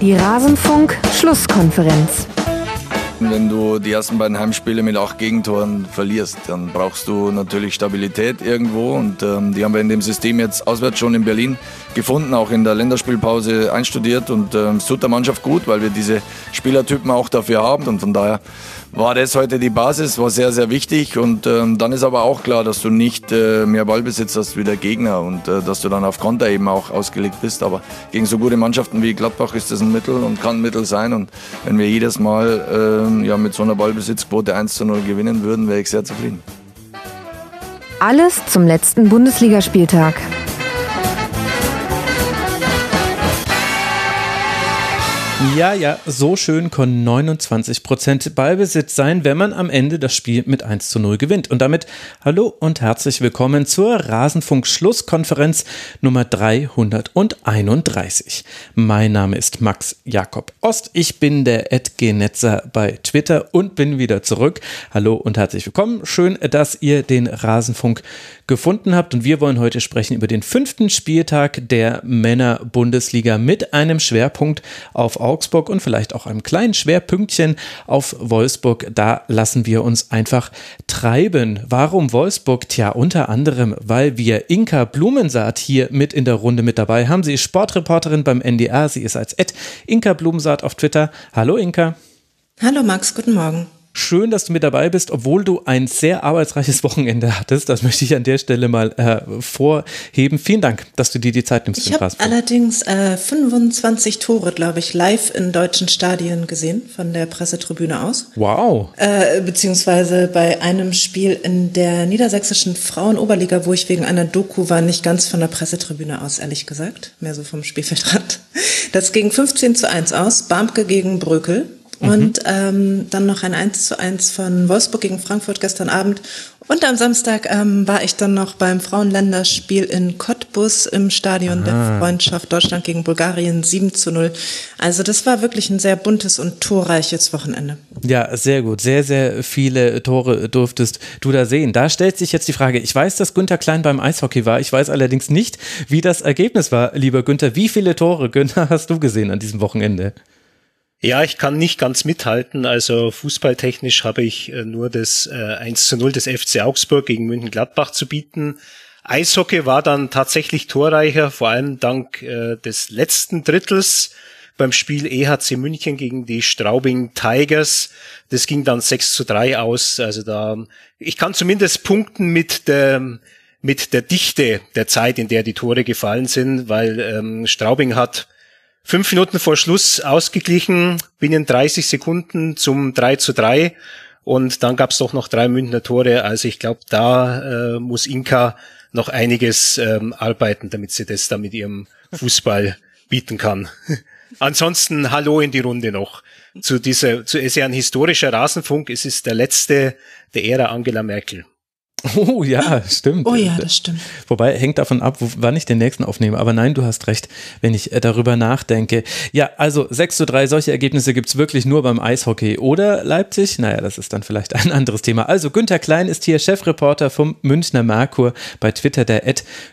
Die Rasenfunk-Schlusskonferenz. Wenn du die ersten beiden Heimspiele mit acht Gegentoren verlierst, dann brauchst du natürlich Stabilität irgendwo. Und ähm, die haben wir in dem System jetzt auswärts schon in Berlin gefunden, auch in der Länderspielpause einstudiert. Und ähm, es tut der Mannschaft gut, weil wir diese Spielertypen auch dafür haben. Und von daher war das heute die Basis, war sehr, sehr wichtig. Und ähm, dann ist aber auch klar, dass du nicht äh, mehr Ballbesitz hast wie der Gegner und äh, dass du dann auf Konter eben auch ausgelegt bist. Aber gegen so gute Mannschaften wie Gladbach ist das ein Mittel und kann ein Mittel sein. Und wenn wir jedes Mal äh, ja, mit so einer Ballbesitzquote 1 zu 0 gewinnen würden, wäre ich sehr zufrieden. Alles zum letzten Bundesligaspieltag. Ja, ja, so schön können 29% Ballbesitz sein, wenn man am Ende das Spiel mit 1 zu 0 gewinnt. Und damit hallo und herzlich willkommen zur Rasenfunk-Schlusskonferenz Nummer 331. Mein Name ist Max Jakob Ost. Ich bin der Edgenetzer bei Twitter und bin wieder zurück. Hallo und herzlich willkommen. Schön, dass ihr den Rasenfunk gefunden habt. Und wir wollen heute sprechen über den fünften Spieltag der Männer-Bundesliga mit einem Schwerpunkt auf Augsburg und vielleicht auch einem kleinen Schwerpünktchen auf Wolfsburg. Da lassen wir uns einfach treiben. Warum Wolfsburg? Tja, unter anderem, weil wir Inka Blumensaat hier mit in der Runde mit dabei haben. Sie ist Sportreporterin beim NDR. Sie ist als Ed Inka Blumensaat auf Twitter. Hallo Inka. Hallo Max, guten Morgen. Schön, dass du mit dabei bist, obwohl du ein sehr arbeitsreiches Wochenende hattest. Das möchte ich an der Stelle mal hervorheben. Äh, Vielen Dank, dass du dir die Zeit nimmst. Ich habe allerdings äh, 25 Tore, glaube ich, live in deutschen Stadien gesehen, von der Pressetribüne aus. Wow. Äh, beziehungsweise bei einem Spiel in der niedersächsischen Frauenoberliga, wo ich wegen einer Doku war, nicht ganz von der Pressetribüne aus, ehrlich gesagt. Mehr so vom Spielfeldrand. Das ging 15 zu 1 aus. Barmke gegen Brökel. Und mhm. ähm, dann noch ein 1 zu 1 von Wolfsburg gegen Frankfurt gestern Abend. Und am Samstag ähm, war ich dann noch beim Frauenländerspiel in Cottbus im Stadion Aha. der Freundschaft Deutschland gegen Bulgarien 7 zu 0. Also das war wirklich ein sehr buntes und torreiches Wochenende. Ja, sehr gut. Sehr, sehr viele Tore durftest du da sehen. Da stellt sich jetzt die Frage, ich weiß, dass Günther Klein beim Eishockey war. Ich weiß allerdings nicht, wie das Ergebnis war, lieber Günther. Wie viele Tore, Günther, hast du gesehen an diesem Wochenende? Ja, ich kann nicht ganz mithalten. Also fußballtechnisch habe ich äh, nur das äh, 1 zu 0 des FC Augsburg gegen München Gladbach zu bieten. Eishockey war dann tatsächlich torreicher, vor allem dank äh, des letzten Drittels beim Spiel EHC München gegen die Straubing Tigers. Das ging dann 6 zu 3 aus. Also da, ich kann zumindest punkten mit der, mit der Dichte der Zeit, in der die Tore gefallen sind, weil ähm, Straubing hat fünf Minuten vor Schluss ausgeglichen, binnen 30 Sekunden zum 3 zu 3. Und dann gab es doch noch drei Münchner Tore. Also ich glaube, da äh, muss Inka noch einiges ähm, arbeiten, damit sie das da mit ihrem Fußball bieten kann. Ansonsten Hallo in die Runde noch. Zu dieser, zu, es ist ja ein historischer Rasenfunk. Es ist der letzte der Ära Angela Merkel. Oh ja, stimmt. Oh ja, das stimmt. Wobei hängt davon ab, wann ich den nächsten aufnehme. Aber nein, du hast recht, wenn ich äh, darüber nachdenke. Ja, also 6 zu 3, solche Ergebnisse gibt's wirklich nur beim Eishockey. Oder Leipzig? Naja, das ist dann vielleicht ein anderes Thema. Also Günther Klein ist hier Chefreporter vom Münchner Merkur bei Twitter, der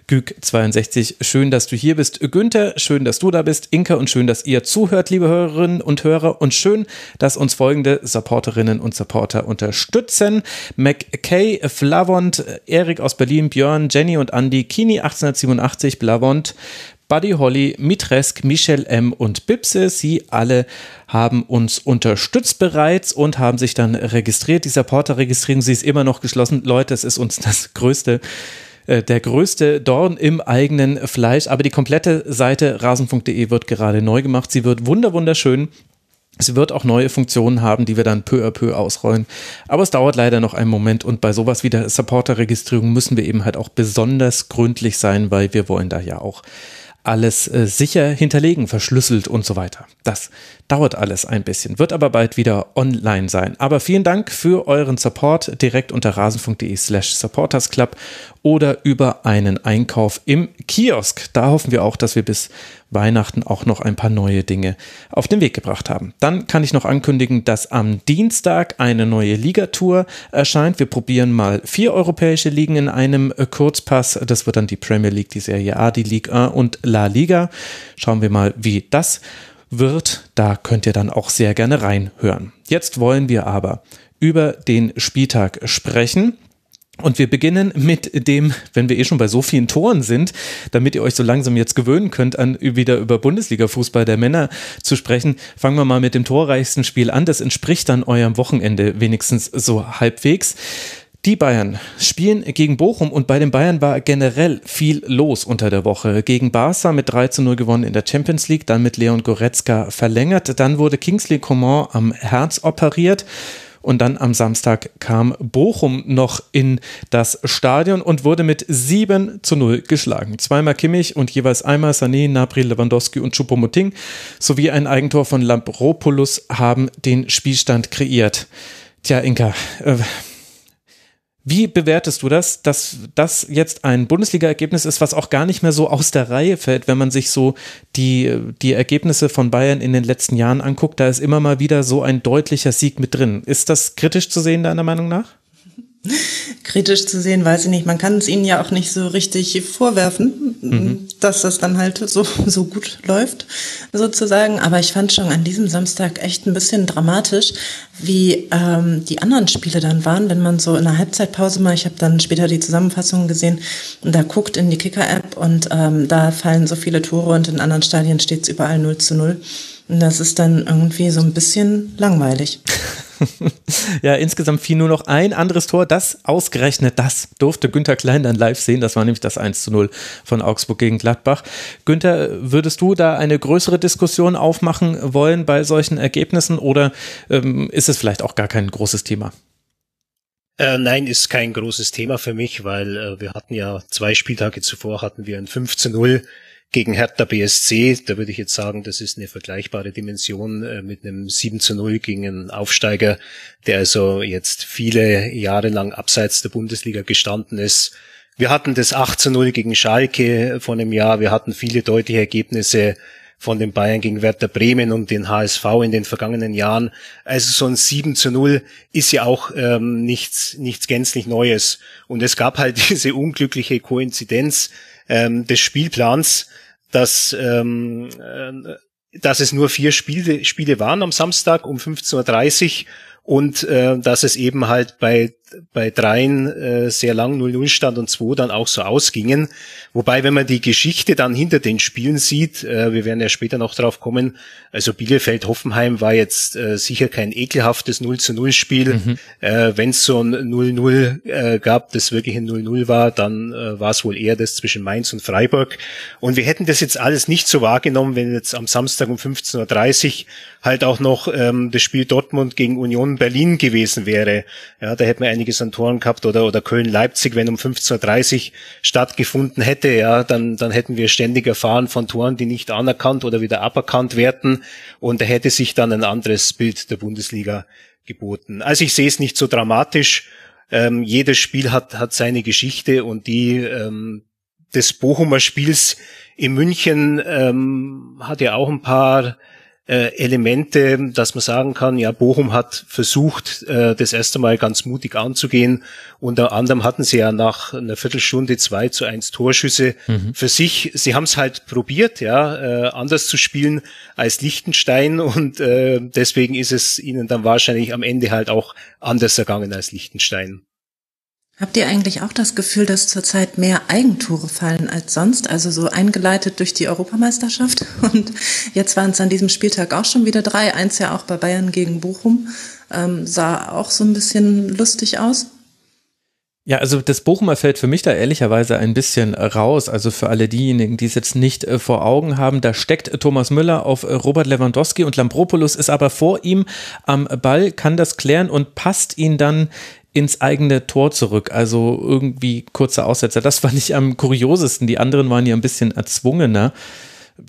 Güg62. Schön, dass du hier bist. Günther, schön, dass du da bist. Inka und schön, dass ihr zuhört, liebe Hörerinnen und Hörer. Und schön, dass uns folgende Supporterinnen und Supporter unterstützen. McKay, Flavon, Blavont, Erik aus Berlin, Björn, Jenny und Andy, Kini 1887, Blavont, Buddy Holly, Mitresk, Michel M. und Bipse. Sie alle haben uns unterstützt bereits und haben sich dann registriert. Die Supporter-Registrierung, sie ist immer noch geschlossen. Leute, es ist uns das größte äh, der größte Dorn im eigenen Fleisch. Aber die komplette Seite rasenfunk.de wird gerade neu gemacht. Sie wird wunderschön. Es wird auch neue Funktionen haben, die wir dann peu à peu ausrollen. Aber es dauert leider noch einen Moment und bei sowas wie der Supporter-Registrierung müssen wir eben halt auch besonders gründlich sein, weil wir wollen da ja auch alles äh, sicher hinterlegen, verschlüsselt und so weiter. Das dauert alles ein bisschen, wird aber bald wieder online sein. Aber vielen Dank für euren Support direkt unter rasen.de slash supportersclub oder über einen Einkauf im Kiosk. Da hoffen wir auch, dass wir bis Weihnachten auch noch ein paar neue Dinge auf den Weg gebracht haben. Dann kann ich noch ankündigen, dass am Dienstag eine neue Ligatour erscheint. Wir probieren mal vier europäische Ligen in einem Kurzpass. Das wird dann die Premier League, die Serie A, die Ligue 1 und La Liga. Schauen wir mal, wie das wird. Da könnt ihr dann auch sehr gerne reinhören. Jetzt wollen wir aber über den Spieltag sprechen. Und wir beginnen mit dem, wenn wir eh schon bei so vielen Toren sind, damit ihr euch so langsam jetzt gewöhnen könnt, an wieder über Bundesliga-Fußball der Männer zu sprechen, fangen wir mal mit dem torreichsten Spiel an. Das entspricht dann eurem Wochenende wenigstens so halbwegs. Die Bayern spielen gegen Bochum und bei den Bayern war generell viel los unter der Woche. Gegen Barca mit 3 zu 0 gewonnen in der Champions League, dann mit Leon Goretzka verlängert. Dann wurde Kingsley Coman am Herz operiert. Und dann am Samstag kam Bochum noch in das Stadion und wurde mit 7 zu 0 geschlagen. Zweimal Kimmich und jeweils einmal Sané, Nabri, Lewandowski und Choupo-Moting sowie ein Eigentor von Lampropoulos haben den Spielstand kreiert. Tja, Inka, äh, wie bewertest du das, dass das jetzt ein Bundesliga-Ergebnis ist, was auch gar nicht mehr so aus der Reihe fällt, wenn man sich so die, die Ergebnisse von Bayern in den letzten Jahren anguckt? Da ist immer mal wieder so ein deutlicher Sieg mit drin. Ist das kritisch zu sehen, deiner Meinung nach? Kritisch zu sehen, weiß ich nicht. Man kann es ihnen ja auch nicht so richtig vorwerfen, mhm. dass das dann halt so, so gut läuft, sozusagen. Aber ich fand schon an diesem Samstag echt ein bisschen dramatisch, wie ähm, die anderen Spiele dann waren, wenn man so in der Halbzeitpause mal, ich habe dann später die Zusammenfassung gesehen und da guckt in die Kicker-App und ähm, da fallen so viele Tore und in anderen Stadien steht es überall 0 zu 0. Und das ist dann irgendwie so ein bisschen langweilig. ja, insgesamt fiel nur noch ein anderes Tor. Das ausgerechnet, das durfte Günther Klein dann live sehen. Das war nämlich das 1 zu 0 von Augsburg gegen Gladbach. Günther, würdest du da eine größere Diskussion aufmachen wollen bei solchen Ergebnissen oder ähm, ist es vielleicht auch gar kein großes Thema? Äh, nein, ist kein großes Thema für mich, weil äh, wir hatten ja zwei Spieltage zuvor hatten wir ein 15 0 gegen Hertha BSC, da würde ich jetzt sagen, das ist eine vergleichbare Dimension äh, mit einem 7 zu 0 gegen einen Aufsteiger, der also jetzt viele Jahre lang abseits der Bundesliga gestanden ist. Wir hatten das 8 zu 0 gegen Schalke vor einem Jahr, wir hatten viele deutliche Ergebnisse von den Bayern gegen Werder Bremen und den HSV in den vergangenen Jahren. Also so ein 7 zu 0 ist ja auch ähm, nichts, nichts gänzlich Neues. Und es gab halt diese unglückliche Koinzidenz ähm, des Spielplans, dass, ähm, äh, dass es nur vier Spiele, Spiele waren am Samstag um 15.30 Uhr und äh, dass es eben halt bei bei dreien äh, sehr lang 0-0 stand und zwei dann auch so ausgingen. Wobei, wenn man die Geschichte dann hinter den Spielen sieht, äh, wir werden ja später noch drauf kommen, also Bielefeld-Hoffenheim war jetzt äh, sicher kein ekelhaftes 0 0 Spiel. Mhm. Äh, wenn es so ein 0-0 äh, gab, das wirklich ein 0-0 war, dann äh, war es wohl eher das zwischen Mainz und Freiburg. Und wir hätten das jetzt alles nicht so wahrgenommen, wenn jetzt am Samstag um 15.30 Uhr halt auch noch ähm, das Spiel Dortmund gegen Union Berlin gewesen wäre. Ja, da hätten wir einiges an Toren gehabt oder, oder Köln-Leipzig, wenn um 15.30 Uhr stattgefunden hätte, ja, dann, dann hätten wir ständig erfahren von Toren, die nicht anerkannt oder wieder aberkannt werden und da hätte sich dann ein anderes Bild der Bundesliga geboten. Also ich sehe es nicht so dramatisch. Ähm, jedes Spiel hat, hat seine Geschichte und die ähm, des Bochumer Spiels in München ähm, hat ja auch ein paar äh, Elemente, dass man sagen kann, ja, Bochum hat versucht, äh, das erste Mal ganz mutig anzugehen. Unter anderem hatten sie ja nach einer Viertelstunde zwei zu eins Torschüsse mhm. für sich. Sie haben es halt probiert, ja, äh, anders zu spielen als Liechtenstein und äh, deswegen ist es ihnen dann wahrscheinlich am Ende halt auch anders ergangen als Liechtenstein. Habt ihr eigentlich auch das Gefühl, dass zurzeit mehr Eigentore fallen als sonst, also so eingeleitet durch die Europameisterschaft? Und jetzt waren es an diesem Spieltag auch schon wieder drei, eins ja auch bei Bayern gegen Bochum, ähm, sah auch so ein bisschen lustig aus. Ja, also das Bochumer fällt für mich da ehrlicherweise ein bisschen raus. Also für alle diejenigen, die es jetzt nicht äh, vor Augen haben, da steckt Thomas Müller auf äh, Robert Lewandowski und Lambropoulos ist aber vor ihm am Ball, kann das klären und passt ihn dann ins eigene Tor zurück. Also irgendwie kurze Aussetzer. Das fand ich am kuriosesten. Die anderen waren ja ein bisschen erzwungener.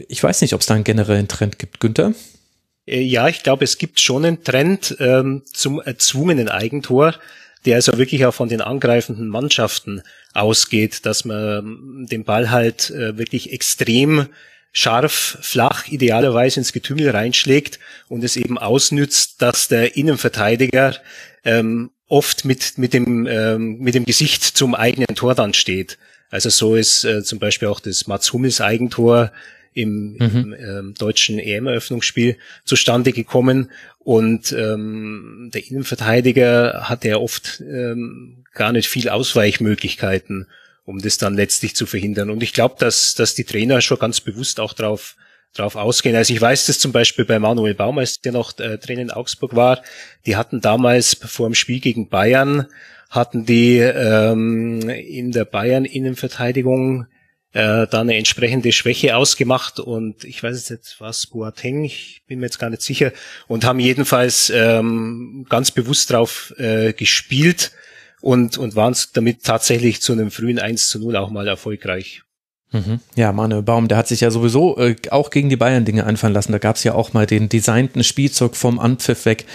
Ich weiß nicht, ob es da einen generellen Trend gibt, Günther. Äh, ja, ich glaube, es gibt schon einen Trend ähm, zum erzwungenen Eigentor, der also wirklich auch von den angreifenden Mannschaften ausgeht, dass man ähm, den Ball halt äh, wirklich extrem scharf, flach, idealerweise ins Getümmel reinschlägt und es eben ausnützt, dass der Innenverteidiger ähm, oft mit, mit, dem, ähm, mit dem Gesicht zum eigenen Tor dann steht. Also so ist äh, zum Beispiel auch das Mats Hummels Eigentor im, mhm. im ähm, deutschen EM-Eröffnungsspiel zustande gekommen. Und ähm, der Innenverteidiger hatte ja oft ähm, gar nicht viel Ausweichmöglichkeiten, um das dann letztlich zu verhindern. Und ich glaube, dass, dass die Trainer schon ganz bewusst auch drauf drauf ausgehen. Also ich weiß das zum Beispiel bei Manuel Baum, als der noch äh, Trainer in Augsburg war. Die hatten damals vor dem Spiel gegen Bayern, hatten die ähm, in der Bayern-Innenverteidigung äh, da eine entsprechende Schwäche ausgemacht und ich weiß jetzt was Boateng, ich bin mir jetzt gar nicht sicher und haben jedenfalls ähm, ganz bewusst drauf äh, gespielt und, und waren damit tatsächlich zu einem frühen 1 zu 0 auch mal erfolgreich. Ja, Manuel Baum, der hat sich ja sowieso äh, auch gegen die Bayern Dinge einfallen lassen. Da gab es ja auch mal den designten Spielzug vom Anpfiff weg,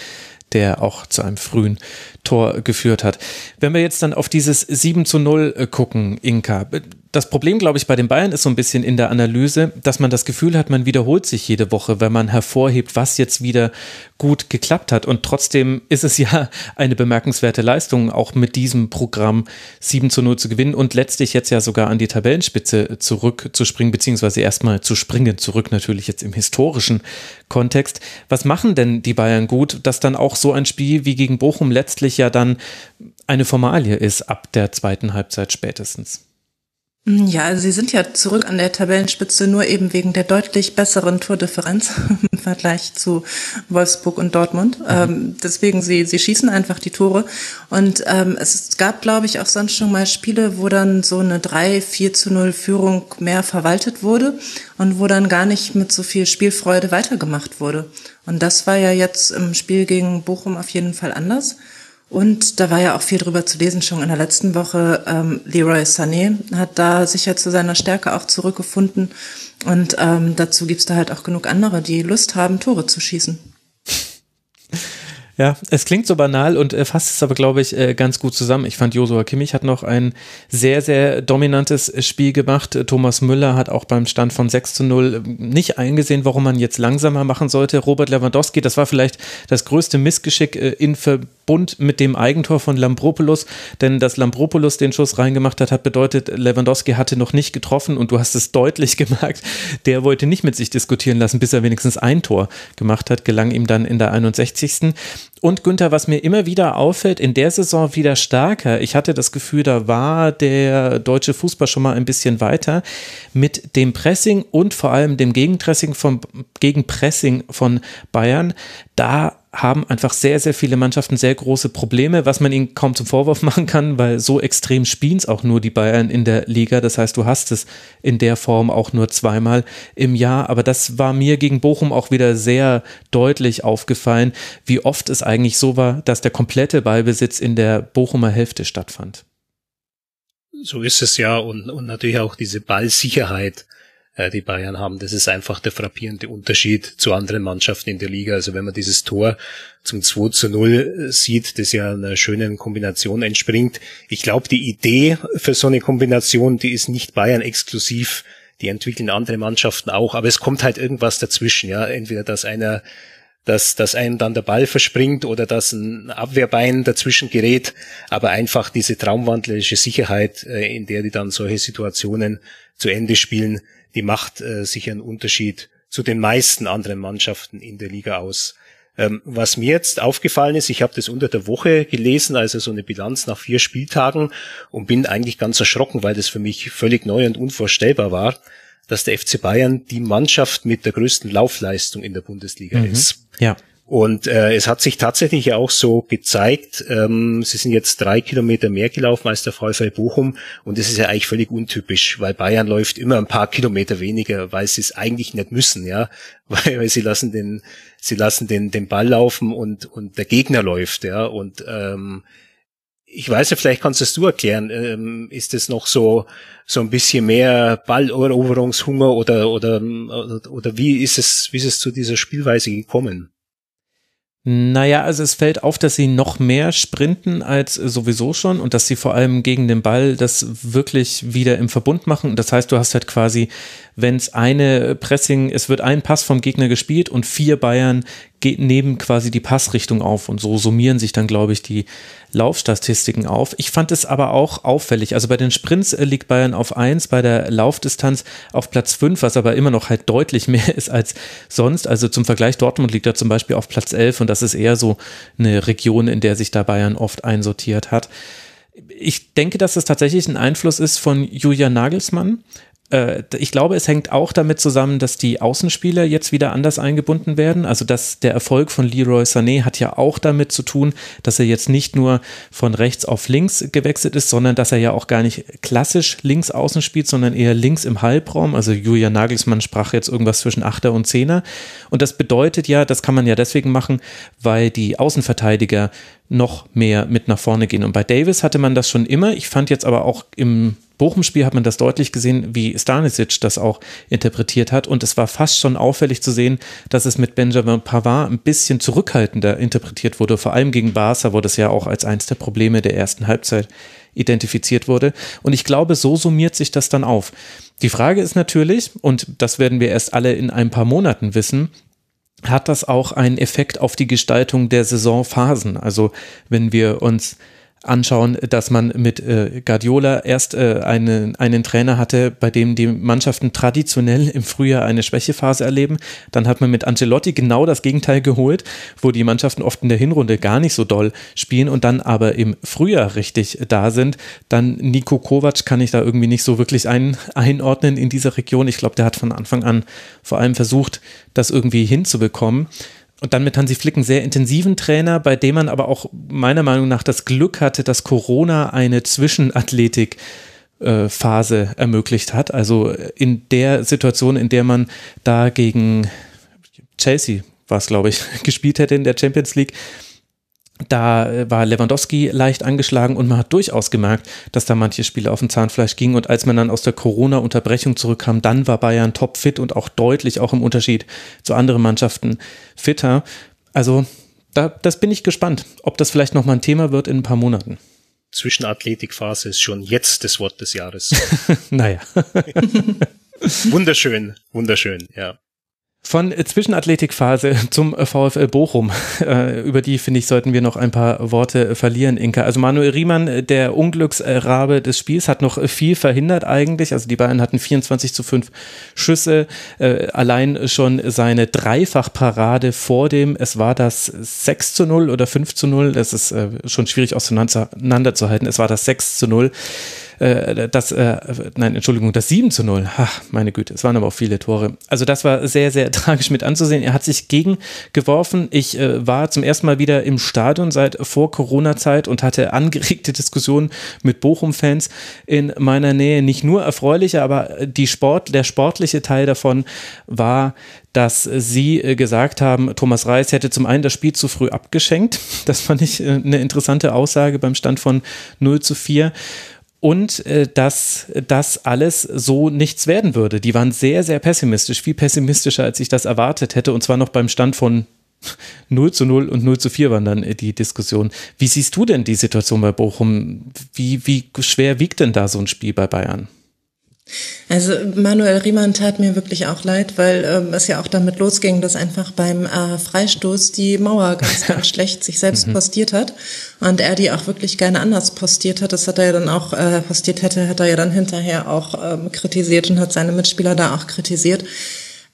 der auch zu einem frühen Tor geführt hat. Wenn wir jetzt dann auf dieses 7 zu 0 äh, gucken, Inka, das Problem, glaube ich, bei den Bayern ist so ein bisschen in der Analyse, dass man das Gefühl hat, man wiederholt sich jede Woche, wenn man hervorhebt, was jetzt wieder gut geklappt hat. Und trotzdem ist es ja eine bemerkenswerte Leistung, auch mit diesem Programm 7 zu 0 zu gewinnen und letztlich jetzt ja sogar an die Tabellenspitze zurückzuspringen, beziehungsweise erstmal zu springen, zurück natürlich jetzt im historischen Kontext. Was machen denn die Bayern gut, dass dann auch so ein Spiel wie gegen Bochum letztlich ja dann eine Formalie ist ab der zweiten Halbzeit spätestens? Mm, ja, also sie sind ja zurück an der Tabellenspitze nur eben wegen der deutlich besseren Tordifferenz im Vergleich zu Wolfsburg und Dortmund. Mhm. Ähm, deswegen, sie, sie schießen einfach die Tore. Und ähm, es gab, glaube ich, auch sonst schon mal Spiele, wo dann so eine 3, 4 zu 0 Führung mehr verwaltet wurde und wo dann gar nicht mit so viel Spielfreude weitergemacht wurde. Und das war ja jetzt im Spiel gegen Bochum auf jeden Fall anders. Und da war ja auch viel drüber zu lesen schon in der letzten Woche. Ähm, Leroy Sané hat da sicher zu seiner Stärke auch zurückgefunden. Und ähm, dazu gibt's da halt auch genug andere, die Lust haben, Tore zu schießen. Ja, es klingt so banal und äh, fasst es aber, glaube ich, äh, ganz gut zusammen. Ich fand, Josua Kimmich hat noch ein sehr, sehr dominantes Spiel gemacht. Thomas Müller hat auch beim Stand von 6 zu 0 nicht eingesehen, warum man jetzt langsamer machen sollte. Robert Lewandowski, das war vielleicht das größte Missgeschick äh, in Verbund mit dem Eigentor von Lambropoulos, denn dass Lambropoulos den Schuss reingemacht hat, hat bedeutet, Lewandowski hatte noch nicht getroffen und du hast es deutlich gemerkt, der wollte nicht mit sich diskutieren lassen, bis er wenigstens ein Tor gemacht hat, gelang ihm dann in der 61. Und Günther, was mir immer wieder auffällt, in der Saison wieder stärker. Ich hatte das Gefühl, da war der deutsche Fußball schon mal ein bisschen weiter mit dem Pressing und vor allem dem Gegenpressing von, Gegenpressing von Bayern. Da haben einfach sehr, sehr viele Mannschaften sehr große Probleme, was man ihnen kaum zum Vorwurf machen kann, weil so extrem spielen es auch nur die Bayern in der Liga. Das heißt, du hast es in der Form auch nur zweimal im Jahr. Aber das war mir gegen Bochum auch wieder sehr deutlich aufgefallen, wie oft es eigentlich so war, dass der komplette Ballbesitz in der Bochumer Hälfte stattfand. So ist es ja und, und natürlich auch diese Ballsicherheit äh, die Bayern haben. Das ist einfach der frappierende Unterschied zu anderen Mannschaften in der Liga. Also wenn man dieses Tor zum 2 zu 0 äh, sieht, das ja einer schönen Kombination entspringt. Ich glaube, die Idee für so eine Kombination, die ist nicht Bayern exklusiv. Die entwickeln andere Mannschaften auch, aber es kommt halt irgendwas dazwischen, ja. Entweder, dass einer dass, dass einem dann der Ball verspringt oder dass ein Abwehrbein dazwischen gerät, aber einfach diese traumwandlerische Sicherheit, äh, in der die dann solche Situationen zu Ende spielen, die macht äh, sicher einen Unterschied zu den meisten anderen Mannschaften in der Liga aus. Ähm, was mir jetzt aufgefallen ist, ich habe das unter der Woche gelesen, also so eine Bilanz nach vier Spieltagen und bin eigentlich ganz erschrocken, weil das für mich völlig neu und unvorstellbar war, dass der FC Bayern die Mannschaft mit der größten Laufleistung in der Bundesliga mhm. ist. Ja. Und äh, es hat sich tatsächlich auch so gezeigt, ähm, sie sind jetzt drei Kilometer mehr gelaufen als der VfL Bochum. Und das ist ja eigentlich völlig untypisch, weil Bayern läuft immer ein paar Kilometer weniger, weil sie es eigentlich nicht müssen, ja, weil, weil sie lassen den, sie lassen den, den Ball laufen und, und der Gegner läuft, ja, und ähm, ich weiß ja, vielleicht kannst es du erklären, ähm, ist es noch so, so ein bisschen mehr Balleroberungshunger oder, oder, oder, oder wie ist es, wie ist es zu dieser Spielweise gekommen? Naja, also es fällt auf, dass sie noch mehr sprinten als sowieso schon und dass sie vor allem gegen den Ball das wirklich wieder im Verbund machen. Das heißt, du hast halt quasi, wenn es eine Pressing, es wird ein Pass vom Gegner gespielt und vier Bayern nehmen quasi die Passrichtung auf und so summieren sich dann, glaube ich, die Laufstatistiken auf. Ich fand es aber auch auffällig. Also bei den Sprints äh, liegt Bayern auf 1, bei der Laufdistanz auf Platz 5, was aber immer noch halt deutlich mehr ist als sonst. Also zum Vergleich, Dortmund liegt da zum Beispiel auf Platz 11 und das ist eher so eine Region, in der sich da Bayern oft einsortiert hat. Ich denke, dass das tatsächlich ein Einfluss ist von Julian Nagelsmann, äh, ich glaube, es hängt auch damit zusammen, dass die Außenspieler jetzt wieder anders eingebunden werden. Also, dass der Erfolg von Leroy Sané hat ja auch damit zu tun, dass er jetzt nicht nur von rechts auf links gewechselt ist, sondern dass er ja auch gar nicht klassisch links außen spielt, sondern eher links im Halbraum. Also, Julian Nagelsmann sprach jetzt irgendwas zwischen Achter und Zehner. Und das bedeutet ja, das kann man ja deswegen machen, weil die Außenverteidiger noch mehr mit nach vorne gehen. Und bei Davis hatte man das schon immer. Ich fand jetzt aber auch im Bochum-Spiel hat man das deutlich gesehen, wie Stanisic das auch interpretiert hat. Und es war fast schon auffällig zu sehen, dass es mit Benjamin Pavard ein bisschen zurückhaltender interpretiert wurde. Vor allem gegen Barca, wo das ja auch als eines der Probleme der ersten Halbzeit identifiziert wurde. Und ich glaube, so summiert sich das dann auf. Die Frage ist natürlich, und das werden wir erst alle in ein paar Monaten wissen, hat das auch einen Effekt auf die Gestaltung der Saisonphasen? Also wenn wir uns anschauen, dass man mit äh, Guardiola erst äh, einen, einen Trainer hatte, bei dem die Mannschaften traditionell im Frühjahr eine Schwächephase erleben. Dann hat man mit Ancelotti genau das Gegenteil geholt, wo die Mannschaften oft in der Hinrunde gar nicht so doll spielen und dann aber im Frühjahr richtig da sind. Dann Nico Kovac kann ich da irgendwie nicht so wirklich ein, einordnen in dieser Region. Ich glaube, der hat von Anfang an vor allem versucht, das irgendwie hinzubekommen und dann mit Hansi Flick einen sehr intensiven Trainer, bei dem man aber auch meiner Meinung nach das Glück hatte, dass Corona eine Zwischenathletik äh, Phase ermöglicht hat. Also in der Situation, in der man da gegen Chelsea war es, glaube ich, gespielt hätte in der Champions League, da äh, war Lewandowski leicht angeschlagen und man hat durchaus gemerkt, dass da manche Spiele auf dem Zahnfleisch gingen. Und als man dann aus der Corona-Unterbrechung zurückkam, dann war Bayern topfit und auch deutlich, auch im Unterschied zu anderen Mannschaften, fitter. Also da, das bin ich gespannt, ob das vielleicht nochmal ein Thema wird in ein paar Monaten. Zwischenathletikphase ist schon jetzt das Wort des Jahres. naja. wunderschön, wunderschön, ja. Von Zwischenathletikphase zum VfL Bochum. Äh, über die, finde ich, sollten wir noch ein paar Worte verlieren, Inka. Also Manuel Riemann, der Unglücksrabe des Spiels, hat noch viel verhindert eigentlich. Also die Bayern hatten 24 zu 5 Schüsse. Äh, allein schon seine Dreifachparade vor dem, es war das 6 zu 0 oder 5 zu 0. Das ist äh, schon schwierig auseinanderzuhalten. Es war das 6 zu 0 äh, das, äh, nein, Entschuldigung, das 7 zu 0. Ach, meine Güte, es waren aber auch viele Tore. Also das war sehr, sehr tragisch mit anzusehen. Er hat sich gegengeworfen. Ich äh, war zum ersten Mal wieder im Stadion seit vor Corona-Zeit und hatte angeregte Diskussionen mit Bochum-Fans in meiner Nähe. Nicht nur erfreuliche, aber die Sport, der sportliche Teil davon war, dass sie äh, gesagt haben, Thomas Reis hätte zum einen das Spiel zu früh abgeschenkt. Das fand ich äh, eine interessante Aussage beim Stand von 0 zu 4 und äh, dass das alles so nichts werden würde. Die waren sehr, sehr pessimistisch, viel pessimistischer, als ich das erwartet hätte, und zwar noch beim Stand von 0 zu 0 und 0 zu 4 waren dann äh, die Diskussion. Wie siehst du denn die Situation bei Bochum? Wie, wie schwer wiegt denn da so ein Spiel bei Bayern? Also Manuel Riemann tat mir wirklich auch leid, weil ähm, es ja auch damit losging, dass einfach beim äh, Freistoß die Mauer ganz, ganz schlecht sich selbst mhm. postiert hat und er die auch wirklich gerne anders postiert hat. Das hat er ja dann auch äh, postiert hätte, hat er ja dann hinterher auch ähm, kritisiert und hat seine Mitspieler da auch kritisiert.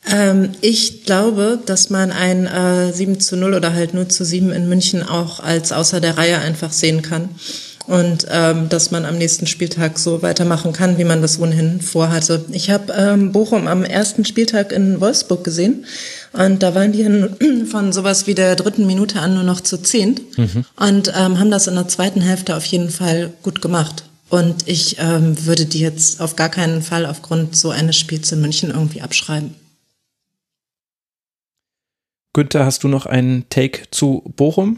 Ähm, ich glaube, dass man ein äh, 7 zu 0 oder halt 0 zu 7 in München auch als außer der Reihe einfach sehen kann und ähm, dass man am nächsten Spieltag so weitermachen kann, wie man das ohnehin vorhatte. Ich habe ähm, Bochum am ersten Spieltag in Wolfsburg gesehen und da waren die von sowas wie der dritten Minute an nur noch zu zehnt mhm. und ähm, haben das in der zweiten Hälfte auf jeden Fall gut gemacht. Und ich ähm, würde die jetzt auf gar keinen Fall aufgrund so eines Spiels in München irgendwie abschreiben. Günther, hast du noch einen Take zu Bochum?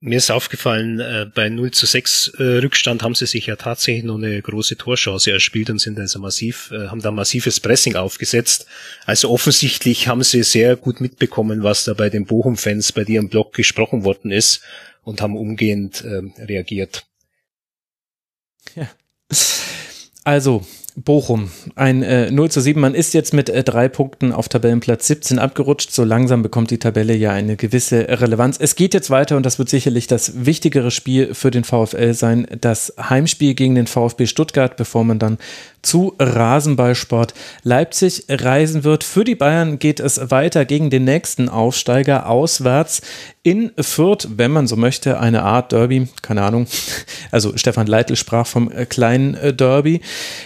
Mir ist aufgefallen, äh, bei 0 zu 6 äh, Rückstand haben sie sich ja tatsächlich noch eine große Torchance erspielt und sind also massiv, äh, haben da massives Pressing aufgesetzt. Also offensichtlich haben sie sehr gut mitbekommen, was da bei den Bochum-Fans bei dir im Blog gesprochen worden ist und haben umgehend äh, reagiert. Ja. Also, Bochum. Ein äh, 0 zu 7. Man ist jetzt mit äh, drei Punkten auf Tabellenplatz 17 abgerutscht. So langsam bekommt die Tabelle ja eine gewisse Relevanz. Es geht jetzt weiter und das wird sicherlich das wichtigere Spiel für den VfL sein. Das Heimspiel gegen den VfB Stuttgart, bevor man dann zu Rasenballsport Leipzig reisen wird. Für die Bayern geht es weiter gegen den nächsten Aufsteiger auswärts in Fürth, wenn man so möchte, eine Art Derby, keine Ahnung. Also Stefan Leitl sprach vom äh, kleinen äh, Derby.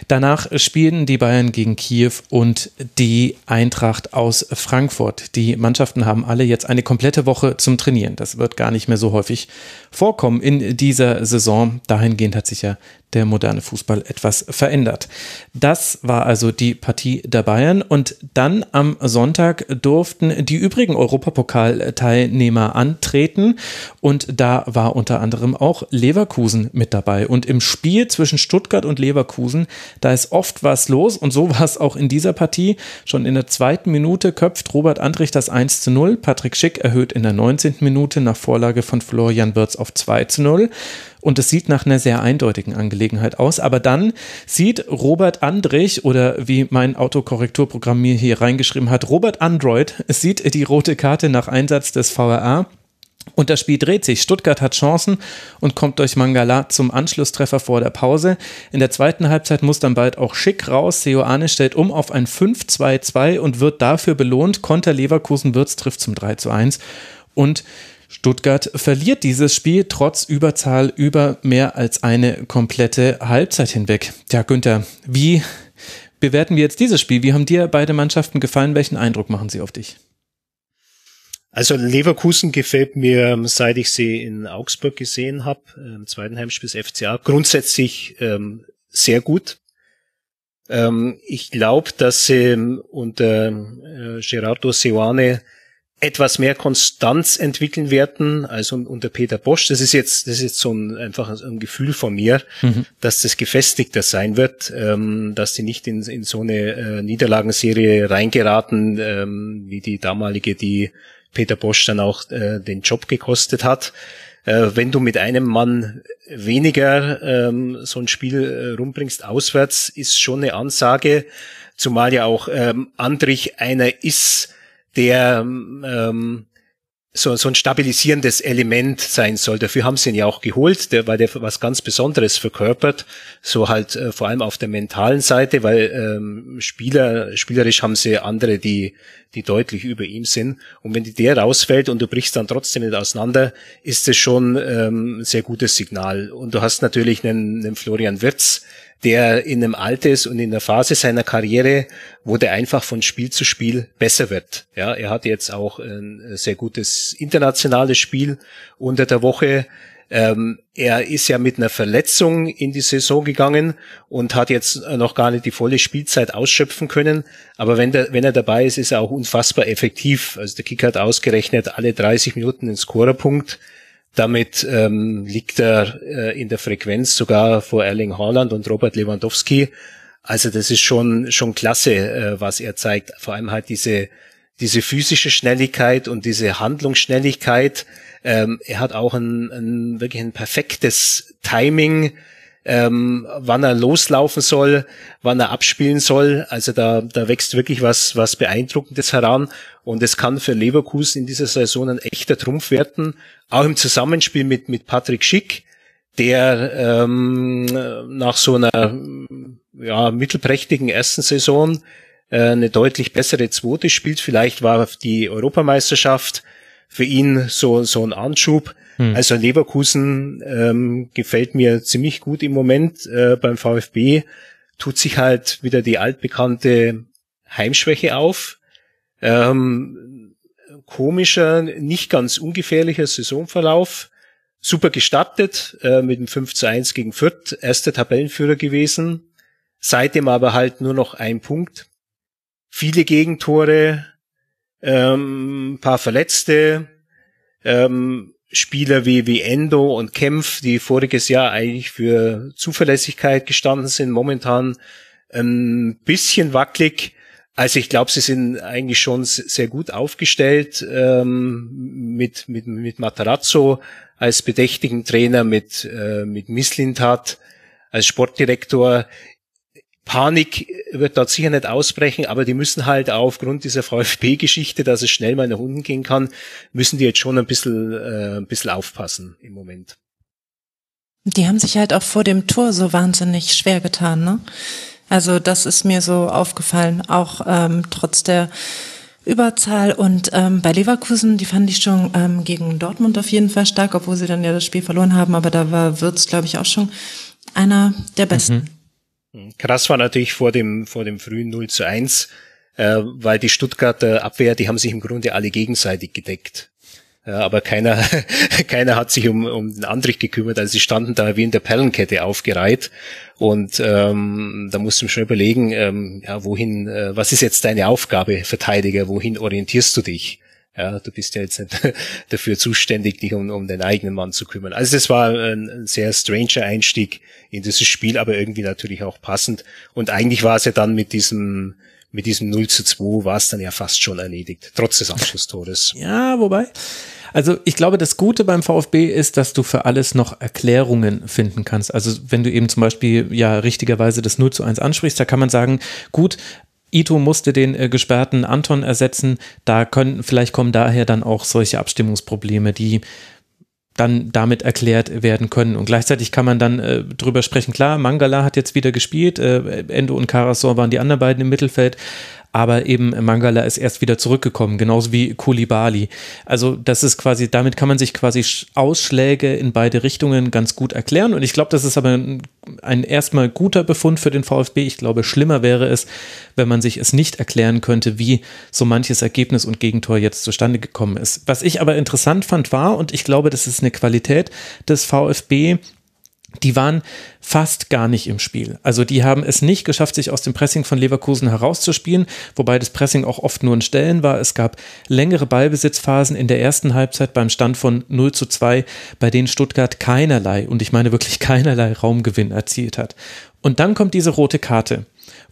Danach spielen die Bayern gegen Kiew und die Eintracht aus Frankfurt. Die Mannschaften haben alle jetzt eine komplette Woche zum Trainieren. Das wird gar nicht mehr so häufig vorkommen in dieser Saison. Dahingehend hat sich ja der moderne Fußball etwas verändert. Das war also die Partie der Bayern und dann am Sonntag durften die übrigen Europapokalteilnehmer antreten und da war unter anderem auch Leverkusen mit dabei und im Spiel zwischen Stuttgart und Leverkusen, da ist oft was los und so war es auch in dieser Partie. Schon in der zweiten Minute köpft Robert Andrich das 1 zu 0, Patrick Schick erhöht in der 19. Minute nach Vorlage von Florian Wirtz auf 2 zu 0 und es sieht nach einer sehr eindeutigen Angelegenheit aus. Aber dann sieht Robert Andrich oder wie mein Autokorrekturprogramm mir hier reingeschrieben hat, Robert Android, sieht die rote Karte nach Einsatz des VRA. Und das Spiel dreht sich. Stuttgart hat Chancen und kommt durch Mangala zum Anschlusstreffer vor der Pause. In der zweiten Halbzeit muss dann bald auch Schick raus. Seoane stellt um auf ein 5-2-2 und wird dafür belohnt. Konter Leverkusen Wirtz trifft zum 3-1. Und Stuttgart verliert dieses Spiel trotz Überzahl über mehr als eine komplette Halbzeit hinweg. Ja, Günther, wie bewerten wir jetzt dieses Spiel? Wie haben dir beide Mannschaften gefallen? Welchen Eindruck machen sie auf dich? Also Leverkusen gefällt mir, seit ich sie in Augsburg gesehen habe, im zweiten Heimspiel des FCA, grundsätzlich ähm, sehr gut. Ähm, ich glaube, dass sie unter äh, Gerardo Seoane etwas mehr Konstanz entwickeln werden als unter Peter Bosch. Das ist jetzt, das ist jetzt so ein, einfach ein Gefühl von mir, mhm. dass das gefestigter sein wird, ähm, dass die nicht in, in so eine äh, Niederlagenserie reingeraten, ähm, wie die damalige, die Peter Bosch dann auch äh, den Job gekostet hat. Äh, wenn du mit einem Mann weniger ähm, so ein Spiel äh, rumbringst auswärts, ist schon eine Ansage, zumal ja auch ähm, Andrich einer ist, der ähm, so, so ein stabilisierendes Element sein soll. Dafür haben sie ihn ja auch geholt, der, weil der was ganz Besonderes verkörpert, so halt äh, vor allem auf der mentalen Seite, weil ähm, Spieler, spielerisch haben sie andere, die, die deutlich über ihm sind. Und wenn die der rausfällt und du brichst dann trotzdem nicht auseinander, ist es schon ähm, ein sehr gutes Signal. Und du hast natürlich einen, einen Florian Wirtz, der in einem Alter ist und in der Phase seiner Karriere, wo der einfach von Spiel zu Spiel besser wird. Ja, er hat jetzt auch ein sehr gutes internationales Spiel unter der Woche. Ähm, er ist ja mit einer Verletzung in die Saison gegangen und hat jetzt noch gar nicht die volle Spielzeit ausschöpfen können. Aber wenn, der, wenn er dabei ist, ist er auch unfassbar effektiv. Also der Kicker hat ausgerechnet alle 30 Minuten den Scorerpunkt. Damit ähm, liegt er äh, in der Frequenz sogar vor Erling Haaland und Robert Lewandowski. Also das ist schon schon klasse, äh, was er zeigt. Vor allem halt diese diese physische Schnelligkeit und diese Handlungsschnelligkeit. Ähm, er hat auch ein, ein wirklich ein perfektes Timing ähm, wann er loslaufen soll, wann er abspielen soll. Also da, da wächst wirklich was, was Beeindruckendes heran. Und es kann für Leverkusen in dieser Saison ein echter Trumpf werden. Auch im Zusammenspiel mit, mit Patrick Schick, der ähm, nach so einer ja, mittelprächtigen ersten Saison äh, eine deutlich bessere zweite spielt. Vielleicht war die Europameisterschaft für ihn so, so ein Anschub. Hm. Also Leverkusen ähm, gefällt mir ziemlich gut im Moment. Äh, beim VfB tut sich halt wieder die altbekannte Heimschwäche auf. Ähm, komischer, nicht ganz ungefährlicher Saisonverlauf. Super gestartet äh, mit dem 5 zu 1 gegen Fürth, erster Tabellenführer gewesen. Seitdem aber halt nur noch ein Punkt. Viele Gegentore, ähm, paar Verletzte, ähm, Spieler wie, wie Endo und Kempf, die voriges Jahr eigentlich für Zuverlässigkeit gestanden sind, momentan ein bisschen wackelig. Also ich glaube, sie sind eigentlich schon sehr gut aufgestellt ähm, mit, mit, mit Matarazzo als bedächtigen Trainer, mit, äh, mit Misslintat als Sportdirektor. Panik wird dort sicher nicht ausbrechen, aber die müssen halt aufgrund dieser VfB-Geschichte, dass es schnell mal nach unten gehen kann, müssen die jetzt schon ein bisschen, äh, ein bisschen aufpassen im Moment. Die haben sich halt auch vor dem Tor so wahnsinnig schwer getan, ne? Also das ist mir so aufgefallen, auch ähm, trotz der Überzahl. Und ähm, bei Leverkusen, die fand ich schon ähm, gegen Dortmund auf jeden Fall stark, obwohl sie dann ja das Spiel verloren haben. Aber da war Wirtz, glaube ich, auch schon einer der besten. Mhm. Krass war natürlich vor dem, vor dem frühen 0 zu 1, äh, weil die Stuttgarter Abwehr, die haben sich im Grunde alle gegenseitig gedeckt. Ja, aber keiner, keiner hat sich um, um den Andrich gekümmert. Also sie standen da wie in der Perlenkette aufgereiht. Und ähm, da musst du schon überlegen, ähm, ja, wohin, äh, was ist jetzt deine Aufgabe, Verteidiger, wohin orientierst du dich? Ja, du bist ja jetzt nicht dafür zuständig, dich um, um den eigenen Mann zu kümmern. Also das war ein, ein sehr stranger Einstieg in dieses Spiel, aber irgendwie natürlich auch passend. Und eigentlich war es ja dann mit diesem mit diesem 0 zu 2 war es dann ja fast schon erledigt, trotz des Abschlusstores. Ja, wobei. Also ich glaube, das Gute beim VfB ist, dass du für alles noch Erklärungen finden kannst. Also wenn du eben zum Beispiel ja richtigerweise das 0 zu 1 ansprichst, da kann man sagen, gut, Ito musste den äh, gesperrten Anton ersetzen. Da können, vielleicht kommen daher dann auch solche Abstimmungsprobleme, die dann damit erklärt werden können. Und gleichzeitig kann man dann äh, drüber sprechen, klar, Mangala hat jetzt wieder gespielt, äh, Endo und Karasor waren die anderen beiden im Mittelfeld, aber eben Mangala ist erst wieder zurückgekommen, genauso wie Kulibali. Also das ist quasi, damit kann man sich quasi Ausschläge in beide Richtungen ganz gut erklären und ich glaube, das ist aber ein, ein erstmal guter Befund für den VfB. Ich glaube, schlimmer wäre es, wenn man sich es nicht erklären könnte, wie so manches Ergebnis und Gegentor jetzt zustande gekommen ist. Was ich aber interessant fand war, und ich glaube, das ist eine Qualität des VfB, die waren fast gar nicht im Spiel. Also die haben es nicht geschafft, sich aus dem Pressing von Leverkusen herauszuspielen, wobei das Pressing auch oft nur in Stellen war. Es gab längere Ballbesitzphasen in der ersten Halbzeit beim Stand von 0 zu 2, bei denen Stuttgart keinerlei, und ich meine wirklich keinerlei Raumgewinn erzielt hat. Und dann kommt diese rote Karte.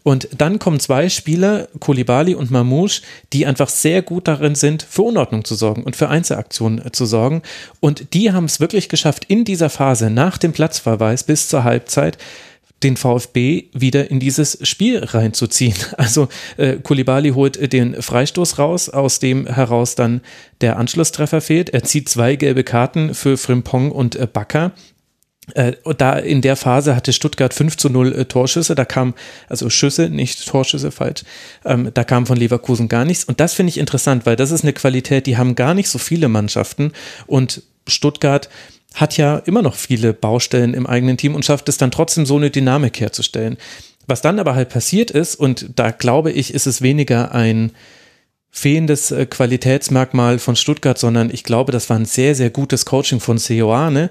Und dann kommen zwei Spieler, Kulibali und Mamouche, die einfach sehr gut darin sind, für Unordnung zu sorgen und für Einzelaktionen äh, zu sorgen. Und die haben es wirklich geschafft, in dieser Phase nach dem Platzverweis bis zur Halbzeit den VfB wieder in dieses Spiel reinzuziehen. Also äh, Kulibali holt den Freistoß raus, aus dem heraus dann der Anschlusstreffer fehlt. Er zieht zwei gelbe Karten für Frimpong und äh, Bakker. Äh, da in der Phase hatte Stuttgart 5 zu 0 äh, Torschüsse, da kam, also Schüsse, nicht Torschüsse, falsch, ähm, da kam von Leverkusen gar nichts. Und das finde ich interessant, weil das ist eine Qualität, die haben gar nicht so viele Mannschaften und Stuttgart hat ja immer noch viele Baustellen im eigenen Team und schafft es dann trotzdem so eine Dynamik herzustellen. Was dann aber halt passiert ist, und da glaube ich, ist es weniger ein fehlendes äh, Qualitätsmerkmal von Stuttgart, sondern ich glaube, das war ein sehr, sehr gutes Coaching von Seoane,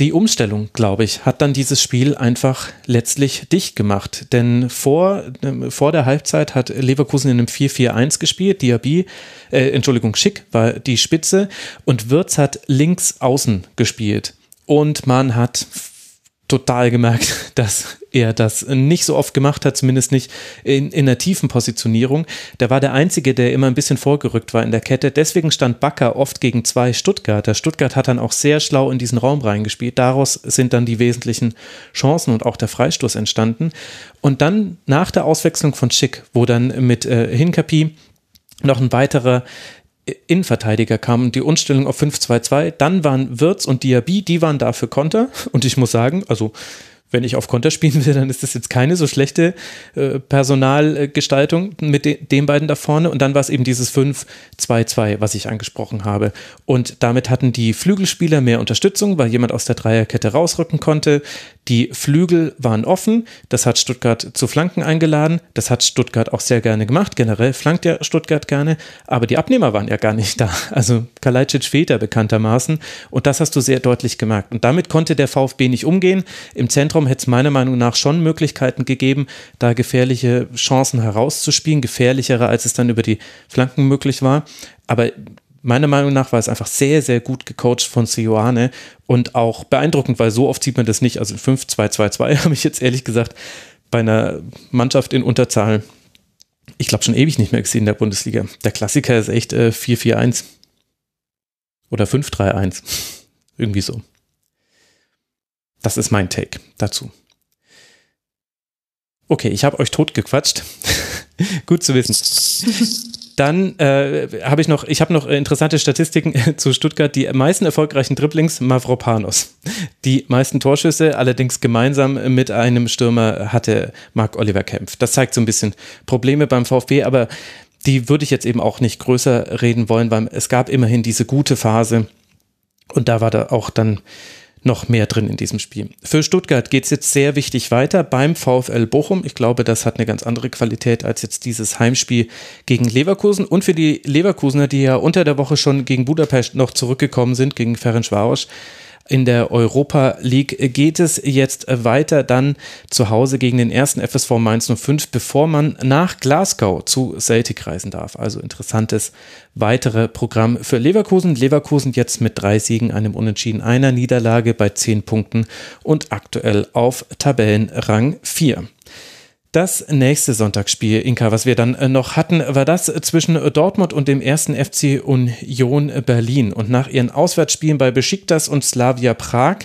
die Umstellung, glaube ich, hat dann dieses Spiel einfach letztlich dicht gemacht. Denn vor, äh, vor der Halbzeit hat Leverkusen in einem 4-4-1 gespielt. Diaby, äh, Entschuldigung, Schick war die Spitze und Wirtz hat links außen gespielt. Und man hat total gemerkt, dass er das nicht so oft gemacht hat, zumindest nicht in, in einer tiefen Positionierung. Der war der Einzige, der immer ein bisschen vorgerückt war in der Kette. Deswegen stand Bakker oft gegen zwei Stuttgarter. Stuttgart hat dann auch sehr schlau in diesen Raum reingespielt. Daraus sind dann die wesentlichen Chancen und auch der Freistoß entstanden. Und dann nach der Auswechslung von Schick, wo dann mit äh, Hinkapi noch ein weiterer Innenverteidiger kamen, die Umstellung auf 5-2-2, dann waren Wirtz und Diaby, die waren da für Konter und ich muss sagen, also wenn ich auf Konter spielen will, dann ist das jetzt keine so schlechte äh, Personalgestaltung mit de den beiden da vorne. Und dann war es eben dieses 5-2-2, was ich angesprochen habe. Und damit hatten die Flügelspieler mehr Unterstützung, weil jemand aus der Dreierkette rausrücken konnte. Die Flügel waren offen. Das hat Stuttgart zu Flanken eingeladen. Das hat Stuttgart auch sehr gerne gemacht. Generell flankt ja Stuttgart gerne. Aber die Abnehmer waren ja gar nicht da. Also Kalajdzic fehlt ja bekanntermaßen. Und das hast du sehr deutlich gemerkt. Und damit konnte der VfB nicht umgehen. Im Zentrum hätte es meiner Meinung nach schon Möglichkeiten gegeben, da gefährliche Chancen herauszuspielen. Gefährlichere, als es dann über die Flanken möglich war. Aber meiner Meinung nach war es einfach sehr, sehr gut gecoacht von Sioane und auch beeindruckend, weil so oft sieht man das nicht. Also 5-2-2-2 habe ich jetzt ehrlich gesagt bei einer Mannschaft in Unterzahl, ich glaube schon ewig nicht mehr gesehen in der Bundesliga. Der Klassiker ist echt äh, 4-4-1 oder 5-3-1. Irgendwie so. Das ist mein Take dazu. Okay, ich habe euch totgequatscht. Gut zu wissen. Dann äh, habe ich noch, ich habe noch interessante Statistiken zu Stuttgart. Die meisten erfolgreichen Dribblings Mavropanos. Die meisten Torschüsse allerdings gemeinsam mit einem Stürmer hatte Marc Oliver Kempf. Das zeigt so ein bisschen Probleme beim VfB, aber die würde ich jetzt eben auch nicht größer reden wollen, weil es gab immerhin diese gute Phase und da war da auch dann noch mehr drin in diesem Spiel. Für Stuttgart geht es jetzt sehr wichtig weiter beim VfL Bochum. Ich glaube, das hat eine ganz andere Qualität als jetzt dieses Heimspiel gegen Leverkusen. Und für die Leverkusener, die ja unter der Woche schon gegen Budapest noch zurückgekommen sind, gegen Ferencvaros, in der Europa League geht es jetzt weiter dann zu Hause gegen den ersten FSV Mainz 05, bevor man nach Glasgow zu Celtic reisen darf. Also interessantes weitere Programm für Leverkusen. Leverkusen jetzt mit drei Siegen, einem Unentschieden, einer Niederlage bei zehn Punkten und aktuell auf Tabellenrang 4. Das nächste Sonntagsspiel, Inka, was wir dann äh, noch hatten, war das zwischen Dortmund und dem ersten FC Union Berlin. Und nach ihren Auswärtsspielen bei Besiktas und Slavia Prag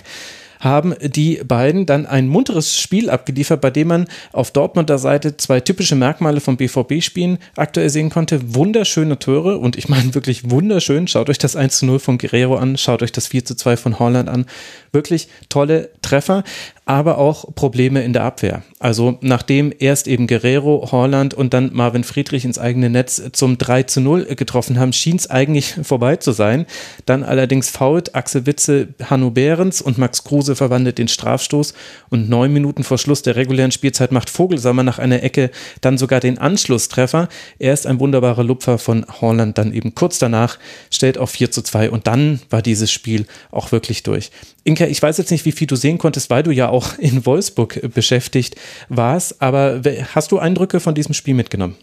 haben die beiden dann ein munteres Spiel abgeliefert, bei dem man auf Dortmunder Seite zwei typische Merkmale vom BVB-Spielen aktuell sehen konnte. Wunderschöne Tore und ich meine wirklich wunderschön. Schaut euch das 1 zu 0 von Guerrero an, schaut euch das 4 zu 2 von Holland an. Wirklich tolle Treffer aber auch Probleme in der Abwehr. Also nachdem erst eben Guerrero, Horland und dann Marvin Friedrich ins eigene Netz zum 3 zu 0 getroffen haben, schien es eigentlich vorbei zu sein. Dann allerdings fault Axel Witze Hanno Behrens und Max Kruse verwandelt den Strafstoß und neun Minuten vor Schluss der regulären Spielzeit macht Vogelsammer nach einer Ecke dann sogar den Anschlusstreffer. Erst ein wunderbarer Lupfer von Horland, dann eben kurz danach stellt auf 4 zu 2 und dann war dieses Spiel auch wirklich durch. Inka, ich weiß jetzt nicht, wie viel du sehen konntest, weil du ja auch in Wolfsburg beschäftigt warst, aber hast du Eindrücke von diesem Spiel mitgenommen?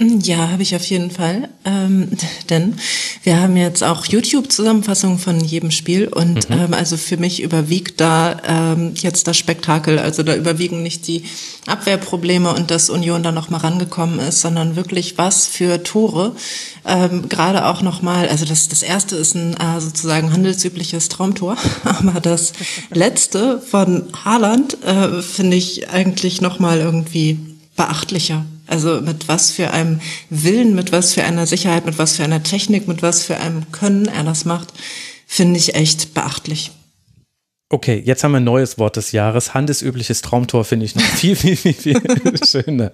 Ja, habe ich auf jeden Fall. Ähm, denn wir haben jetzt auch YouTube-Zusammenfassungen von jedem Spiel und mhm. ähm, also für mich überwiegt da ähm, jetzt das Spektakel. Also da überwiegen nicht die Abwehrprobleme und dass Union da nochmal rangekommen ist, sondern wirklich was für Tore. Ähm, Gerade auch nochmal, also das, das erste ist ein äh, sozusagen handelsübliches Traumtor, aber das letzte von Haaland äh, finde ich eigentlich nochmal irgendwie beachtlicher. Also mit was für einem Willen, mit was für einer Sicherheit, mit was für einer Technik, mit was für einem Können er das macht, finde ich echt beachtlich. Okay, jetzt haben wir ein neues Wort des Jahres. Handesübliches Traumtor finde ich noch viel, viel, viel, viel schöner.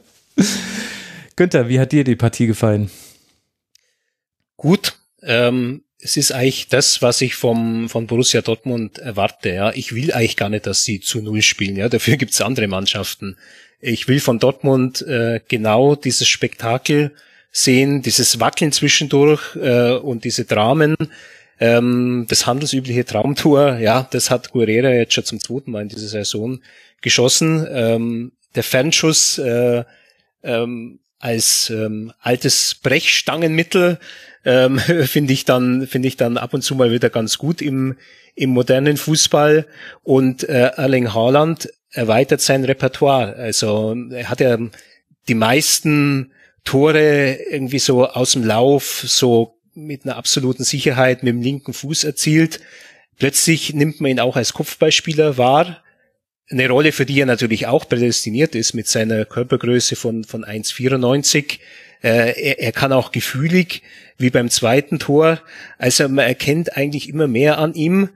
Günther, wie hat dir die Partie gefallen? Gut. Ähm, es ist eigentlich das, was ich vom, von Borussia Dortmund erwarte. Ja. Ich will eigentlich gar nicht, dass sie zu Null spielen. Ja. Dafür gibt es andere Mannschaften. Ich will von Dortmund äh, genau dieses Spektakel sehen, dieses Wackeln zwischendurch äh, und diese Dramen. Ähm, das handelsübliche Traumtor, ja, das hat Guerrera jetzt schon zum zweiten Mal in dieser Saison geschossen. Ähm, der Fernschuss äh, ähm, als ähm, altes Brechstangenmittel ähm, finde ich dann finde ich dann ab und zu mal wieder ganz gut im im modernen Fußball und äh, Erling Haaland erweitert sein Repertoire. Also er hat ja die meisten Tore irgendwie so aus dem Lauf, so mit einer absoluten Sicherheit mit dem linken Fuß erzielt. Plötzlich nimmt man ihn auch als Kopfballspieler wahr. Eine Rolle, für die er natürlich auch prädestiniert ist mit seiner Körpergröße von, von 1,94. Äh, er, er kann auch gefühlig, wie beim zweiten Tor. Also man erkennt eigentlich immer mehr an ihm.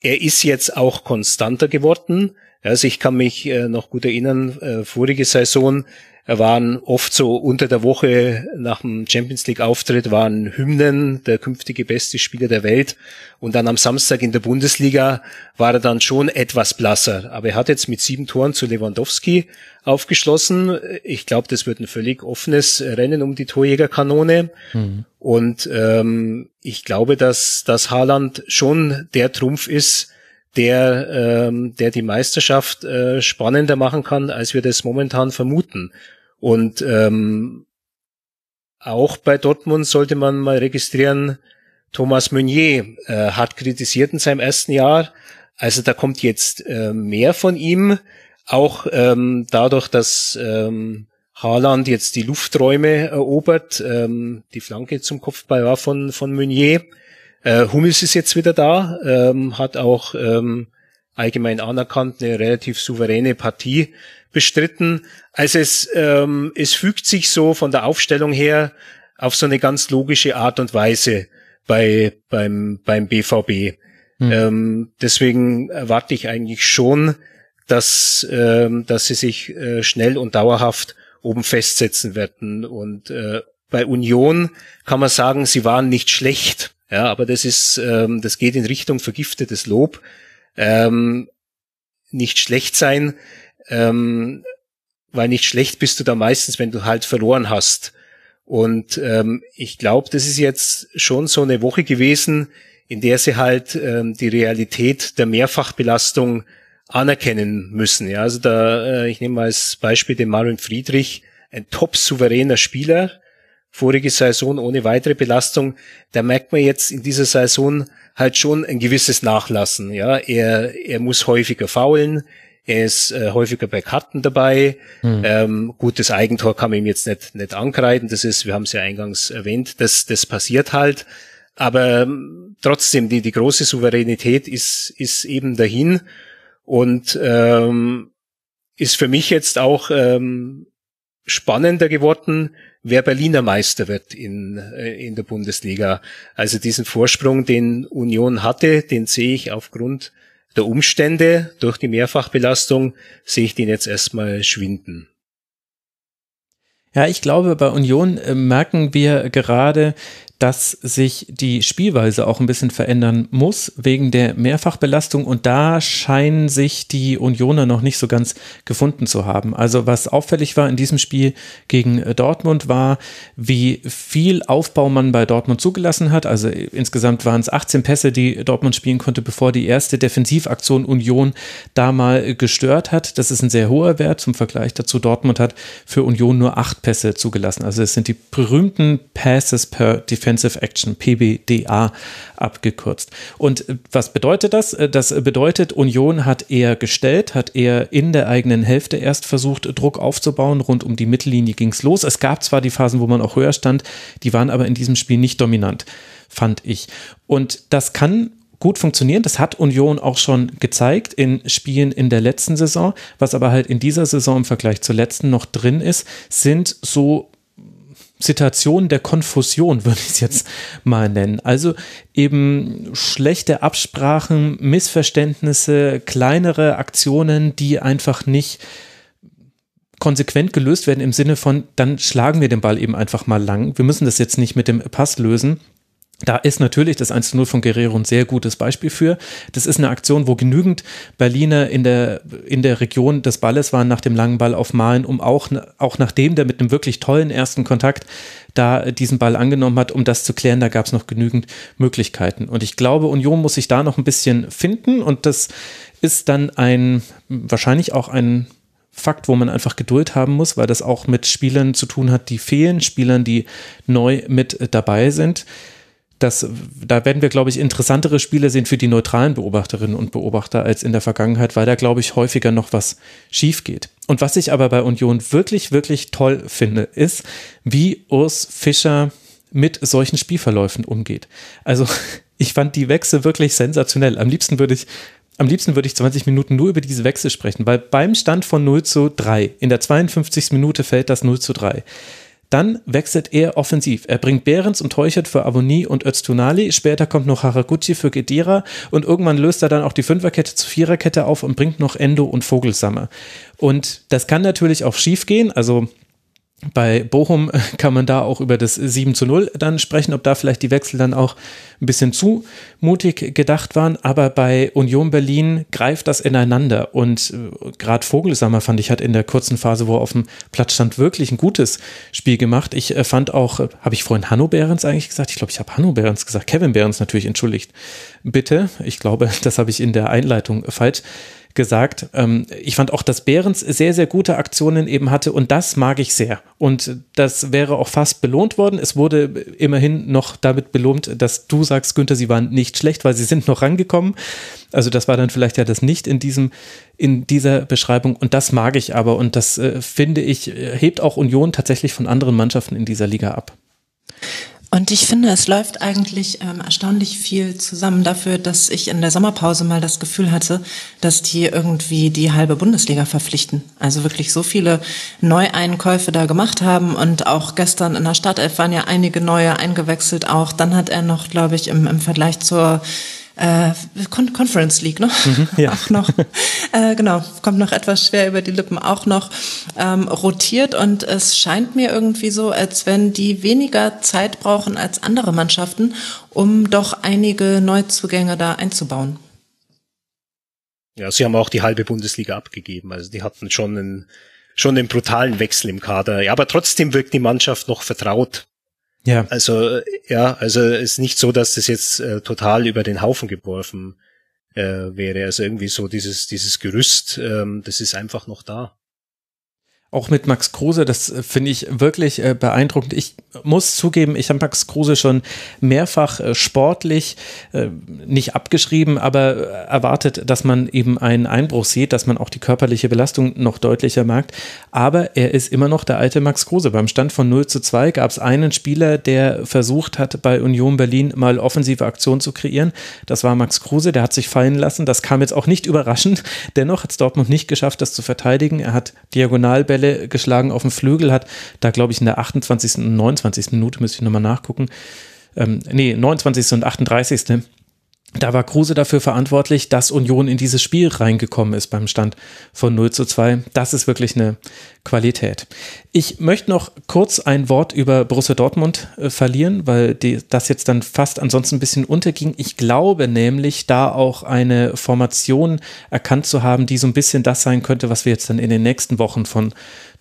Er ist jetzt auch konstanter geworden. Also ich kann mich äh, noch gut erinnern, äh, vorige Saison waren oft so unter der Woche nach dem Champions League Auftritt waren Hymnen, der künftige beste Spieler der Welt. Und dann am Samstag in der Bundesliga war er dann schon etwas blasser. Aber er hat jetzt mit sieben Toren zu Lewandowski aufgeschlossen. Ich glaube, das wird ein völlig offenes Rennen um die Torjägerkanone. Mhm. Und ähm, ich glaube, dass, dass Haaland schon der Trumpf ist, der, ähm, der die Meisterschaft äh, spannender machen kann, als wir das momentan vermuten. Und ähm, auch bei Dortmund sollte man mal registrieren, Thomas Meunier äh, hat kritisiert in seinem ersten Jahr. Also da kommt jetzt äh, mehr von ihm, auch ähm, dadurch, dass ähm, Haaland jetzt die Lufträume erobert. Ähm, die Flanke zum Kopfball war von, von Meunier. Äh, Hummels ist jetzt wieder da, ähm, hat auch ähm, allgemein anerkannt eine relativ souveräne Partie bestritten. Also es, ähm, es fügt sich so von der Aufstellung her auf so eine ganz logische Art und Weise bei, beim, beim BVB. Hm. Ähm, deswegen erwarte ich eigentlich schon, dass, ähm, dass sie sich äh, schnell und dauerhaft oben festsetzen werden. Und äh, bei Union kann man sagen, sie waren nicht schlecht. Ja, aber das ist, ähm, das geht in Richtung vergiftetes Lob. Ähm, nicht schlecht sein, ähm, weil nicht schlecht bist du da meistens, wenn du halt verloren hast. Und ähm, ich glaube, das ist jetzt schon so eine Woche gewesen, in der sie halt ähm, die Realität der Mehrfachbelastung anerkennen müssen. Ja, also da, äh, ich nehme als Beispiel den Marvin Friedrich, ein top souveräner Spieler, vorige Saison ohne weitere Belastung. Da merkt man jetzt in dieser Saison halt schon ein gewisses Nachlassen. Ja, er, er muss häufiger faulen. Er ist äh, häufiger bei Karten dabei. Mhm. Ähm, gutes Eigentor kann man ihm jetzt nicht, nicht ankreiden. Das ist, wir haben es ja eingangs erwähnt, das, das passiert halt. Aber ähm, trotzdem, die, die große Souveränität ist, ist eben dahin und ähm, ist für mich jetzt auch ähm, spannender geworden, wer Berliner Meister wird in, äh, in der Bundesliga. Also diesen Vorsprung, den Union hatte, den sehe ich aufgrund der Umstände durch die Mehrfachbelastung, sehe ich den jetzt erstmal schwinden. Ja, ich glaube, bei Union äh, merken wir gerade, dass sich die Spielweise auch ein bisschen verändern muss wegen der Mehrfachbelastung und da scheinen sich die Unioner noch nicht so ganz gefunden zu haben. Also was auffällig war in diesem Spiel gegen äh, Dortmund war, wie viel Aufbau man bei Dortmund zugelassen hat. Also insgesamt waren es 18 Pässe, die Dortmund spielen konnte, bevor die erste Defensivaktion Union da mal gestört hat. Das ist ein sehr hoher Wert zum Vergleich dazu. Dortmund hat für Union nur acht Pässe zugelassen. Also es sind die berühmten Passes per Defensive Defensive Action, PBDA abgekürzt. Und äh, was bedeutet das? Äh, das bedeutet, Union hat eher gestellt, hat eher in der eigenen Hälfte erst versucht, Druck aufzubauen. Rund um die Mittellinie ging es los. Es gab zwar die Phasen, wo man auch höher stand, die waren aber in diesem Spiel nicht dominant, fand ich. Und das kann gut funktionieren. Das hat Union auch schon gezeigt in Spielen in der letzten Saison. Was aber halt in dieser Saison im Vergleich zur letzten noch drin ist, sind so Situation der Konfusion, würde ich es jetzt mal nennen. Also eben schlechte Absprachen, Missverständnisse, kleinere Aktionen, die einfach nicht konsequent gelöst werden im Sinne von, dann schlagen wir den Ball eben einfach mal lang. Wir müssen das jetzt nicht mit dem Pass lösen, da ist natürlich das 1 0 von Guerrero ein sehr gutes Beispiel für. Das ist eine Aktion, wo genügend Berliner in der, in der Region des Balles waren nach dem langen Ball auf Malen, um auch, auch nachdem der mit einem wirklich tollen ersten Kontakt da diesen Ball angenommen hat, um das zu klären, da gab es noch genügend Möglichkeiten. Und ich glaube, Union muss sich da noch ein bisschen finden und das ist dann ein, wahrscheinlich auch ein Fakt, wo man einfach Geduld haben muss, weil das auch mit Spielern zu tun hat, die fehlen, Spielern, die neu mit dabei sind das, da werden wir, glaube ich, interessantere Spiele sehen für die neutralen Beobachterinnen und Beobachter als in der Vergangenheit, weil da, glaube ich, häufiger noch was schief geht. Und was ich aber bei Union wirklich, wirklich toll finde, ist, wie Urs Fischer mit solchen Spielverläufen umgeht. Also ich fand die Wechsel wirklich sensationell. Am liebsten würde ich am liebsten würde ich 20 Minuten nur über diese Wechsel sprechen, weil beim Stand von 0 zu 3, in der 52. Minute fällt das 0 zu 3. Dann wechselt er offensiv. Er bringt Behrens und Teuchert für Avoni und Öztunali. Später kommt noch Haraguchi für Gedira und irgendwann löst er dann auch die Fünferkette zu Viererkette auf und bringt noch Endo und Vogelsammer. Und das kann natürlich auch schief gehen. Also bei Bochum kann man da auch über das 7 zu 0 dann sprechen, ob da vielleicht die Wechsel dann auch ein bisschen zu mutig gedacht waren. Aber bei Union Berlin greift das ineinander. Und äh, gerade Vogelsammer fand ich, hat in der kurzen Phase, wo er auf dem Platz stand, wirklich ein gutes Spiel gemacht. Ich äh, fand auch, äh, habe ich vorhin Hanno Behrens eigentlich gesagt? Ich glaube, ich habe Hanno Behrens gesagt. Kevin Behrens natürlich, entschuldigt. Bitte. Ich glaube, das habe ich in der Einleitung falsch gesagt. Ähm, ich fand auch, dass Behrens sehr, sehr gute Aktionen eben hatte und das mag ich sehr. Und das wäre auch fast belohnt worden. Es wurde immerhin noch damit belohnt, dass du sagst, Günther, sie waren nicht schlecht, weil sie sind noch rangekommen. Also das war dann vielleicht ja das nicht in diesem, in dieser Beschreibung und das mag ich aber und das äh, finde ich, hebt auch Union tatsächlich von anderen Mannschaften in dieser Liga ab. Und ich finde, es läuft eigentlich ähm, erstaunlich viel zusammen dafür, dass ich in der Sommerpause mal das Gefühl hatte, dass die irgendwie die halbe Bundesliga verpflichten. Also wirklich so viele Neueinkäufe da gemacht haben und auch gestern in der Startelf waren ja einige neue eingewechselt auch. Dann hat er noch, glaube ich, im, im Vergleich zur äh, Con Conference League, ne? Mhm, ja. auch noch, äh, genau, kommt noch etwas schwer über die Lippen, auch noch ähm, rotiert und es scheint mir irgendwie so, als wenn die weniger Zeit brauchen als andere Mannschaften, um doch einige Neuzugänge da einzubauen. Ja, sie haben auch die halbe Bundesliga abgegeben, also die hatten schon einen, schon einen brutalen Wechsel im Kader. Ja, aber trotzdem wirkt die Mannschaft noch vertraut. Ja. Also, ja, also es ist nicht so, dass das jetzt äh, total über den Haufen geworfen äh, wäre. Also irgendwie so dieses, dieses Gerüst, ähm, das ist einfach noch da auch mit Max Kruse, das äh, finde ich wirklich äh, beeindruckend. Ich muss zugeben, ich habe Max Kruse schon mehrfach äh, sportlich nicht abgeschrieben, aber erwartet, dass man eben einen Einbruch sieht, dass man auch die körperliche Belastung noch deutlicher merkt. Aber er ist immer noch der alte Max Kruse. Beim Stand von 0 zu 2 gab es einen Spieler, der versucht hat, bei Union Berlin mal offensive Aktion zu kreieren. Das war Max Kruse, der hat sich fallen lassen. Das kam jetzt auch nicht überraschend. Dennoch hat es Dortmund nicht geschafft, das zu verteidigen. Er hat Diagonalbälle Bälle geschlagen auf dem Flügel, hat da, glaube ich, in der 28. und 29. Minute, müsste ich nochmal nachgucken, ähm, nee, 29. und 38. Da war Kruse dafür verantwortlich, dass Union in dieses Spiel reingekommen ist beim Stand von 0 zu 2. Das ist wirklich eine Qualität. Ich möchte noch kurz ein Wort über Borussia Dortmund äh, verlieren, weil die, das jetzt dann fast ansonsten ein bisschen unterging. Ich glaube nämlich, da auch eine Formation erkannt zu haben, die so ein bisschen das sein könnte, was wir jetzt dann in den nächsten Wochen von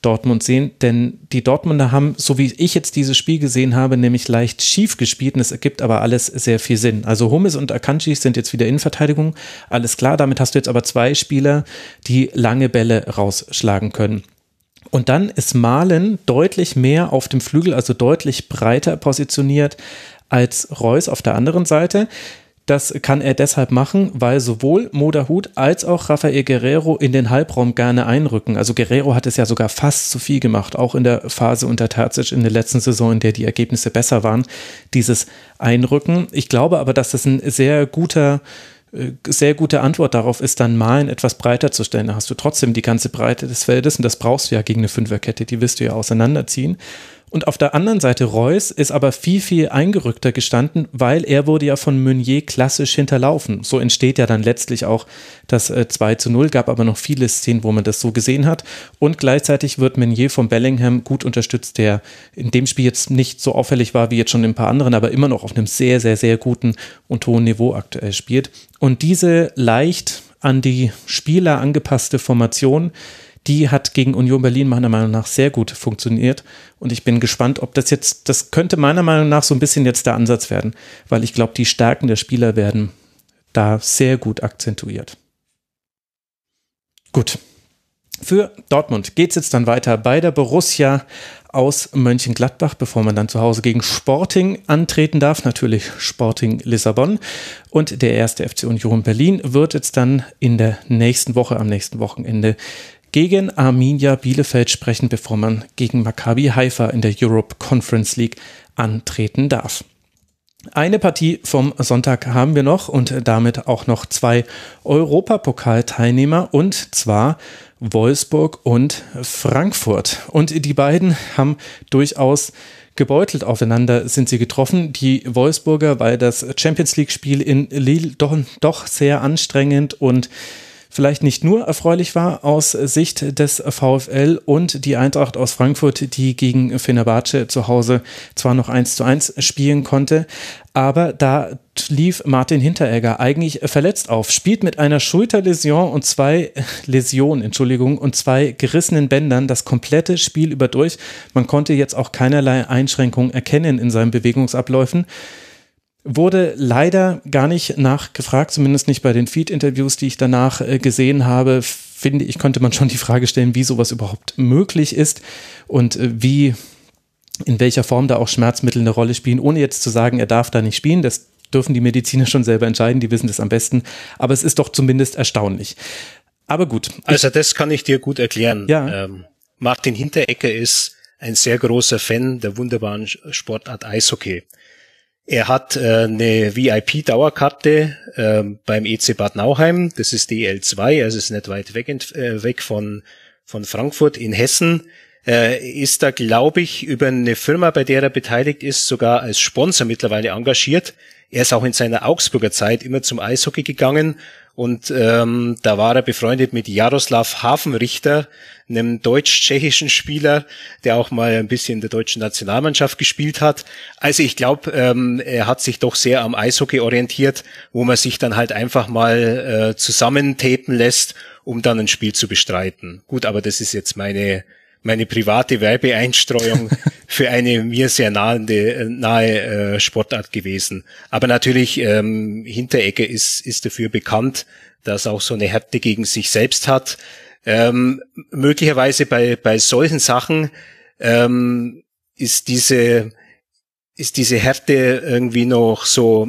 Dortmund sehen, denn die Dortmunder haben, so wie ich jetzt dieses Spiel gesehen habe, nämlich leicht schief gespielt und es ergibt aber alles sehr viel Sinn. Also Hummels und Akanji sind jetzt wieder Innenverteidigung, alles klar, damit hast du jetzt aber zwei Spieler, die lange Bälle rausschlagen können. Und dann ist Malen deutlich mehr auf dem Flügel, also deutlich breiter positioniert als Reus auf der anderen Seite. Das kann er deshalb machen, weil sowohl Moderhut als auch Rafael Guerrero in den Halbraum gerne einrücken. Also Guerrero hat es ja sogar fast zu viel gemacht, auch in der Phase unter Terzic in der letzten Saison, in der die Ergebnisse besser waren, dieses Einrücken. Ich glaube aber, dass das ein sehr guter äh, sehr gute Antwort darauf ist, dann Malen etwas breiter zu stellen. Da hast du trotzdem die ganze Breite des Feldes und das brauchst du ja gegen eine Fünferkette, die wirst du ja auseinanderziehen. Und auf der anderen Seite Reus ist aber viel, viel eingerückter gestanden, weil er wurde ja von Meunier klassisch hinterlaufen. So entsteht ja dann letztlich auch das äh, 2 zu 0, gab aber noch viele Szenen, wo man das so gesehen hat. Und gleichzeitig wird Meunier von Bellingham gut unterstützt, der in dem Spiel jetzt nicht so auffällig war wie jetzt schon in ein paar anderen, aber immer noch auf einem sehr, sehr, sehr guten und hohen Niveau aktuell spielt. Und diese leicht an die Spieler angepasste Formation, die hat gegen Union Berlin meiner Meinung nach sehr gut funktioniert. Und ich bin gespannt, ob das jetzt, das könnte meiner Meinung nach so ein bisschen jetzt der Ansatz werden, weil ich glaube, die Stärken der Spieler werden da sehr gut akzentuiert. Gut. Für Dortmund geht es jetzt dann weiter bei der Borussia aus Mönchengladbach, bevor man dann zu Hause gegen Sporting antreten darf. Natürlich Sporting Lissabon. Und der erste FC Union Berlin wird jetzt dann in der nächsten Woche, am nächsten Wochenende gegen Arminia Bielefeld sprechen, bevor man gegen Maccabi Haifa in der Europe Conference League antreten darf. Eine Partie vom Sonntag haben wir noch und damit auch noch zwei Europapokalteilnehmer und zwar Wolfsburg und Frankfurt. Und die beiden haben durchaus gebeutelt aufeinander sind sie getroffen. Die Wolfsburger, weil das Champions League Spiel in Lille doch, doch sehr anstrengend und vielleicht nicht nur erfreulich war aus Sicht des VfL und die Eintracht aus Frankfurt, die gegen Fenerbahce zu Hause zwar noch 1 zu 1 spielen konnte, aber da lief Martin Hinteregger eigentlich verletzt auf, spielt mit einer Schulterläsion und zwei Läsionen, Entschuldigung, und zwei gerissenen Bändern das komplette Spiel über durch. Man konnte jetzt auch keinerlei Einschränkungen erkennen in seinen Bewegungsabläufen wurde leider gar nicht nachgefragt, zumindest nicht bei den Feed-Interviews, die ich danach äh, gesehen habe. Finde ich, konnte man schon die Frage stellen, wie sowas überhaupt möglich ist und äh, wie, in welcher Form da auch Schmerzmittel eine Rolle spielen, ohne jetzt zu sagen, er darf da nicht spielen. Das dürfen die Mediziner schon selber entscheiden, die wissen das am besten. Aber es ist doch zumindest erstaunlich. Aber gut. Also das kann ich dir gut erklären. Ja. Ähm, Martin Hinteregger ist ein sehr großer Fan der wunderbaren Sportart Eishockey. Er hat äh, eine VIP-Dauerkarte äh, beim EC Bad Nauheim, das ist DL2, also ist nicht weit weg, äh, weg von, von Frankfurt in Hessen. Äh, ist da, glaube ich, über eine Firma, bei der er beteiligt ist, sogar als Sponsor mittlerweile engagiert. Er ist auch in seiner Augsburger Zeit immer zum Eishockey gegangen und ähm, da war er befreundet mit Jaroslav Hafenrichter, einem deutsch-tschechischen Spieler, der auch mal ein bisschen in der deutschen Nationalmannschaft gespielt hat. Also ich glaube, ähm, er hat sich doch sehr am Eishockey orientiert, wo man sich dann halt einfach mal äh, zusammentapen lässt, um dann ein Spiel zu bestreiten. Gut, aber das ist jetzt meine meine private Werbeeinstreuung für eine mir sehr nahende, nahe äh, Sportart gewesen. Aber natürlich, ähm, Hinteregger ist, ist dafür bekannt, dass auch so eine Härte gegen sich selbst hat. Ähm, möglicherweise bei, bei solchen Sachen ähm, ist diese, ist diese Härte irgendwie noch so,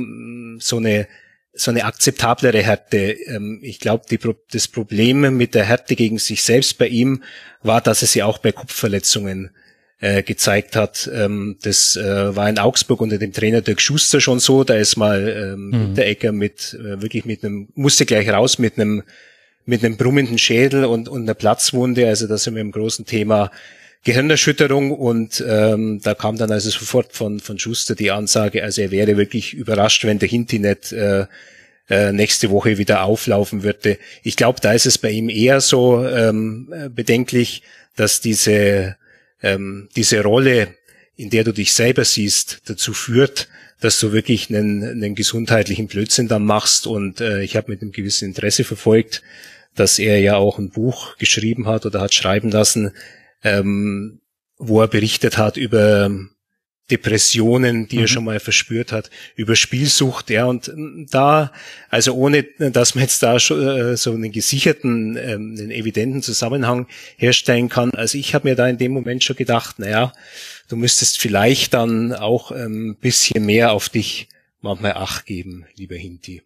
so eine, so eine akzeptablere Härte. Ähm, ich glaube, das Problem mit der Härte gegen sich selbst bei ihm war, dass er sie auch bei Kopfverletzungen äh, gezeigt hat. Ähm, das äh, war in Augsburg unter dem Trainer Dirk Schuster schon so. Da ist mal ähm, mhm. mit äh, wirklich mit einem musste gleich raus mit einem mit einem brummenden Schädel und, und einer Platzwunde. Also da sind wir im großen Thema Gehirnerschütterung und ähm, da kam dann also sofort von von Schuster die Ansage, also er wäre wirklich überrascht, wenn der Hinti nicht äh, äh, nächste Woche wieder auflaufen würde. Ich glaube, da ist es bei ihm eher so ähm, bedenklich, dass diese, ähm, diese Rolle, in der du dich selber siehst, dazu führt, dass du wirklich einen, einen gesundheitlichen Blödsinn dann machst. Und äh, ich habe mit einem gewissen Interesse verfolgt, dass er ja auch ein Buch geschrieben hat oder hat schreiben lassen, ähm, wo er berichtet hat über Depressionen, die mhm. er schon mal verspürt hat, über Spielsucht, ja, und da, also ohne, dass man jetzt da schon äh, so einen gesicherten, ähm, einen evidenten Zusammenhang herstellen kann, also ich habe mir da in dem Moment schon gedacht, naja, du müsstest vielleicht dann auch ein ähm, bisschen mehr auf dich manchmal Acht geben, lieber Hinti.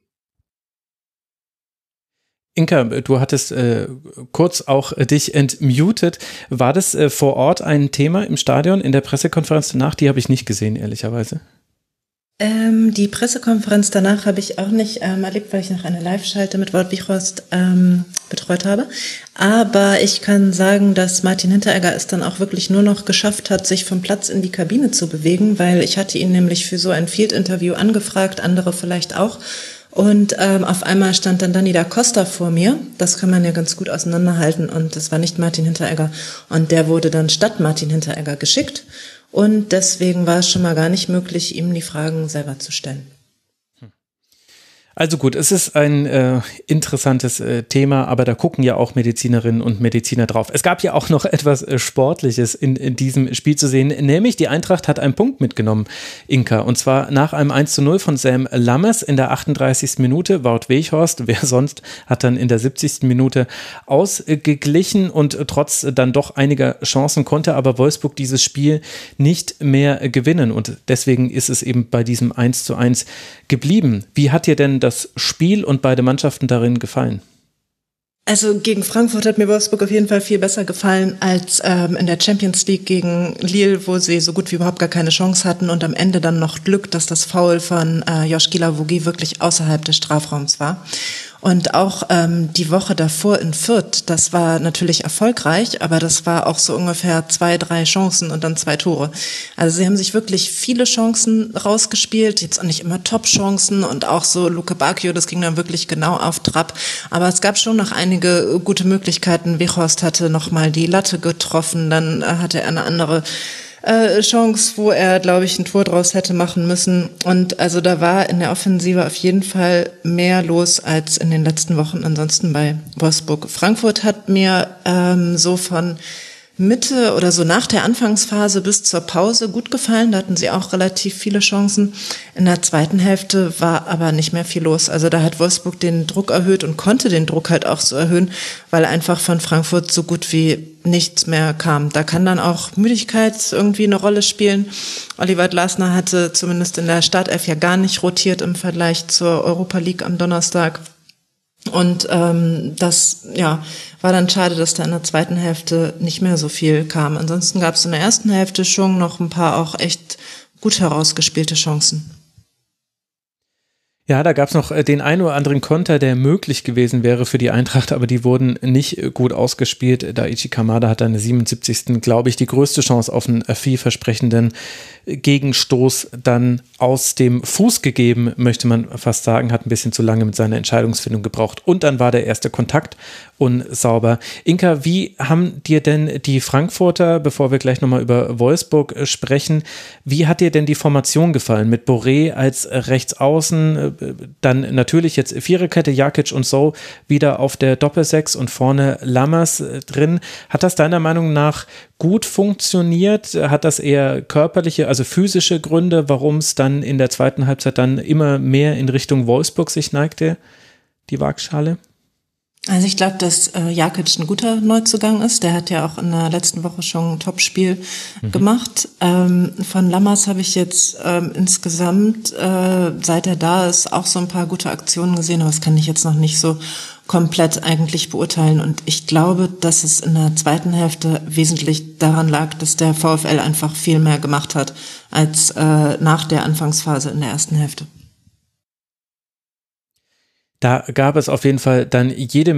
Inka, du hattest äh, kurz auch äh, dich entmutet. War das äh, vor Ort ein Thema im Stadion in der Pressekonferenz danach? Die habe ich nicht gesehen, ehrlicherweise. Ähm, die Pressekonferenz danach habe ich auch nicht ähm, erlebt, weil ich noch eine Live-Schalte mit Wort Wichrost ähm, betreut habe. Aber ich kann sagen, dass Martin Hinteregger es dann auch wirklich nur noch geschafft hat, sich vom Platz in die Kabine zu bewegen, weil ich hatte ihn nämlich für so ein Field-Interview angefragt, andere vielleicht auch. Und ähm, auf einmal stand dann Danny da Costa vor mir. Das kann man ja ganz gut auseinanderhalten. Und das war nicht Martin Hinteregger. Und der wurde dann statt Martin Hinteregger geschickt. Und deswegen war es schon mal gar nicht möglich, ihm die Fragen selber zu stellen. Also gut, es ist ein äh, interessantes äh, Thema, aber da gucken ja auch Medizinerinnen und Mediziner drauf. Es gab ja auch noch etwas äh, Sportliches in, in, diesem Spiel zu sehen, nämlich die Eintracht hat einen Punkt mitgenommen, Inka, und zwar nach einem 1 zu 0 von Sam Lammers in der 38. Minute. Wout Weghorst, wer sonst, hat dann in der 70. Minute ausgeglichen und trotz dann doch einiger Chancen konnte aber Wolfsburg dieses Spiel nicht mehr gewinnen und deswegen ist es eben bei diesem 1 zu 1 geblieben. Wie hat dir denn das Spiel und beide Mannschaften darin gefallen? Also gegen Frankfurt hat mir Wolfsburg auf jeden Fall viel besser gefallen als ähm, in der Champions League gegen Lille, wo sie so gut wie überhaupt gar keine Chance hatten und am Ende dann noch Glück, dass das Foul von äh, Josh Gilavogi wirklich außerhalb des Strafraums war. Und auch ähm, die Woche davor in Fürth, das war natürlich erfolgreich, aber das war auch so ungefähr zwei, drei Chancen und dann zwei Tore. Also sie haben sich wirklich viele Chancen rausgespielt, jetzt auch nicht immer Top-Chancen und auch so Luke Bacchio, das ging dann wirklich genau auf Trab. Aber es gab schon noch einige gute Möglichkeiten. Wichhorst hatte nochmal die Latte getroffen, dann hatte er eine andere äh, Chance, wo er, glaube ich, ein Tor draus hätte machen müssen. Und also da war in der Offensive auf jeden Fall mehr los als in den letzten Wochen ansonsten bei Wolfsburg. Frankfurt hat mir ähm, so von Mitte oder so nach der Anfangsphase bis zur Pause gut gefallen. Da hatten sie auch relativ viele Chancen. In der zweiten Hälfte war aber nicht mehr viel los. Also da hat Wolfsburg den Druck erhöht und konnte den Druck halt auch so erhöhen, weil einfach von Frankfurt so gut wie nichts mehr kam. Da kann dann auch Müdigkeit irgendwie eine Rolle spielen. Oliver Glasner hatte zumindest in der Startelf ja gar nicht rotiert im Vergleich zur Europa League am Donnerstag. Und ähm, das ja, war dann schade, dass da in der zweiten Hälfte nicht mehr so viel kam. Ansonsten gab es in der ersten Hälfte schon noch ein paar auch echt gut herausgespielte Chancen. Ja, da gab es noch äh, den ein oder anderen Konter, der möglich gewesen wäre für die Eintracht, aber die wurden nicht äh, gut ausgespielt. Daichi Kamada hat dann in der 77. glaube ich, die größte Chance auf einen vielversprechenden Gegenstoß dann aus dem Fuß gegeben, möchte man fast sagen, hat ein bisschen zu lange mit seiner Entscheidungsfindung gebraucht. Und dann war der erste Kontakt unsauber. Inka, wie haben dir denn die Frankfurter, bevor wir gleich nochmal über Wolfsburg sprechen, wie hat dir denn die Formation gefallen? Mit Boré als Rechtsaußen, dann natürlich jetzt Viererkette, Jakic und so wieder auf der Doppelsechs und vorne Lammers drin. Hat das deiner Meinung nach gut funktioniert? Hat das eher körperliche, also physische Gründe, warum es dann in der zweiten Halbzeit dann immer mehr in Richtung Wolfsburg sich neigte, die Waagschale? Also ich glaube, dass äh, Jakic ein guter Neuzugang ist. Der hat ja auch in der letzten Woche schon ein Topspiel mhm. gemacht. Ähm, von Lammers habe ich jetzt ähm, insgesamt, äh, seit er da ist, auch so ein paar gute Aktionen gesehen, aber das kann ich jetzt noch nicht so komplett eigentlich beurteilen. Und ich glaube, dass es in der zweiten Hälfte wesentlich daran lag, dass der VfL einfach viel mehr gemacht hat als äh, nach der Anfangsphase in der ersten Hälfte. Da gab es auf jeden Fall dann jede,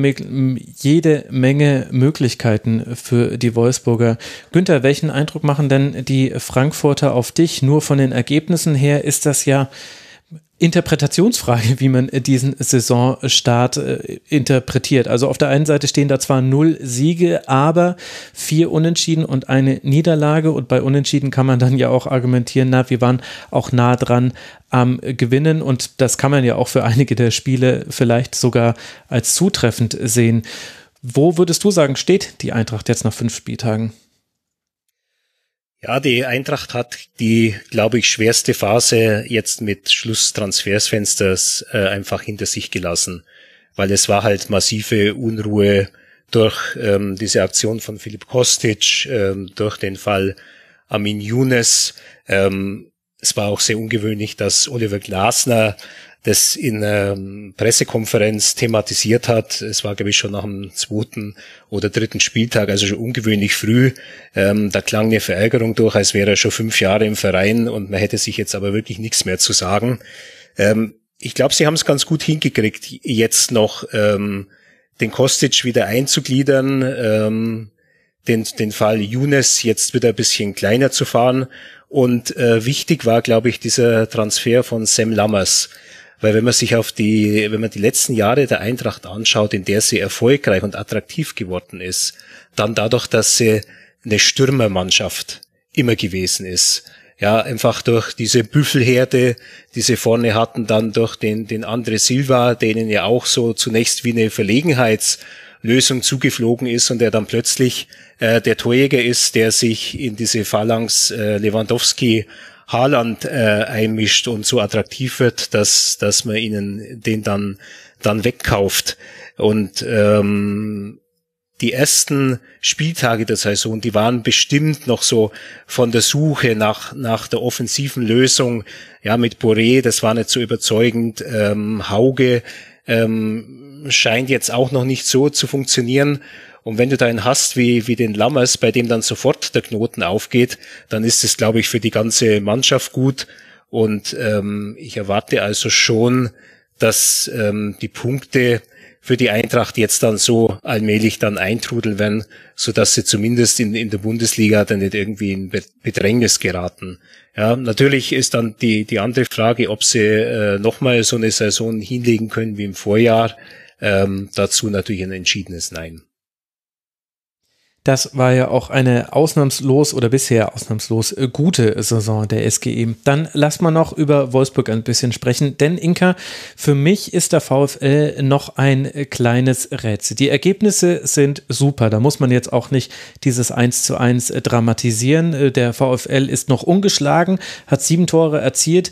jede Menge Möglichkeiten für die Wolfsburger. Günther, welchen Eindruck machen denn die Frankfurter auf dich? Nur von den Ergebnissen her ist das ja Interpretationsfrage, wie man diesen Saisonstart äh, interpretiert. Also auf der einen Seite stehen da zwar null Siege, aber vier Unentschieden und eine Niederlage. Und bei Unentschieden kann man dann ja auch argumentieren, na, wir waren auch nah dran am Gewinnen. Und das kann man ja auch für einige der Spiele vielleicht sogar als zutreffend sehen. Wo würdest du sagen, steht die Eintracht jetzt nach fünf Spieltagen? Ja, die Eintracht hat die, glaube ich, schwerste Phase jetzt mit Schluss Transfersfensters äh, einfach hinter sich gelassen, weil es war halt massive Unruhe durch ähm, diese Aktion von Philipp Kostic, ähm, durch den Fall Amin Younes. Ähm, es war auch sehr ungewöhnlich, dass Oliver Glasner das in ähm, Pressekonferenz thematisiert hat. Es war, glaube ich, schon nach dem zweiten oder dritten Spieltag, also schon ungewöhnlich früh. Ähm, da klang eine Verärgerung durch, als wäre er schon fünf Jahre im Verein und man hätte sich jetzt aber wirklich nichts mehr zu sagen. Ähm, ich glaube, sie haben es ganz gut hingekriegt, jetzt noch ähm, den Kostic wieder einzugliedern, ähm, den, den Fall Younes jetzt wieder ein bisschen kleiner zu fahren. Und äh, wichtig war, glaube ich, dieser Transfer von Sam Lammers. Weil wenn man sich auf die, wenn man die letzten Jahre der Eintracht anschaut, in der sie erfolgreich und attraktiv geworden ist, dann dadurch, dass sie eine Stürmermannschaft immer gewesen ist. Ja, einfach durch diese Büffelherde, die sie vorne hatten, dann durch den, den Andre Silva, denen ja auch so zunächst wie eine Verlegenheitslösung zugeflogen ist und der dann plötzlich äh, der Torjäger ist, der sich in diese Phalanx äh, Lewandowski Haaland äh, einmischt und so attraktiv wird, dass, dass man ihnen den dann, dann wegkauft. Und ähm, die ersten Spieltage der Saison, die waren bestimmt noch so von der Suche nach, nach der offensiven Lösung. Ja, mit Boré, das war nicht so überzeugend. Ähm, Hauge ähm, scheint jetzt auch noch nicht so zu funktionieren. Und wenn du da einen hast wie, wie den Lammers, bei dem dann sofort der Knoten aufgeht, dann ist es, glaube ich, für die ganze Mannschaft gut. Und ähm, ich erwarte also schon, dass ähm, die Punkte für die Eintracht jetzt dann so allmählich dann eintrudeln werden, so dass sie zumindest in, in der Bundesliga dann nicht irgendwie in Bedrängnis geraten. Ja, natürlich ist dann die, die andere Frage, ob sie äh, nochmal so eine Saison hinlegen können wie im Vorjahr. Ähm, dazu natürlich ein entschiedenes Nein. Das war ja auch eine ausnahmslos oder bisher ausnahmslos äh, gute Saison der SGE. Dann lass mal noch über Wolfsburg ein bisschen sprechen, denn Inka, für mich ist der VfL noch ein kleines Rätsel. Die Ergebnisse sind super, da muss man jetzt auch nicht dieses 1 zu 1 dramatisieren. Äh, der VfL ist noch ungeschlagen, hat sieben Tore erzielt,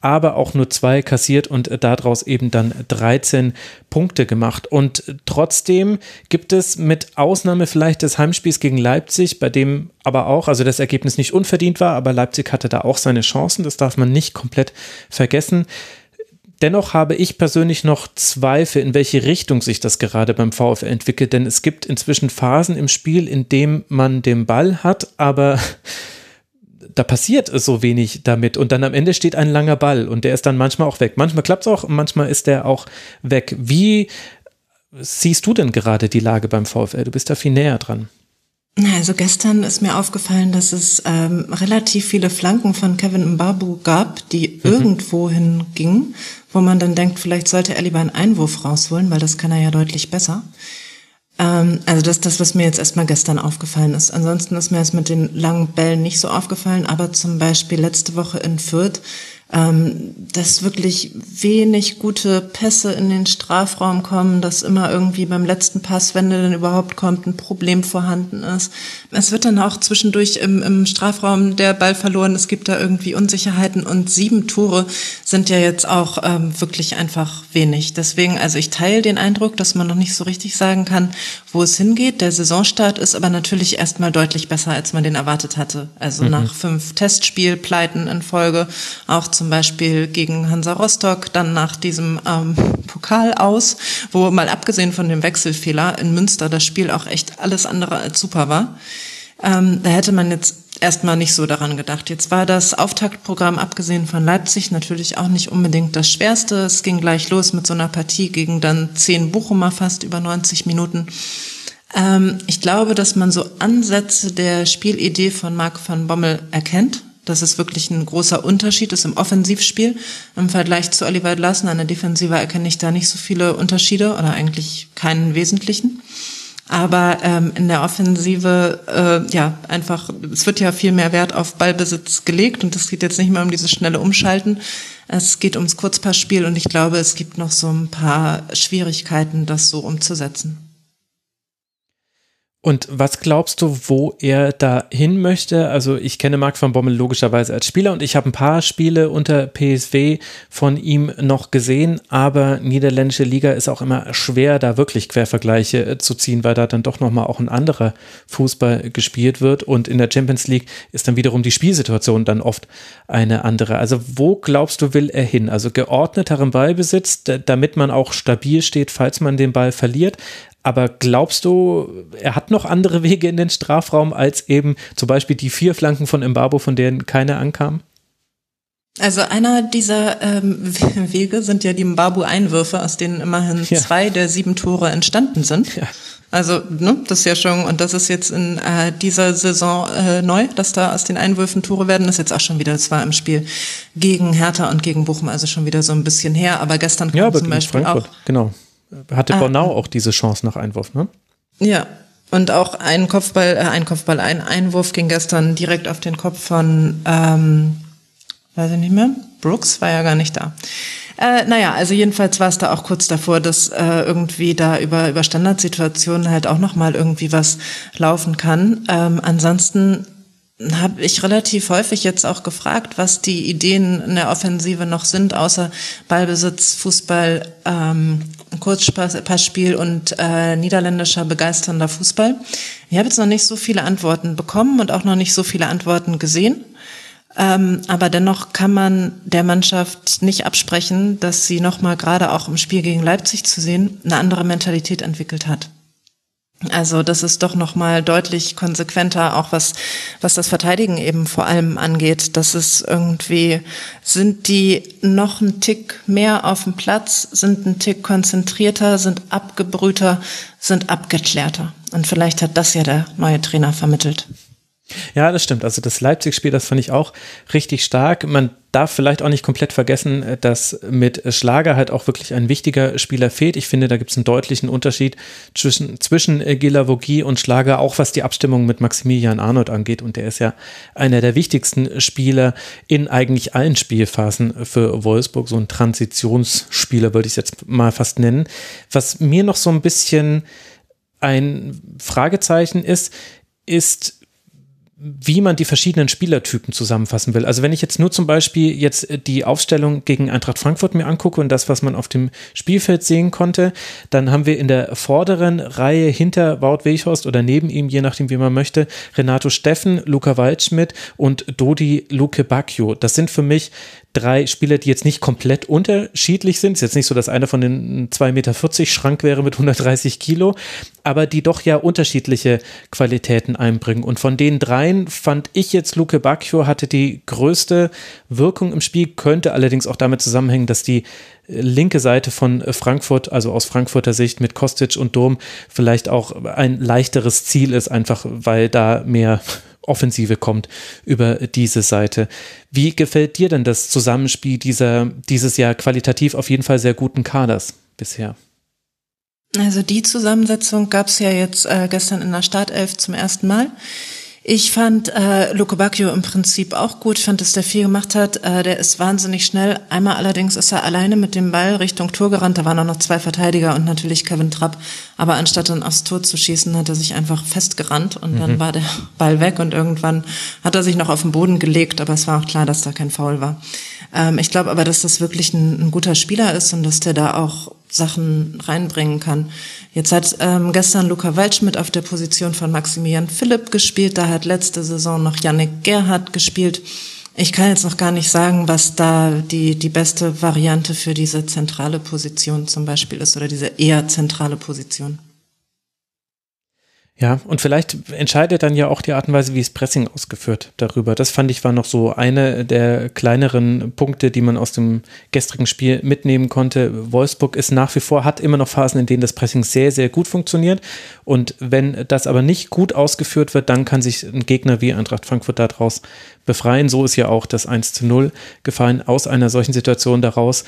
aber auch nur zwei kassiert und daraus eben dann 13 Punkte gemacht. Und trotzdem gibt es mit Ausnahme vielleicht des Heimspiels gegen Leipzig, bei dem aber auch, also das Ergebnis nicht unverdient war, aber Leipzig hatte da auch seine Chancen, das darf man nicht komplett vergessen Dennoch habe ich persönlich noch Zweifel, in welche Richtung sich das gerade beim VfL entwickelt, denn es gibt inzwischen Phasen im Spiel, in dem man den Ball hat, aber da passiert so wenig damit und dann am Ende steht ein langer Ball und der ist dann manchmal auch weg. Manchmal klappt es auch, manchmal ist der auch weg. Wie siehst du denn gerade die Lage beim VfL? Du bist da viel näher dran. Also gestern ist mir aufgefallen, dass es ähm, relativ viele Flanken von Kevin Mbabu gab, die mhm. irgendwo hingingen, wo man dann denkt, vielleicht sollte er lieber einen Einwurf rausholen, weil das kann er ja deutlich besser. Ähm, also das ist das, was mir jetzt erstmal gestern aufgefallen ist. Ansonsten ist mir es mit den langen Bällen nicht so aufgefallen, aber zum Beispiel letzte Woche in Fürth ähm, dass wirklich wenig gute Pässe in den Strafraum kommen, dass immer irgendwie beim letzten Pass, wenn der denn überhaupt kommt, ein Problem vorhanden ist. Es wird dann auch zwischendurch im, im Strafraum der Ball verloren. Es gibt da irgendwie Unsicherheiten und sieben Tore sind ja jetzt auch ähm, wirklich einfach wenig. Deswegen, also ich teile den Eindruck, dass man noch nicht so richtig sagen kann, wo es hingeht. Der Saisonstart ist aber natürlich erstmal deutlich besser, als man den erwartet hatte. Also mhm. nach fünf Testspielpleiten in Folge, auch zum Beispiel gegen Hansa Rostock, dann nach diesem ähm, Pokal aus, wo mal abgesehen von dem Wechselfehler in Münster das Spiel auch echt alles andere als super war. Ähm, da hätte man jetzt erstmal nicht so daran gedacht. Jetzt war das Auftaktprogramm abgesehen von Leipzig natürlich auch nicht unbedingt das Schwerste. Es ging gleich los mit so einer Partie gegen dann zehn Bochumer fast über 90 Minuten. Ähm, ich glaube, dass man so Ansätze der Spielidee von Marc van Bommel erkennt dass es wirklich ein großer Unterschied ist im Offensivspiel im Vergleich zu Oliver Glasner. An der Defensive erkenne ich da nicht so viele Unterschiede oder eigentlich keinen wesentlichen. Aber ähm, in der Offensive, äh, ja, einfach, es wird ja viel mehr Wert auf Ballbesitz gelegt und es geht jetzt nicht mehr um dieses schnelle Umschalten. Es geht ums Kurzpassspiel und ich glaube, es gibt noch so ein paar Schwierigkeiten, das so umzusetzen. Und was glaubst du, wo er da hin möchte? Also ich kenne Marc van Bommel logischerweise als Spieler und ich habe ein paar Spiele unter PSW von ihm noch gesehen, aber niederländische Liga ist auch immer schwer, da wirklich Quervergleiche äh, zu ziehen, weil da dann doch nochmal auch ein anderer Fußball gespielt wird und in der Champions League ist dann wiederum die Spielsituation dann oft eine andere. Also wo glaubst du, will er hin? Also geordneteren Ballbesitz, damit man auch stabil steht, falls man den Ball verliert, aber glaubst du, er hat noch andere Wege in den Strafraum als eben zum Beispiel die vier Flanken von Mbabo, von denen keine ankam? Also einer dieser ähm, Wege sind ja die Mbabu-Einwürfe, aus denen immerhin ja. zwei der sieben Tore entstanden sind. Ja. Also ne, das ist ja schon, und das ist jetzt in äh, dieser Saison äh, neu, dass da aus den Einwürfen Tore werden. Das ist jetzt auch schon wieder, das war im Spiel gegen Hertha und gegen Bochum, also schon wieder so ein bisschen her. Aber gestern kam ja, zum Beispiel Frankfurt, auch genau hatte ah. Bornau auch diese Chance nach Einwurf, ne? Ja. Und auch ein Kopfball, äh, ein Kopfball, ein Einwurf ging gestern direkt auf den Kopf von, ähm, weiß ich nicht mehr, Brooks war ja gar nicht da. Äh, naja, also jedenfalls war es da auch kurz davor, dass äh, irgendwie da über, über Standardsituationen halt auch nochmal irgendwie was laufen kann. Ähm, ansonsten habe ich relativ häufig jetzt auch gefragt, was die Ideen in der Offensive noch sind, außer Ballbesitz, Fußball, ähm, Kurzpassspiel und äh, niederländischer begeisternder Fußball. Ich habe jetzt noch nicht so viele Antworten bekommen und auch noch nicht so viele Antworten gesehen. Ähm, aber dennoch kann man der Mannschaft nicht absprechen, dass sie nochmal gerade auch im Spiel gegen Leipzig zu sehen, eine andere Mentalität entwickelt hat. Also das ist doch noch mal deutlich konsequenter, auch was was das Verteidigen eben vor allem angeht. Das ist irgendwie sind die noch ein Tick mehr auf dem Platz, sind ein Tick konzentrierter, sind abgebrühter, sind abgeklärter. Und vielleicht hat das ja der neue Trainer vermittelt. Ja, das stimmt. Also das Leipzig-Spiel, das fand ich auch richtig stark. Man darf vielleicht auch nicht komplett vergessen, dass mit Schlager halt auch wirklich ein wichtiger Spieler fehlt. Ich finde, da gibt es einen deutlichen Unterschied zwischen, zwischen Gilavogi und Schlager, auch was die Abstimmung mit Maximilian Arnold angeht. Und der ist ja einer der wichtigsten Spieler in eigentlich allen Spielphasen für Wolfsburg. So ein Transitionsspieler würde ich jetzt mal fast nennen. Was mir noch so ein bisschen ein Fragezeichen ist, ist, wie man die verschiedenen Spielertypen zusammenfassen will. Also wenn ich jetzt nur zum Beispiel jetzt die Aufstellung gegen Eintracht Frankfurt mir angucke und das, was man auf dem Spielfeld sehen konnte, dann haben wir in der vorderen Reihe hinter Wout Weghorst oder neben ihm, je nachdem wie man möchte, Renato Steffen, Luca Waldschmidt und Dodi Luke Bacchio. Das sind für mich drei Spieler, die jetzt nicht komplett unterschiedlich sind. Ist jetzt nicht so, dass einer von den 2,40 Meter Schrank wäre mit 130 Kilo, aber die doch ja unterschiedliche Qualitäten einbringen. Und von den dreien fand ich jetzt, Luke Bacchio hatte die größte Wirkung im Spiel, könnte allerdings auch damit zusammenhängen, dass die linke Seite von Frankfurt, also aus Frankfurter Sicht mit Kostic und Dom, vielleicht auch ein leichteres Ziel ist, einfach weil da mehr Offensive kommt über diese Seite. Wie gefällt dir denn das Zusammenspiel dieser, dieses Jahr qualitativ auf jeden Fall sehr guten Kaders bisher? Also die Zusammensetzung gab es ja jetzt äh, gestern in der Startelf zum ersten Mal. Ich fand äh, Luco Bacchio im Prinzip auch gut. Ich fand, dass der viel gemacht hat. Äh, der ist wahnsinnig schnell. Einmal allerdings ist er alleine mit dem Ball Richtung Tor gerannt. Da waren auch noch zwei Verteidiger und natürlich Kevin Trapp. Aber anstatt dann aufs Tor zu schießen, hat er sich einfach festgerannt und mhm. dann war der Ball weg und irgendwann hat er sich noch auf den Boden gelegt. Aber es war auch klar, dass da kein Foul war. Ähm, ich glaube aber, dass das wirklich ein, ein guter Spieler ist und dass der da auch Sachen reinbringen kann. Jetzt hat ähm, gestern Luca Waldschmidt auf der Position von Maximilian Philipp gespielt. Da hat letzte Saison noch Yannick Gerhardt gespielt. Ich kann jetzt noch gar nicht sagen, was da die, die beste Variante für diese zentrale Position zum Beispiel ist oder diese eher zentrale Position. Ja, und vielleicht entscheidet dann ja auch die Art und Weise, wie es Pressing ausgeführt darüber. Das fand ich war noch so eine der kleineren Punkte, die man aus dem gestrigen Spiel mitnehmen konnte. Wolfsburg ist nach wie vor, hat immer noch Phasen, in denen das Pressing sehr, sehr gut funktioniert. Und wenn das aber nicht gut ausgeführt wird, dann kann sich ein Gegner wie Eintracht Frankfurt daraus befreien. So ist ja auch das 1 zu 0 gefallen aus einer solchen Situation daraus.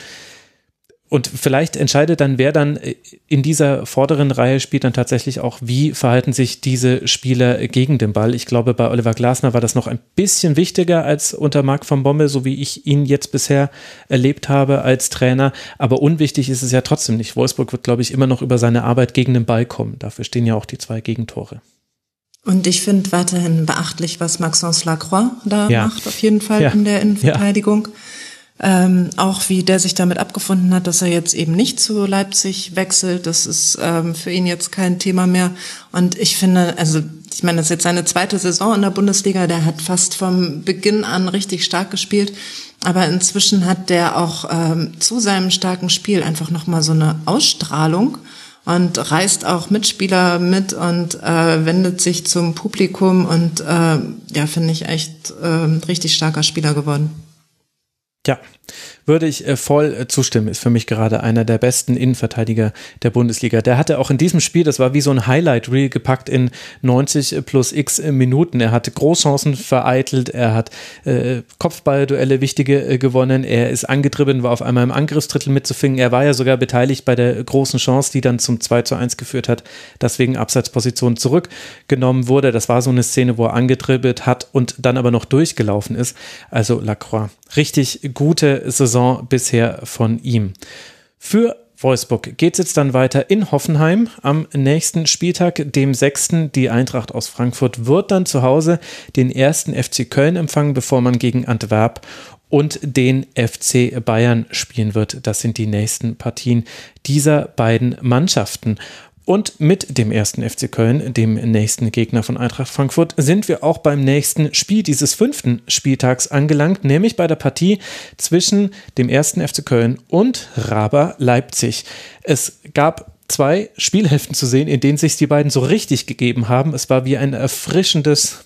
Und vielleicht entscheidet dann, wer dann in dieser vorderen Reihe spielt, dann tatsächlich auch, wie verhalten sich diese Spieler gegen den Ball. Ich glaube, bei Oliver Glasner war das noch ein bisschen wichtiger als unter Marc von Bommel, so wie ich ihn jetzt bisher erlebt habe als Trainer. Aber unwichtig ist es ja trotzdem nicht. Wolfsburg wird, glaube ich, immer noch über seine Arbeit gegen den Ball kommen. Dafür stehen ja auch die zwei Gegentore. Und ich finde weiterhin beachtlich, was Maxence Lacroix da ja. macht, auf jeden Fall ja. in der Innenverteidigung. Ja. Ähm, auch wie der sich damit abgefunden hat, dass er jetzt eben nicht zu Leipzig wechselt. Das ist ähm, für ihn jetzt kein Thema mehr. Und ich finde, also ich meine, das ist jetzt seine zweite Saison in der Bundesliga. Der hat fast vom Beginn an richtig stark gespielt. Aber inzwischen hat der auch ähm, zu seinem starken Spiel einfach nochmal so eine Ausstrahlung und reißt auch Mitspieler mit und äh, wendet sich zum Publikum und äh, ja, finde ich echt äh, richtig starker Spieler geworden. Ja, würde ich äh, voll äh, zustimmen. Ist für mich gerade einer der besten Innenverteidiger der Bundesliga. Der hatte auch in diesem Spiel, das war wie so ein Highlight-Reel gepackt in 90 plus x Minuten. Er hat Großchancen vereitelt, er hat äh, Kopfballduelle wichtige äh, gewonnen, er ist angetrieben, war auf einmal im Angriffsdrittel mitzufingen. Er war ja sogar beteiligt bei der großen Chance, die dann zum 2 zu 1 geführt hat, dass wegen Abseitsposition zurückgenommen wurde. Das war so eine Szene, wo er angetribbelt hat und dann aber noch durchgelaufen ist. Also Lacroix. Richtig gute Saison bisher von ihm. Für Wolfsburg geht es jetzt dann weiter in Hoffenheim am nächsten Spieltag, dem 6. Die Eintracht aus Frankfurt wird dann zu Hause den ersten FC Köln empfangen, bevor man gegen Antwerp und den FC Bayern spielen wird. Das sind die nächsten Partien dieser beiden Mannschaften. Und mit dem ersten FC Köln, dem nächsten Gegner von Eintracht Frankfurt, sind wir auch beim nächsten Spiel dieses fünften Spieltags angelangt, nämlich bei der Partie zwischen dem ersten FC Köln und Raber Leipzig. Es gab zwei Spielhälften zu sehen, in denen sich die beiden so richtig gegeben haben. Es war wie ein erfrischendes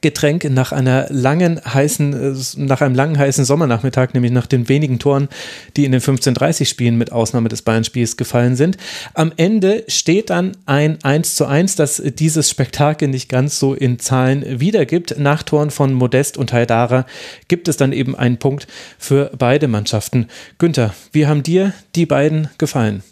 Getränk nach einer langen heißen, äh, nach einem langen heißen Sommernachmittag, nämlich nach den wenigen Toren, die in den 15:30 Spielen mit Ausnahme des Bayern-Spiels gefallen sind. Am Ende steht dann ein 1 zu 1, das dieses Spektakel nicht ganz so in Zahlen wiedergibt. Nach Toren von Modest und Haidara gibt es dann eben einen Punkt für beide Mannschaften. Günther, wie haben dir die beiden gefallen?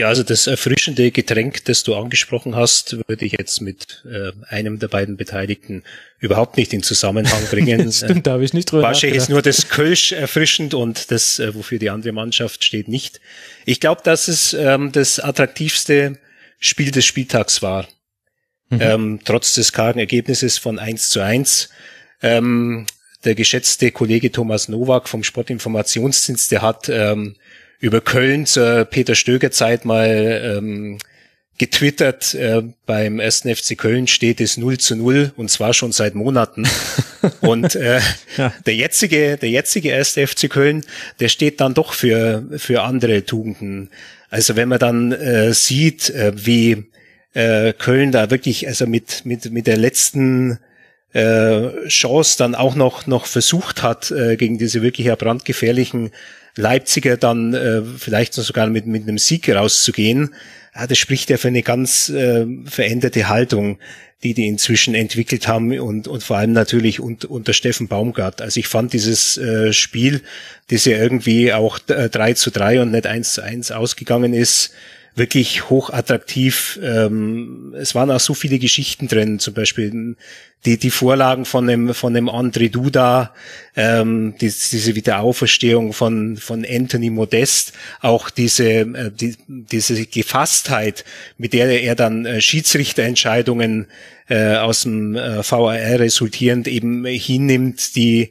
Ja, also das erfrischende Getränk, das du angesprochen hast, würde ich jetzt mit äh, einem der beiden Beteiligten überhaupt nicht in Zusammenhang bringen. Stimmt, da habe ich nicht drüber Wahrscheinlich ist nur das Kölsch erfrischend und das, äh, wofür die andere Mannschaft steht, nicht. Ich glaube, dass es ähm, das attraktivste Spiel des Spieltags war. Mhm. Ähm, trotz des kargen Ergebnisses von 1 zu 1. Ähm, der geschätzte Kollege Thomas Nowak vom Sportinformationsdienst, der hat ähm, über Köln zur Peter Stöger Zeit mal ähm, getwittert, äh, beim 1. FC Köln steht es 0 zu 0 und zwar schon seit Monaten. und äh, ja. der jetzige, der jetzige 1. FC Köln, der steht dann doch für, für andere Tugenden. Also wenn man dann äh, sieht, äh, wie äh, Köln da wirklich, also mit, mit, mit der letzten äh, Chance dann auch noch, noch versucht hat, äh, gegen diese wirklich ja brandgefährlichen Leipziger dann äh, vielleicht sogar mit, mit einem Sieg rauszugehen, ja, das spricht ja für eine ganz äh, veränderte Haltung, die die inzwischen entwickelt haben und, und vor allem natürlich und, unter Steffen Baumgart. Also ich fand dieses äh, Spiel, das ja irgendwie auch äh, 3 zu 3 und nicht 1 zu 1 ausgegangen ist, wirklich hochattraktiv. Ähm, es waren auch so viele Geschichten drin, zum Beispiel die, die Vorlagen von dem, von dem André Duda, ähm, die, diese Wiederauferstehung von, von Anthony Modest, auch diese, äh, die, diese Gefasstheit, mit der er dann äh, Schiedsrichterentscheidungen äh, aus dem äh, VAR resultierend eben hinnimmt, die,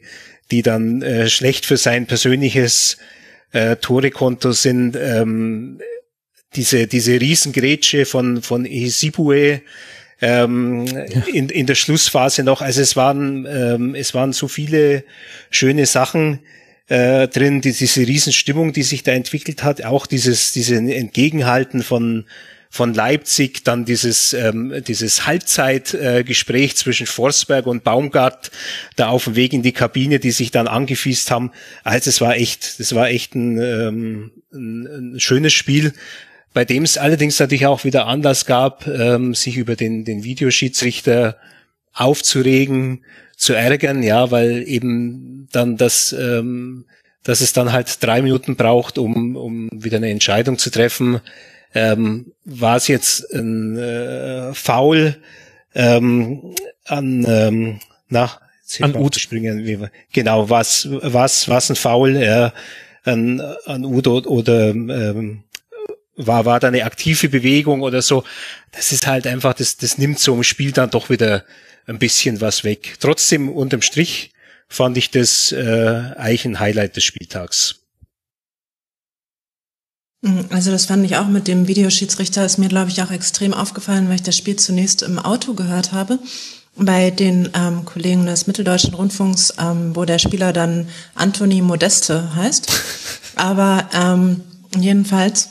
die dann äh, schlecht für sein persönliches äh, Torekonto sind. Ähm, diese, diese Riesengrätsche von, von Isibue, ähm, ja. in, in der Schlussphase noch. Also es waren, ähm, es waren so viele schöne Sachen äh, drin, die, diese Riesenstimmung, die sich da entwickelt hat, auch dieses, diese Entgegenhalten von, von Leipzig, dann dieses, ähm, dieses Halbzeitgespräch äh, zwischen Forsberg und Baumgart da auf dem Weg in die Kabine, die sich dann angefiest haben. Also es war echt, das war echt ein, ähm, ein, ein schönes Spiel bei dem es allerdings natürlich auch wieder Anlass gab, ähm, sich über den, den Videoschiedsrichter aufzuregen, zu ärgern, ja, weil eben dann das, ähm, dass es dann halt drei Minuten braucht, um, um wieder eine Entscheidung zu treffen. Ähm, war es jetzt ein äh, Foul ähm, an, ähm, na, an Ud. Springen, genau, was, was, was ein Foul äh, an, an Udo oder ähm, war, war da eine aktive Bewegung oder so. Das ist halt einfach, das, das nimmt so im Spiel dann doch wieder ein bisschen was weg. Trotzdem unterm Strich fand ich das äh, eigentlich ein Highlight des Spieltags. Mhm, also das fand ich auch mit dem Videoschiedsrichter, ist mir, glaube ich, auch extrem aufgefallen, weil ich das Spiel zunächst im Auto gehört habe. Bei den ähm, Kollegen des Mitteldeutschen Rundfunks, ähm, wo der Spieler dann Anthony Modeste heißt. Aber ähm, jedenfalls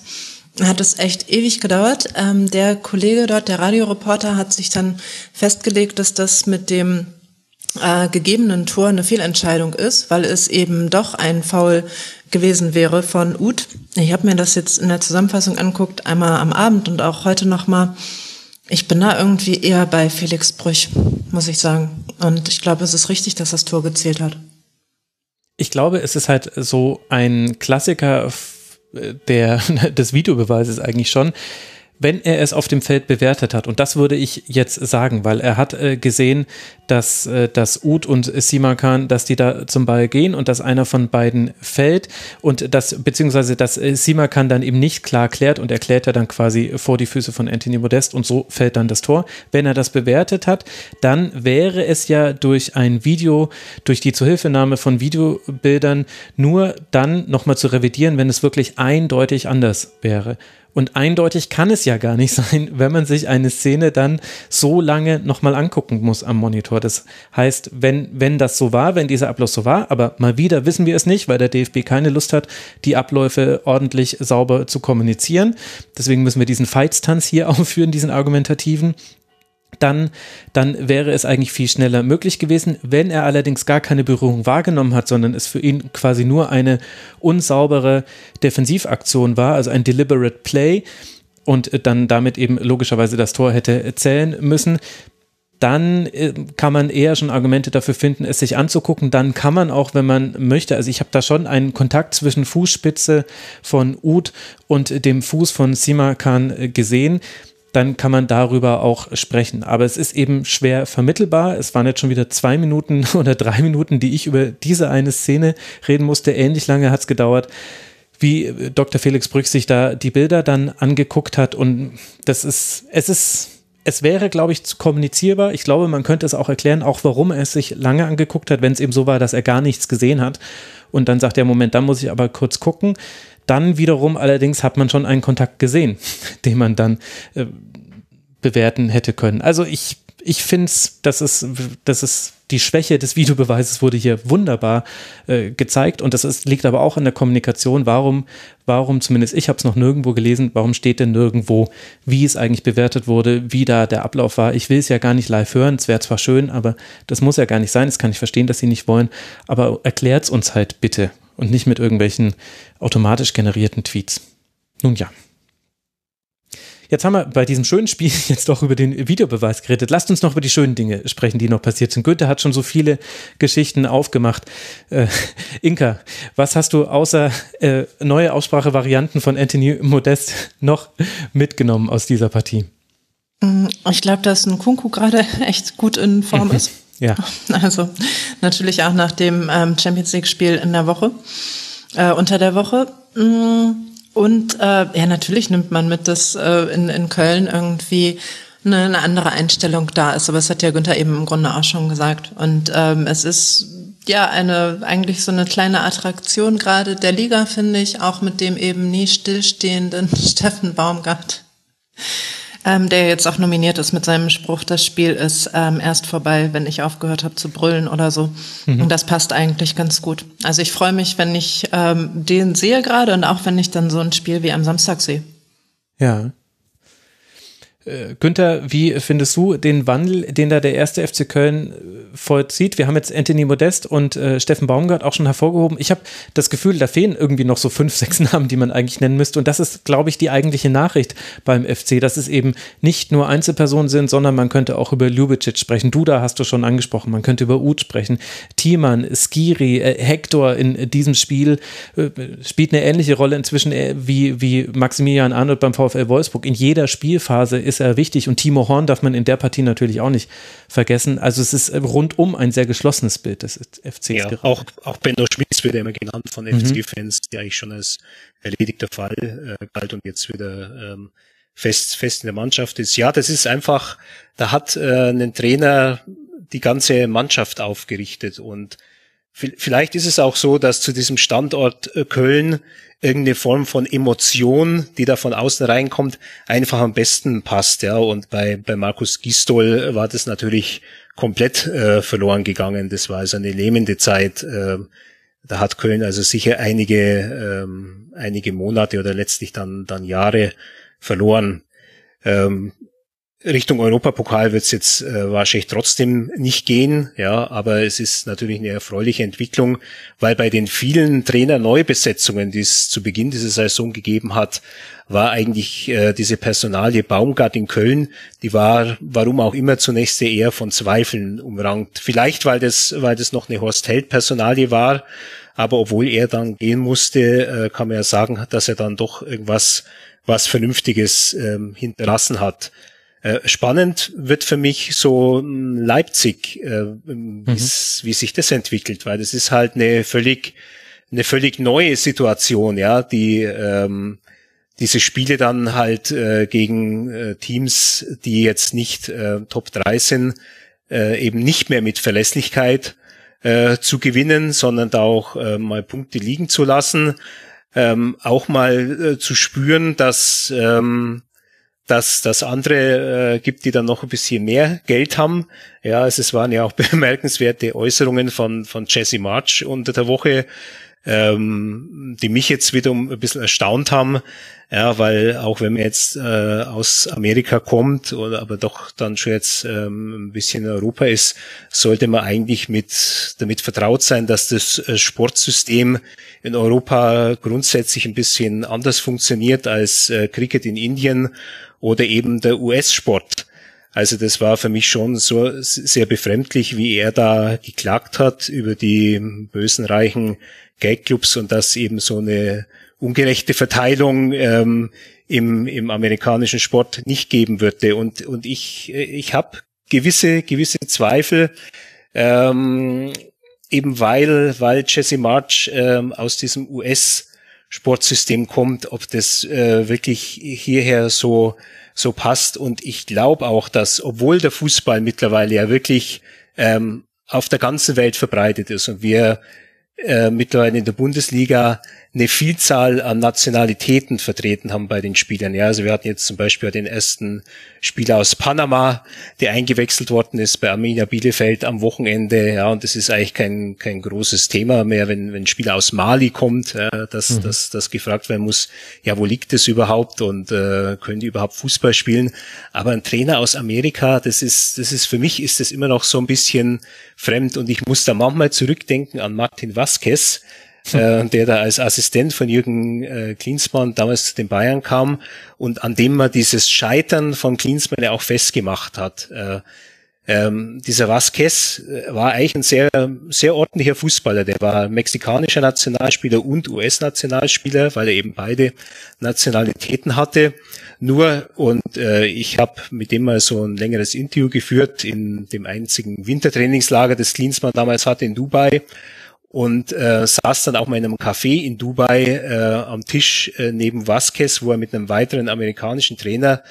hat es echt ewig gedauert. Ähm, der Kollege dort, der Radioreporter, hat sich dann festgelegt, dass das mit dem äh, gegebenen Tor eine Fehlentscheidung ist, weil es eben doch ein Foul gewesen wäre von Uth. Ich habe mir das jetzt in der Zusammenfassung anguckt, einmal am Abend und auch heute nochmal. Ich bin da irgendwie eher bei Felix Brüch, muss ich sagen. Und ich glaube, es ist richtig, dass das Tor gezählt hat. Ich glaube, es ist halt so ein Klassiker der, des Videobeweises eigentlich schon, wenn er es auf dem Feld bewertet hat. Und das würde ich jetzt sagen, weil er hat äh, gesehen, dass, äh, dass Ud und Simakan, dass die da zum Ball gehen und dass einer von beiden fällt und das, beziehungsweise dass äh, Simakan dann eben nicht klar klärt und erklärt er dann quasi vor die Füße von Anthony Modest und so fällt dann das Tor. Wenn er das bewertet hat, dann wäre es ja durch ein Video, durch die Zuhilfenahme von Videobildern nur dann nochmal zu revidieren, wenn es wirklich eindeutig anders wäre. Und eindeutig kann es ja gar nicht sein, wenn man sich eine Szene dann so lange nochmal angucken muss am Monitor. Das heißt, wenn, wenn das so war, wenn dieser Ablauf so war, aber mal wieder wissen wir es nicht, weil der DFB keine Lust hat, die Abläufe ordentlich sauber zu kommunizieren. Deswegen müssen wir diesen Feitstanz hier aufführen, diesen argumentativen dann, dann wäre es eigentlich viel schneller möglich gewesen. Wenn er allerdings gar keine Berührung wahrgenommen hat, sondern es für ihn quasi nur eine unsaubere Defensivaktion war, also ein deliberate Play und dann damit eben logischerweise das Tor hätte zählen müssen, dann äh, kann man eher schon Argumente dafür finden, es sich anzugucken. Dann kann man auch, wenn man möchte, also ich habe da schon einen Kontakt zwischen Fußspitze von Ud und dem Fuß von Simakan äh, gesehen dann kann man darüber auch sprechen. Aber es ist eben schwer vermittelbar. Es waren jetzt schon wieder zwei Minuten oder drei Minuten, die ich über diese eine Szene reden musste. Ähnlich lange hat es gedauert, wie Dr. Felix Brück sich da die Bilder dann angeguckt hat. Und das ist, es ist, es wäre, glaube ich, zu kommunizierbar. Ich glaube, man könnte es auch erklären, auch warum er es sich lange angeguckt hat, wenn es eben so war, dass er gar nichts gesehen hat. Und dann sagt er, Moment, dann muss ich aber kurz gucken. Dann wiederum allerdings hat man schon einen Kontakt gesehen, den man dann äh, bewerten hätte können. Also ich, ich finde es, das ist, das ist die Schwäche des Videobeweises wurde hier wunderbar äh, gezeigt und das ist, liegt aber auch in der Kommunikation. Warum, warum, zumindest ich habe es noch nirgendwo gelesen, warum steht denn nirgendwo, wie es eigentlich bewertet wurde, wie da der Ablauf war. Ich will es ja gar nicht live hören, es wäre zwar schön, aber das muss ja gar nicht sein. Das kann ich verstehen, dass sie nicht wollen, aber erklärt es uns halt bitte und nicht mit irgendwelchen automatisch generierten Tweets. Nun ja. Jetzt haben wir bei diesem schönen Spiel jetzt doch über den Videobeweis geredet. Lasst uns noch über die schönen Dinge sprechen, die noch passiert sind. Günther hat schon so viele Geschichten aufgemacht. Äh, Inka, was hast du außer äh, neue Aussprachevarianten von Anthony Modest noch mitgenommen aus dieser Partie? Mm, ich glaube, dass ein Kunku gerade echt gut in Form ist. Ja. Also natürlich auch nach dem ähm, Champions League-Spiel in der Woche, äh, unter der Woche. Mm, und äh, ja, natürlich nimmt man mit, dass äh, in, in Köln irgendwie eine, eine andere Einstellung da ist. Aber es hat ja Günther eben im Grunde auch schon gesagt. Und ähm, es ist ja eine eigentlich so eine kleine Attraktion gerade der Liga, finde ich, auch mit dem eben nie stillstehenden Steffen Baumgart ähm, der jetzt auch nominiert ist mit seinem Spruch, das Spiel ist ähm, erst vorbei, wenn ich aufgehört habe zu brüllen oder so. Mhm. Und das passt eigentlich ganz gut. Also ich freue mich, wenn ich ähm, den sehe gerade und auch wenn ich dann so ein Spiel wie am Samstag sehe. Ja. Äh, Günther, wie findest du den Wandel, den da der erste FC Köln äh, vollzieht? Wir haben jetzt Anthony Modest und äh, Steffen Baumgart auch schon hervorgehoben. Ich habe das Gefühl, da fehlen irgendwie noch so fünf, sechs Namen, die man eigentlich nennen müsste. Und das ist, glaube ich, die eigentliche Nachricht beim FC, dass es eben nicht nur Einzelpersonen sind, sondern man könnte auch über Ljubicic sprechen. Duda hast du schon angesprochen. Man könnte über Uth sprechen. Thiemann, Skiri, äh, Hector in diesem Spiel äh, spielt eine ähnliche Rolle inzwischen äh, wie, wie Maximilian Arnold beim VfL Wolfsburg. In jeder Spielphase ist ist er wichtig und Timo Horn darf man in der Partie natürlich auch nicht vergessen. Also es ist rundum ein sehr geschlossenes Bild des FCs. Ja, auch, auch Benno Schmitz wird immer genannt von mhm. FC-Fans, der eigentlich schon als erledigter Fall äh, galt und jetzt wieder ähm, fest, fest in der Mannschaft ist. Ja, das ist einfach, da hat äh, ein Trainer die ganze Mannschaft aufgerichtet und Vielleicht ist es auch so, dass zu diesem Standort äh, Köln irgendeine Form von Emotion, die da von außen reinkommt, einfach am besten passt. Ja, und bei, bei Markus Gistol war das natürlich komplett äh, verloren gegangen. Das war also eine lähmende Zeit. Äh, da hat Köln also sicher einige, ähm, einige Monate oder letztlich dann, dann Jahre verloren. Ähm, Richtung Europapokal wird es jetzt äh, wahrscheinlich trotzdem nicht gehen, ja, aber es ist natürlich eine erfreuliche Entwicklung, weil bei den vielen Trainer-Neubesetzungen, die es zu Beginn dieser Saison gegeben hat, war eigentlich äh, diese Personalie Baumgart in Köln, die war, warum auch immer, zunächst eher von Zweifeln umrankt. Vielleicht, weil das, weil das noch eine Horst Held-Personalie war, aber obwohl er dann gehen musste, äh, kann man ja sagen, dass er dann doch irgendwas was Vernünftiges ähm, hinterlassen hat. Äh, spannend wird für mich so hm, Leipzig, äh, mhm. wie sich das entwickelt, weil das ist halt eine völlig, eine völlig neue Situation, ja, die ähm, diese Spiele dann halt äh, gegen äh, Teams, die jetzt nicht äh, Top 3 sind, äh, eben nicht mehr mit Verlässlichkeit äh, zu gewinnen, sondern da auch äh, mal Punkte liegen zu lassen, ähm, auch mal äh, zu spüren, dass ähm, dass das andere äh, gibt, die dann noch ein bisschen mehr Geld haben. Ja, also es waren ja auch bemerkenswerte Äußerungen von, von Jesse March unter der Woche, ähm, die mich jetzt wiederum ein bisschen erstaunt haben. Ja, weil auch wenn man jetzt äh, aus Amerika kommt oder aber doch dann schon jetzt ähm, ein bisschen in Europa ist, sollte man eigentlich mit damit vertraut sein, dass das äh, Sportsystem in Europa grundsätzlich ein bisschen anders funktioniert als äh, Cricket in Indien oder eben der US-Sport. Also das war für mich schon so sehr befremdlich, wie er da geklagt hat über die bösen reichen Gagclubs und dass eben so eine ungerechte Verteilung ähm, im, im amerikanischen Sport nicht geben würde. Und, und ich, ich habe gewisse, gewisse Zweifel, ähm, eben weil, weil Jesse March ähm, aus diesem US Sportsystem kommt, ob das äh, wirklich hierher so so passt. Und ich glaube auch, dass obwohl der Fußball mittlerweile ja wirklich ähm, auf der ganzen Welt verbreitet ist und wir äh, mittlerweile in der Bundesliga eine Vielzahl an Nationalitäten vertreten haben bei den Spielern. Ja, also wir hatten jetzt zum Beispiel den ersten Spieler aus Panama, der eingewechselt worden ist bei Arminia Bielefeld am Wochenende. Ja, und das ist eigentlich kein, kein großes Thema mehr, wenn, wenn ein Spieler aus Mali kommt, ja, dass, mhm. dass, dass gefragt werden muss, ja, wo liegt es überhaupt und äh, können die überhaupt Fußball spielen? Aber ein Trainer aus Amerika, das ist, das ist für mich ist das immer noch so ein bisschen fremd und ich muss da manchmal zurückdenken an Martin Vasquez, äh, der da als Assistent von Jürgen äh, Klinsmann damals zu den Bayern kam und an dem man dieses Scheitern von Klinsmann ja auch festgemacht hat. Äh, ähm, dieser Vasquez äh, war eigentlich ein sehr, sehr ordentlicher Fußballer. Der war mexikanischer Nationalspieler und US-Nationalspieler, weil er eben beide Nationalitäten hatte. Nur, und äh, ich habe mit dem mal so ein längeres Interview geführt in dem einzigen Wintertrainingslager, das Klinsmann damals hatte in Dubai und äh, saß dann auch mal in einem Café in Dubai äh, am Tisch äh, neben Vasquez, wo er mit einem weiteren amerikanischen Trainer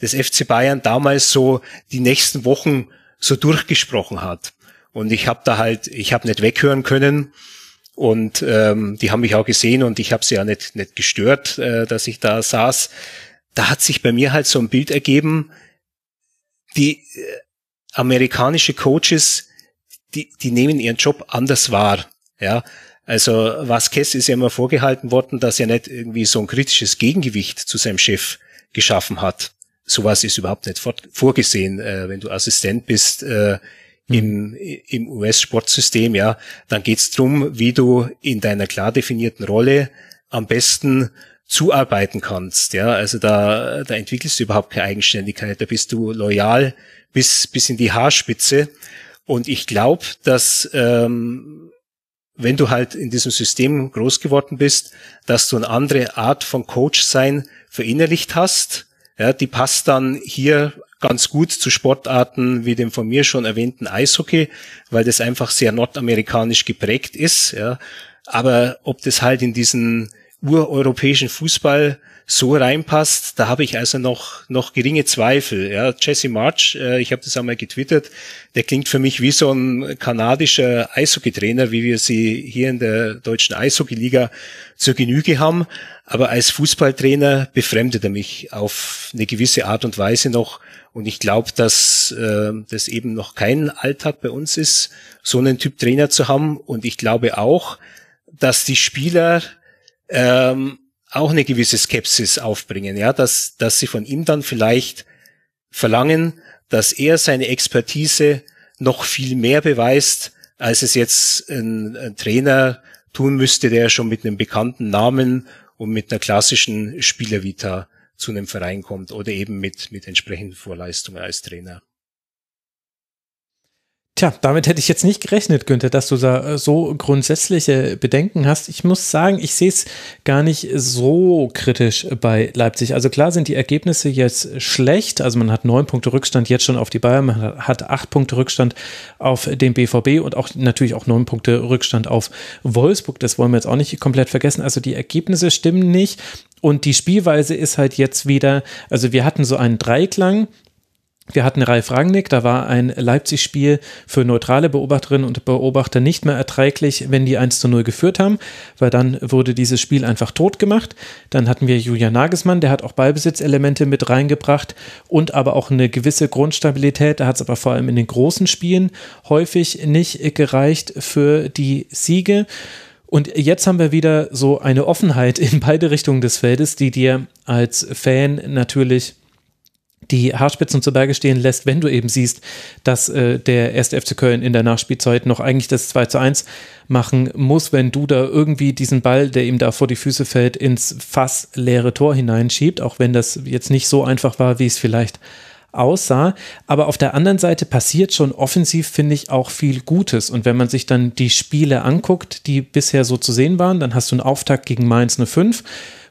des FC Bayern damals so die nächsten Wochen so durchgesprochen hat. Und ich habe da halt, ich habe nicht weghören können. Und ähm, die haben mich auch gesehen und ich habe sie ja nicht, nicht gestört, äh, dass ich da saß. Da hat sich bei mir halt so ein Bild ergeben, die äh, amerikanische Coaches, die, die nehmen ihren Job anders wahr. Ja, also Vasquez ist ja immer vorgehalten worden, dass er nicht irgendwie so ein kritisches Gegengewicht zu seinem Chef geschaffen hat. Sowas ist überhaupt nicht vorgesehen, äh, wenn du Assistent bist äh, im, im US-Sportsystem, ja, dann geht's drum, wie du in deiner klar definierten Rolle am besten zuarbeiten kannst. Ja, also da, da entwickelst du überhaupt keine Eigenständigkeit, da bist du loyal bis, bis in die Haarspitze. Und ich glaube, dass ähm, wenn du halt in diesem System groß geworden bist, dass du eine andere Art von Coach sein verinnerlicht hast. Ja, die passt dann hier ganz gut zu Sportarten wie dem von mir schon erwähnten Eishockey, weil das einfach sehr nordamerikanisch geprägt ist. Ja. Aber ob das halt in diesen ureuropäischen Fußball so reinpasst, da habe ich also noch noch geringe Zweifel. Ja, Jesse March, äh, ich habe das einmal getwittert, der klingt für mich wie so ein kanadischer Eishockeytrainer, wie wir sie hier in der deutschen Eishockeyliga zur Genüge haben. Aber als Fußballtrainer befremdet er mich auf eine gewisse Art und Weise noch. Und ich glaube, dass äh, das eben noch kein Alltag bei uns ist, so einen Typ Trainer zu haben. Und ich glaube auch, dass die Spieler ähm, auch eine gewisse Skepsis aufbringen, ja, dass, dass sie von ihm dann vielleicht verlangen, dass er seine Expertise noch viel mehr beweist, als es jetzt ein, ein Trainer tun müsste, der schon mit einem bekannten Namen und mit einer klassischen Spielervita zu einem Verein kommt oder eben mit, mit entsprechenden Vorleistungen als Trainer. Tja, damit hätte ich jetzt nicht gerechnet, Günther, dass du da äh, so grundsätzliche Bedenken hast. Ich muss sagen, ich sehe es gar nicht so kritisch bei Leipzig. Also klar sind die Ergebnisse jetzt schlecht. Also man hat neun Punkte Rückstand jetzt schon auf die Bayern, man hat acht Punkte Rückstand auf den BVB und auch natürlich auch neun Punkte Rückstand auf Wolfsburg. Das wollen wir jetzt auch nicht komplett vergessen. Also die Ergebnisse stimmen nicht. Und die Spielweise ist halt jetzt wieder, also wir hatten so einen Dreiklang, wir hatten Ralf Rangnick, da war ein Leipzig-Spiel für neutrale Beobachterinnen und Beobachter nicht mehr erträglich, wenn die 1 zu 0 geführt haben, weil dann wurde dieses Spiel einfach tot gemacht. Dann hatten wir Julian Nagelsmann, der hat auch Ballbesitzelemente mit reingebracht und aber auch eine gewisse Grundstabilität. Da hat es aber vor allem in den großen Spielen häufig nicht gereicht für die Siege. Und jetzt haben wir wieder so eine Offenheit in beide Richtungen des Feldes, die dir als Fan natürlich die Haarspitzen zu Berge stehen lässt, wenn du eben siehst, dass äh, der erste FC Köln in der Nachspielzeit noch eigentlich das 2 zu 1 machen muss, wenn du da irgendwie diesen Ball, der ihm da vor die Füße fällt, ins fast leere Tor hineinschiebt, auch wenn das jetzt nicht so einfach war, wie es vielleicht aussah. Aber auf der anderen Seite passiert schon offensiv, finde ich, auch viel Gutes. Und wenn man sich dann die Spiele anguckt, die bisher so zu sehen waren, dann hast du einen Auftakt gegen Mainz 05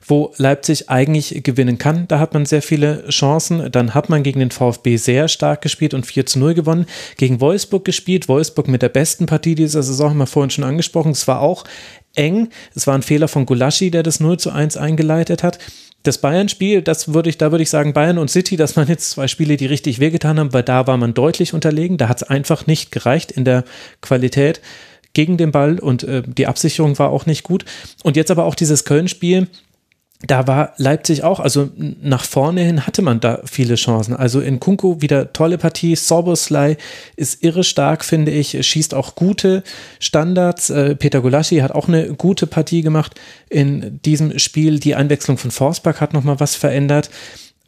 wo Leipzig eigentlich gewinnen kann. Da hat man sehr viele Chancen. Dann hat man gegen den VfB sehr stark gespielt und 4 zu 0 gewonnen. Gegen Wolfsburg gespielt. Wolfsburg mit der besten Partie dieser Saison, haben wir vorhin schon angesprochen. Es war auch eng. Es war ein Fehler von Gulaschi, der das 0 zu 1 eingeleitet hat. Das Bayern-Spiel, das würde ich, da würde ich sagen, Bayern und City, das waren jetzt zwei Spiele, die richtig wehgetan haben, weil da war man deutlich unterlegen. Da hat es einfach nicht gereicht in der Qualität gegen den Ball und äh, die Absicherung war auch nicht gut. Und jetzt aber auch dieses Köln-Spiel, da war Leipzig auch, also nach vorne hin hatte man da viele Chancen. Also in Kunku wieder tolle Partie, Soboslai ist irre stark, finde ich, schießt auch gute Standards. Äh, Peter Gulaschi hat auch eine gute Partie gemacht in diesem Spiel. Die Einwechslung von Forsberg hat nochmal was verändert.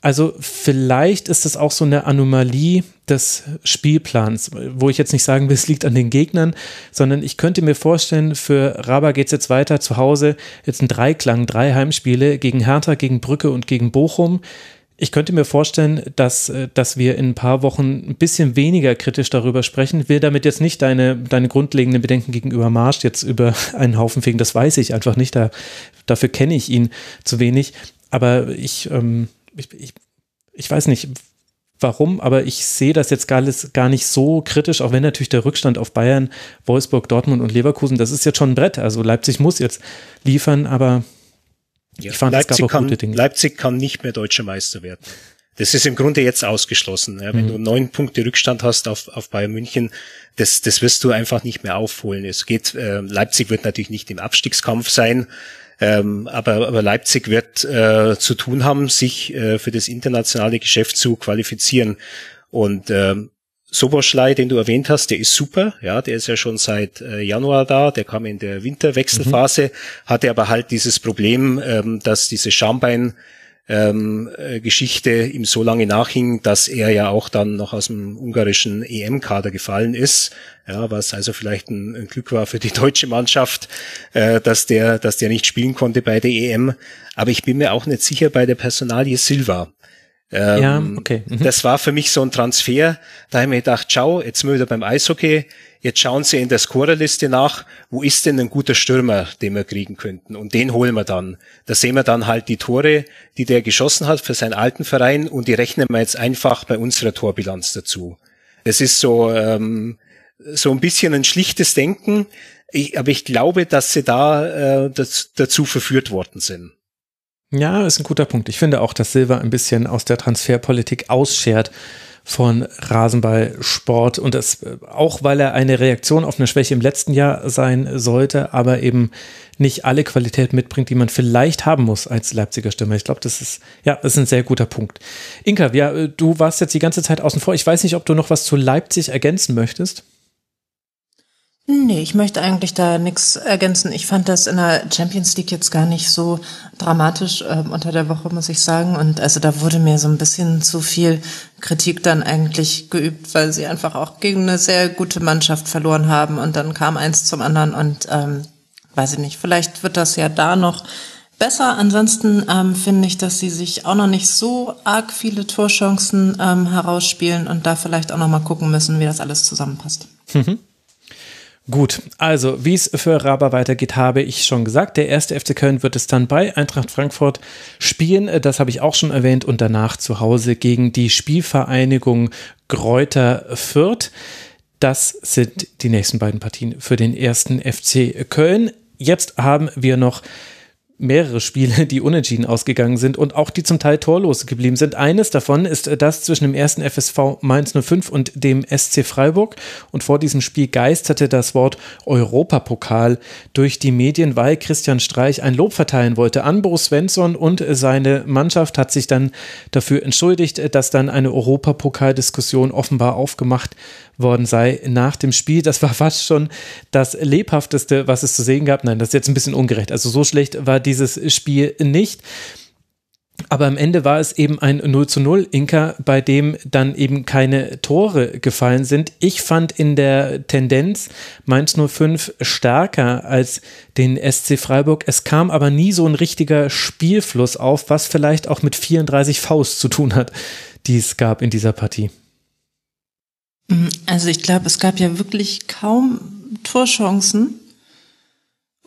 Also vielleicht ist das auch so eine Anomalie des Spielplans, wo ich jetzt nicht sagen will, es liegt an den Gegnern, sondern ich könnte mir vorstellen, für Raba geht es jetzt weiter zu Hause, jetzt ein Dreiklang, drei Heimspiele gegen Hertha, gegen Brücke und gegen Bochum. Ich könnte mir vorstellen, dass, äh, dass wir in ein paar Wochen ein bisschen weniger kritisch darüber sprechen. Ich will damit jetzt nicht deine, deine grundlegenden Bedenken gegenüber Marsch jetzt über einen Haufen fegen, das weiß ich einfach nicht. Da, dafür kenne ich ihn zu wenig. Aber ich, ähm, ich, ich, ich weiß nicht warum, aber ich sehe das jetzt gar, gar nicht so kritisch, auch wenn natürlich der Rückstand auf Bayern, Wolfsburg, Dortmund und Leverkusen, das ist jetzt schon ein Brett. Also Leipzig muss jetzt liefern, aber ja, ich fand, Leipzig, es gab auch kann, gute Dinge. Leipzig kann nicht mehr deutscher Meister werden. Das ist im Grunde jetzt ausgeschlossen. Ja, wenn mhm. du neun Punkte Rückstand hast auf, auf Bayern München, das, das wirst du einfach nicht mehr aufholen. Es geht, äh, Leipzig wird natürlich nicht im Abstiegskampf sein, ähm, aber, aber Leipzig wird äh, zu tun haben, sich äh, für das internationale Geschäft zu qualifizieren. Und ähm, Soboschlei, den du erwähnt hast, der ist super, ja, der ist ja schon seit äh, Januar da, der kam in der Winterwechselphase, mhm. hatte aber halt dieses Problem, ähm, dass diese Schambein ähm, äh, Geschichte ihm so lange nachhing, dass er ja auch dann noch aus dem ungarischen EM-Kader gefallen ist. Ja, was also vielleicht ein, ein, Glück war für die deutsche Mannschaft, äh, dass der, dass der nicht spielen konnte bei der EM. Aber ich bin mir auch nicht sicher bei der Personalie Silva. Ähm, ja, okay. Mhm. Das war für mich so ein Transfer. Da habe ich mir gedacht, schau, jetzt sind wir wieder beim Eishockey. Jetzt schauen Sie in der Scorerliste nach, wo ist denn ein guter Stürmer, den wir kriegen könnten? Und den holen wir dann. Da sehen wir dann halt die Tore, die der geschossen hat für seinen alten Verein und die rechnen wir jetzt einfach bei unserer Torbilanz dazu. Das ist so, ähm, so ein bisschen ein schlichtes Denken, ich, aber ich glaube, dass sie da äh, das, dazu verführt worden sind. Ja, ist ein guter Punkt. Ich finde auch, dass Silva ein bisschen aus der Transferpolitik ausschert von Rasenballsport und das auch, weil er eine Reaktion auf eine Schwäche im letzten Jahr sein sollte, aber eben nicht alle Qualität mitbringt, die man vielleicht haben muss als Leipziger Stimme. Ich glaube, das ist ja, das ist ein sehr guter Punkt. Inka, ja, du warst jetzt die ganze Zeit außen vor. Ich weiß nicht, ob du noch was zu Leipzig ergänzen möchtest. Nee, ich möchte eigentlich da nichts ergänzen. Ich fand das in der Champions League jetzt gar nicht so dramatisch äh, unter der Woche, muss ich sagen. Und also da wurde mir so ein bisschen zu viel Kritik dann eigentlich geübt, weil sie einfach auch gegen eine sehr gute Mannschaft verloren haben. Und dann kam eins zum anderen und ähm, weiß ich nicht, vielleicht wird das ja da noch besser. Ansonsten ähm, finde ich, dass sie sich auch noch nicht so arg viele Torchancen ähm, herausspielen und da vielleicht auch noch mal gucken müssen, wie das alles zusammenpasst. Mhm. Gut, also wie es für Raba weitergeht, habe ich schon gesagt. Der erste FC Köln wird es dann bei Eintracht Frankfurt spielen. Das habe ich auch schon erwähnt und danach zu Hause gegen die Spielvereinigung Gräuter Fürth. Das sind die nächsten beiden Partien für den ersten FC Köln. Jetzt haben wir noch mehrere Spiele, die unentschieden ausgegangen sind und auch die zum Teil torlos geblieben sind. Eines davon ist das zwischen dem ersten FSV Mainz 05 und dem SC Freiburg. Und vor diesem Spiel geisterte das Wort Europapokal durch die Medien, weil Christian Streich ein Lob verteilen wollte an Bo Svensson und seine Mannschaft hat sich dann dafür entschuldigt, dass dann eine Europapokaldiskussion offenbar aufgemacht worden sei nach dem Spiel. Das war fast schon das lebhafteste, was es zu sehen gab. Nein, das ist jetzt ein bisschen ungerecht. Also so schlecht war dieses Spiel nicht. Aber am Ende war es eben ein 0 zu 0 Inka, bei dem dann eben keine Tore gefallen sind. Ich fand in der Tendenz Mainz 05 stärker als den SC Freiburg. Es kam aber nie so ein richtiger Spielfluss auf, was vielleicht auch mit 34 Faust zu tun hat, die es gab in dieser Partie. Also ich glaube, es gab ja wirklich kaum Torchancen.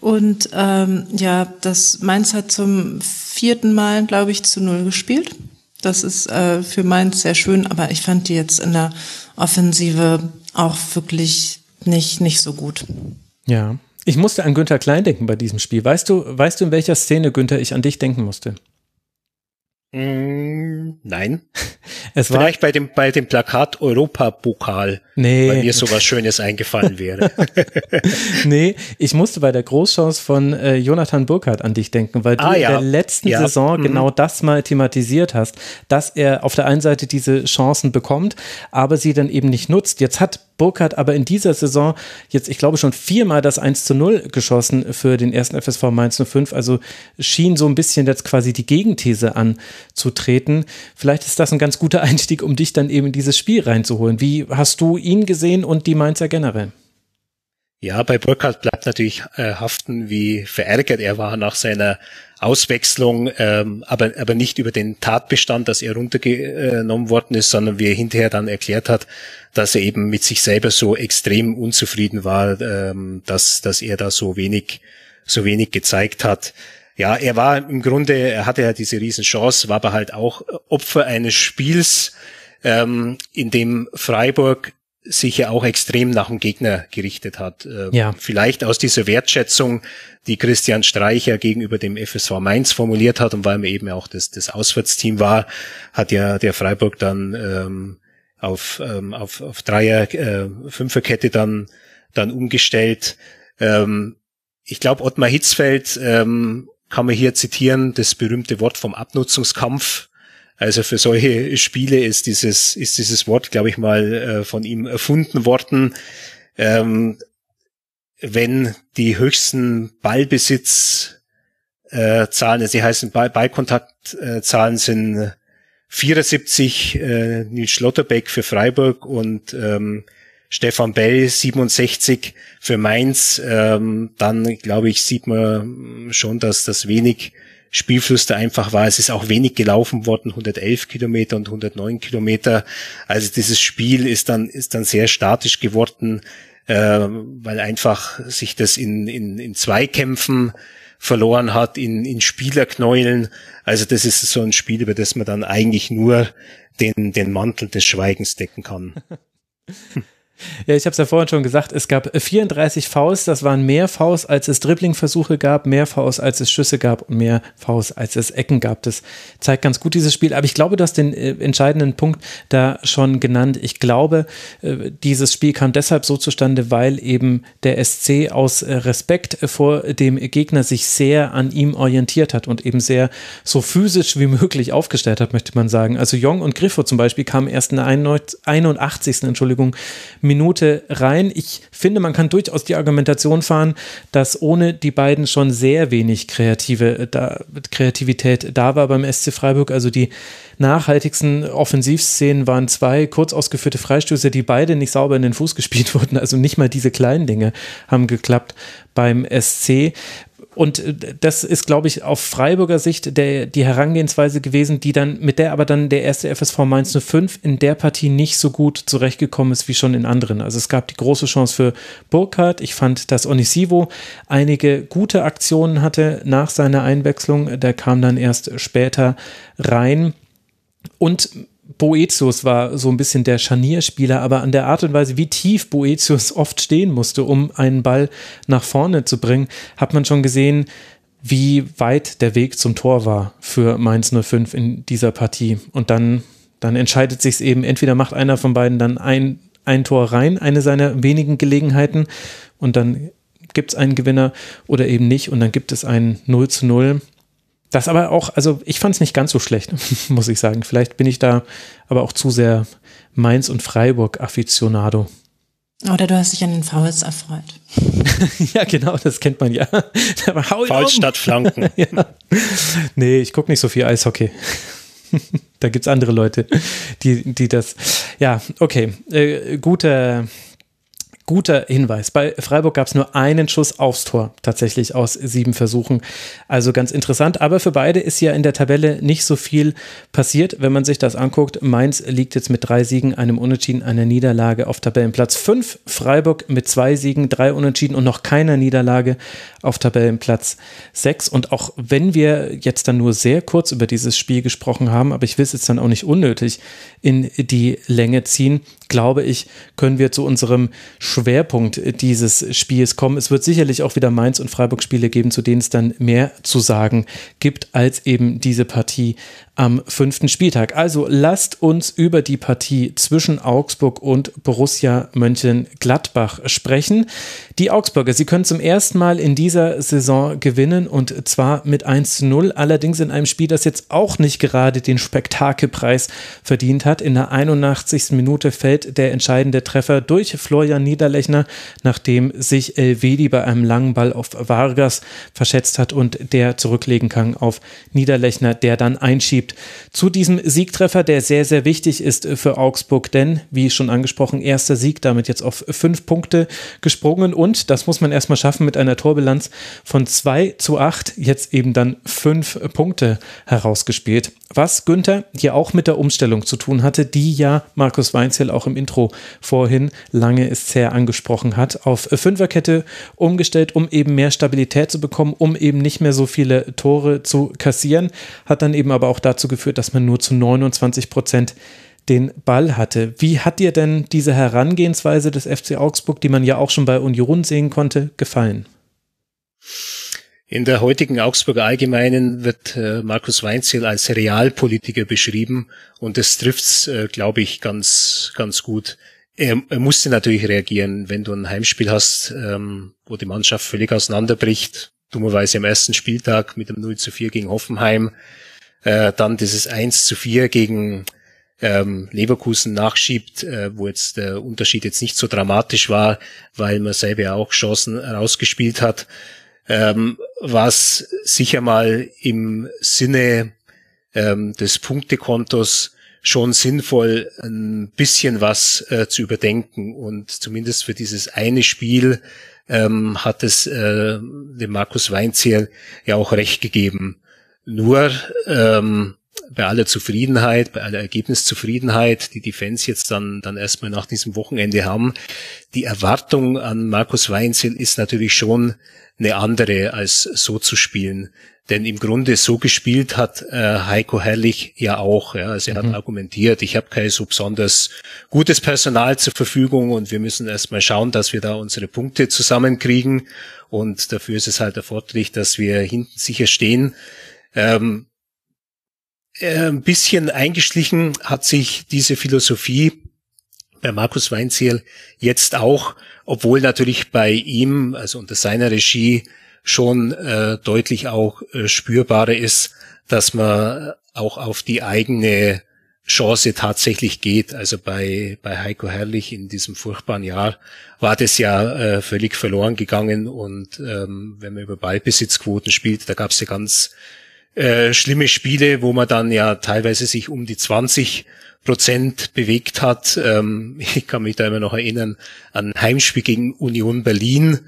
Und ähm, ja, das Mainz hat zum vierten Mal, glaube ich, zu null gespielt. Das ist äh, für Mainz sehr schön, aber ich fand die jetzt in der Offensive auch wirklich nicht, nicht so gut. Ja, ich musste an Günther Klein denken bei diesem Spiel. Weißt du, weißt du, in welcher Szene, Günther, ich an dich denken musste? Mm, nein. Es war Vielleicht bei dem, bei dem Plakat Europapokal, nee. weil mir sowas Schönes eingefallen wäre. nee, ich musste bei der Großchance von äh, Jonathan Burkhardt an dich denken, weil du ah, ja. in der letzten ja. Saison mhm. genau das mal thematisiert hast, dass er auf der einen Seite diese Chancen bekommt, aber sie dann eben nicht nutzt. Jetzt hat Burkhardt aber in dieser Saison jetzt, ich glaube, schon viermal das 1 zu 0 geschossen für den ersten FSV Mainz 05. Also schien so ein bisschen jetzt quasi die Gegenthese anzutreten. Vielleicht ist das ein ganz guter Einstieg, um dich dann eben in dieses Spiel reinzuholen. Wie hast du ihn gesehen und die Mainzer generell? Ja, bei Burkhardt bleibt natürlich äh, haften, wie verärgert er war nach seiner Auswechslung, ähm, aber, aber nicht über den Tatbestand, dass er runtergenommen worden ist, sondern wie er hinterher dann erklärt hat, dass er eben mit sich selber so extrem unzufrieden war, ähm, dass, dass er da so wenig, so wenig gezeigt hat. Ja, er war im Grunde, er hatte ja diese Riesenchance, war aber halt auch Opfer eines Spiels, ähm, in dem Freiburg sich ja auch extrem nach dem Gegner gerichtet hat. Äh, ja. Vielleicht aus dieser Wertschätzung, die Christian Streicher gegenüber dem FSV Mainz formuliert hat und weil man eben auch das, das Auswärtsteam war, hat ja der Freiburg dann ähm, auf, ähm, auf, auf Dreier, äh, Fünferkette dann, dann umgestellt. Ähm, ich glaube, Ottmar Hitzfeld ähm, kann man hier zitieren, das berühmte Wort vom Abnutzungskampf also für solche Spiele ist dieses, ist dieses Wort, glaube ich mal, äh, von ihm erfunden worden. Ähm, wenn die höchsten Ballbesitzzahlen, äh, also die heißen Ball Ballkontaktzahlen sind 74 äh, Nils Schlotterbeck für Freiburg und ähm, Stefan Bell 67 für Mainz, ähm, dann glaube ich, sieht man schon, dass das wenig Spielfluss da einfach war. Es ist auch wenig gelaufen worden, 111 Kilometer und 109 Kilometer. Also dieses Spiel ist dann, ist dann sehr statisch geworden, äh, weil einfach sich das in, in, in Zweikämpfen verloren hat, in, in Spielerknäulen. Also das ist so ein Spiel, über das man dann eigentlich nur den, den Mantel des Schweigens decken kann. Ja, ich habe es ja vorhin schon gesagt, es gab 34 Faust, das waren mehr Faust, als es Dribbling-Versuche gab, mehr Faust, als es Schüsse gab und mehr Faust, als es Ecken gab. Das zeigt ganz gut dieses Spiel. Aber ich glaube, du hast den äh, entscheidenden Punkt da schon genannt. Ich glaube, äh, dieses Spiel kam deshalb so zustande, weil eben der SC aus äh, Respekt vor dem Gegner sich sehr an ihm orientiert hat und eben sehr so physisch wie möglich aufgestellt hat, möchte man sagen. Also Jong und Griffo zum Beispiel kamen erst in der 81. Entschuldigung, Minute rein. Ich finde, man kann durchaus die Argumentation fahren, dass ohne die beiden schon sehr wenig kreative äh, da, Kreativität da war beim SC Freiburg. Also die nachhaltigsten Offensivszenen waren zwei kurz ausgeführte Freistöße, die beide nicht sauber in den Fuß gespielt wurden. Also nicht mal diese kleinen Dinge haben geklappt beim SC. Und äh, das ist, glaube ich, auf Freiburger Sicht der, die Herangehensweise gewesen, die dann, mit der aber dann der erste FSV Mainz 05 in der Partie nicht so gut zurechtgekommen ist wie schon in anderen. Also es gab die große Chance für Burkhardt. Ich fand, dass Onisivo einige gute Aktionen hatte nach seiner Einwechslung. Der kam dann erst später rein. Und Boetius war so ein bisschen der Scharnierspieler, aber an der Art und Weise, wie tief Boetius oft stehen musste, um einen Ball nach vorne zu bringen, hat man schon gesehen, wie weit der Weg zum Tor war für Mainz 05 in dieser Partie. Und dann, dann entscheidet sich es eben, entweder macht einer von beiden dann ein, ein Tor rein, eine seiner wenigen Gelegenheiten, und dann gibt es einen Gewinner oder eben nicht, und dann gibt es ein 0 zu 0. Das aber auch, also ich fand es nicht ganz so schlecht, muss ich sagen. Vielleicht bin ich da aber auch zu sehr Mainz und Freiburg Afficionado. Oder du hast dich an den Fouls erfreut. ja, genau, das kennt man ja. Fouls um. statt Flanken. ja. Nee, ich gucke nicht so viel Eishockey. da gibt es andere Leute, die, die das. Ja, okay. Äh, guter guter Hinweis. Bei Freiburg gab es nur einen Schuss aufs Tor, tatsächlich aus sieben Versuchen. Also ganz interessant. Aber für beide ist ja in der Tabelle nicht so viel passiert, wenn man sich das anguckt. Mainz liegt jetzt mit drei Siegen, einem Unentschieden, einer Niederlage auf Tabellenplatz fünf. Freiburg mit zwei Siegen, drei Unentschieden und noch keiner Niederlage auf Tabellenplatz sechs. Und auch wenn wir jetzt dann nur sehr kurz über dieses Spiel gesprochen haben, aber ich will es jetzt dann auch nicht unnötig in die Länge ziehen, glaube ich, können wir zu unserem Schwerpunkt dieses Spiels kommen. Es wird sicherlich auch wieder Mainz und Freiburg Spiele geben, zu denen es dann mehr zu sagen gibt als eben diese Partie am fünften Spieltag. Also lasst uns über die Partie zwischen Augsburg und Borussia Mönchengladbach sprechen. Die Augsburger, sie können zum ersten Mal in dieser Saison gewinnen und zwar mit 1 zu 0, allerdings in einem Spiel, das jetzt auch nicht gerade den Spektakelpreis verdient hat. In der 81. Minute fällt der entscheidende Treffer durch Florian Niederlechner, nachdem sich Elvedi bei einem langen Ball auf Vargas verschätzt hat und der zurücklegen kann auf Niederlechner, der dann einschiebt gibt. Zu diesem Siegtreffer, der sehr, sehr wichtig ist für Augsburg, denn, wie schon angesprochen, erster Sieg, damit jetzt auf fünf Punkte gesprungen und das muss man erstmal schaffen mit einer Torbilanz von 2 zu 8, jetzt eben dann fünf Punkte herausgespielt. Was Günther hier auch mit der Umstellung zu tun hatte, die ja Markus Weinzel auch im Intro vorhin lange ist sehr angesprochen hat, auf Fünferkette umgestellt, um eben mehr Stabilität zu bekommen, um eben nicht mehr so viele Tore zu kassieren, hat dann eben aber auch da dazu geführt, dass man nur zu 29 Prozent den Ball hatte. Wie hat dir denn diese Herangehensweise des FC Augsburg, die man ja auch schon bei Union sehen konnte, gefallen? In der heutigen Augsburger Allgemeinen wird äh, Markus Weinziel als Realpolitiker beschrieben und das trifft's, äh, glaube ich, ganz, ganz gut. Er, er, musste natürlich reagieren, wenn du ein Heimspiel hast, ähm, wo die Mannschaft völlig auseinanderbricht, dummerweise am ersten Spieltag mit dem 0 zu 4 gegen Hoffenheim, äh, dann dieses 1 zu 4 gegen ähm, Leverkusen nachschiebt, äh, wo jetzt der Unterschied jetzt nicht so dramatisch war, weil man selber auch Chancen rausgespielt hat, ähm, was sicher mal im Sinne ähm, des Punktekontos schon sinnvoll, ein bisschen was äh, zu überdenken. Und zumindest für dieses eine Spiel ähm, hat es äh, dem Markus Weinzierl ja auch recht gegeben. Nur ähm, bei aller Zufriedenheit, bei aller Ergebniszufriedenheit, die die Fans jetzt dann, dann erstmal nach diesem Wochenende haben, die Erwartung an Markus Weinzel ist natürlich schon eine andere, als so zu spielen. Denn im Grunde so gespielt hat äh, Heiko Herrlich ja auch. Ja. Also er mhm. hat argumentiert, ich habe kein so besonders gutes Personal zur Verfügung und wir müssen erstmal schauen, dass wir da unsere Punkte zusammenkriegen. Und dafür ist es halt erforderlich, dass wir hinten sicher stehen. Ähm, äh, ein bisschen eingeschlichen hat sich diese Philosophie bei Markus Weinziel jetzt auch, obwohl natürlich bei ihm, also unter seiner Regie, schon äh, deutlich auch äh, spürbarer ist, dass man auch auf die eigene Chance tatsächlich geht. Also bei, bei Heiko Herrlich in diesem furchtbaren Jahr war das ja äh, völlig verloren gegangen und ähm, wenn man über Ballbesitzquoten spielt, da gab es ja ganz äh, schlimme Spiele, wo man dann ja teilweise sich um die 20 Prozent bewegt hat. Ähm, ich kann mich da immer noch erinnern an Heimspiel gegen Union Berlin,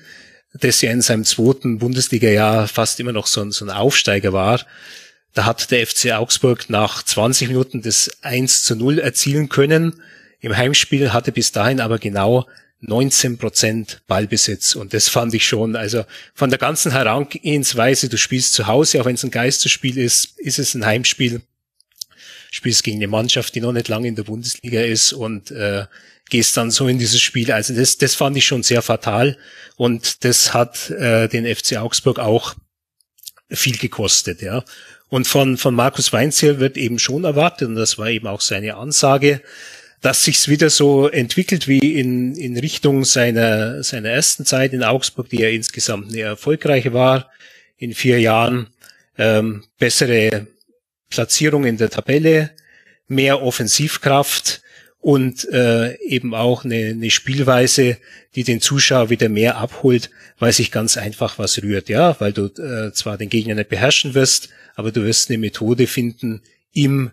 das ja in seinem zweiten Bundesliga-Jahr fast immer noch so ein, so ein Aufsteiger war. Da hat der FC Augsburg nach 20 Minuten das 1 zu 0 erzielen können. Im Heimspiel hatte bis dahin aber genau 19 Prozent Ballbesitz. Und das fand ich schon, also von der ganzen Herangehensweise, du spielst zu Hause, auch wenn es ein Geisterspiel ist, ist es ein Heimspiel. Spielst gegen eine Mannschaft, die noch nicht lange in der Bundesliga ist und äh, gehst dann so in dieses Spiel. Also das, das fand ich schon sehr fatal. Und das hat äh, den FC Augsburg auch viel gekostet, ja. Und von, von Markus Weinzierl wird eben schon erwartet, und das war eben auch seine Ansage, dass sich's wieder so entwickelt wie in, in Richtung seiner, seiner ersten Zeit in Augsburg, die ja insgesamt eine erfolgreiche war in vier Jahren. Ähm, bessere Platzierung in der Tabelle, mehr Offensivkraft und äh, eben auch eine, eine Spielweise, die den Zuschauer wieder mehr abholt, weil sich ganz einfach was rührt. Ja, weil du äh, zwar den Gegner nicht beherrschen wirst, aber du wirst eine Methode finden, ihm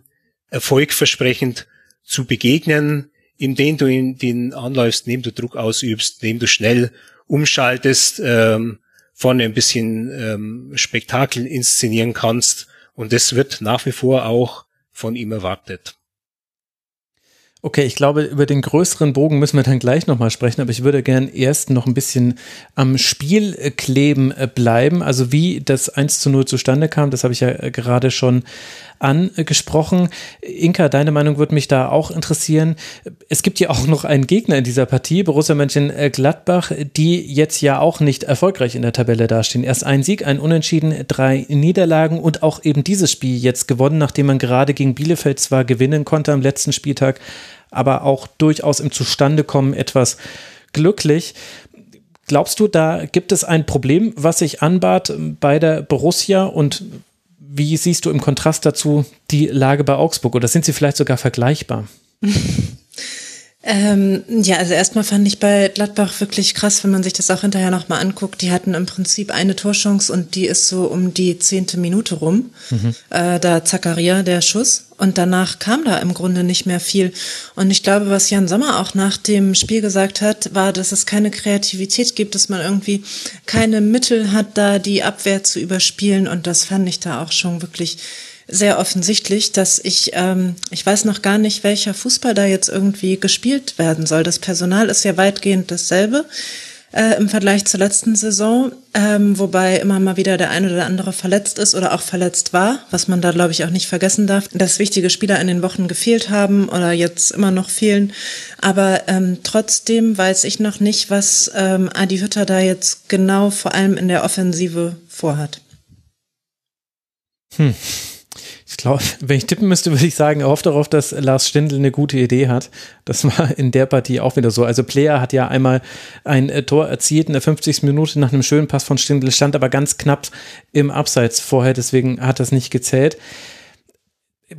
erfolgversprechend zu begegnen, indem du in den anläufst, indem du Druck ausübst, indem du schnell umschaltest, ähm, vorne ein bisschen ähm, Spektakel inszenieren kannst. Und das wird nach wie vor auch von ihm erwartet. Okay, ich glaube, über den größeren Bogen müssen wir dann gleich nochmal sprechen, aber ich würde gern erst noch ein bisschen am Spiel kleben äh, bleiben. Also wie das 1 zu 0 zustande kam, das habe ich ja äh, gerade schon angesprochen. Inka, deine Meinung würde mich da auch interessieren. Es gibt ja auch noch einen Gegner in dieser Partie, Borussia Mönchengladbach, die jetzt ja auch nicht erfolgreich in der Tabelle dastehen. Erst ein Sieg, ein Unentschieden, drei Niederlagen und auch eben dieses Spiel jetzt gewonnen, nachdem man gerade gegen Bielefeld zwar gewinnen konnte am letzten Spieltag, aber auch durchaus im Zustandekommen etwas glücklich. Glaubst du, da gibt es ein Problem, was sich anbahnt bei der Borussia und wie siehst du im Kontrast dazu die Lage bei Augsburg oder sind sie vielleicht sogar vergleichbar? Ähm, ja, also erstmal fand ich bei Gladbach wirklich krass, wenn man sich das auch hinterher nochmal anguckt. Die hatten im Prinzip eine Torchance und die ist so um die zehnte Minute rum. Mhm. Äh, da Zakaria, der Schuss. Und danach kam da im Grunde nicht mehr viel. Und ich glaube, was Jan Sommer auch nach dem Spiel gesagt hat, war, dass es keine Kreativität gibt, dass man irgendwie keine Mittel hat, da die Abwehr zu überspielen. Und das fand ich da auch schon wirklich sehr offensichtlich, dass ich, ähm, ich weiß noch gar nicht, welcher Fußball da jetzt irgendwie gespielt werden soll. Das Personal ist ja weitgehend dasselbe äh, im Vergleich zur letzten Saison, ähm, wobei immer mal wieder der eine oder andere verletzt ist oder auch verletzt war, was man da, glaube ich, auch nicht vergessen darf, dass wichtige Spieler in den Wochen gefehlt haben oder jetzt immer noch fehlen. Aber ähm, trotzdem weiß ich noch nicht, was ähm, Adi Hütter da jetzt genau vor allem in der Offensive vorhat. Hm. Ich glaube, wenn ich tippen müsste, würde ich sagen, er hofft darauf, dass Lars Stindl eine gute Idee hat. Das war in der Partie auch wieder so. Also Player hat ja einmal ein äh, Tor erzielt in der 50. Minute nach einem schönen Pass von Stindl, stand aber ganz knapp im Abseits vorher, deswegen hat das nicht gezählt.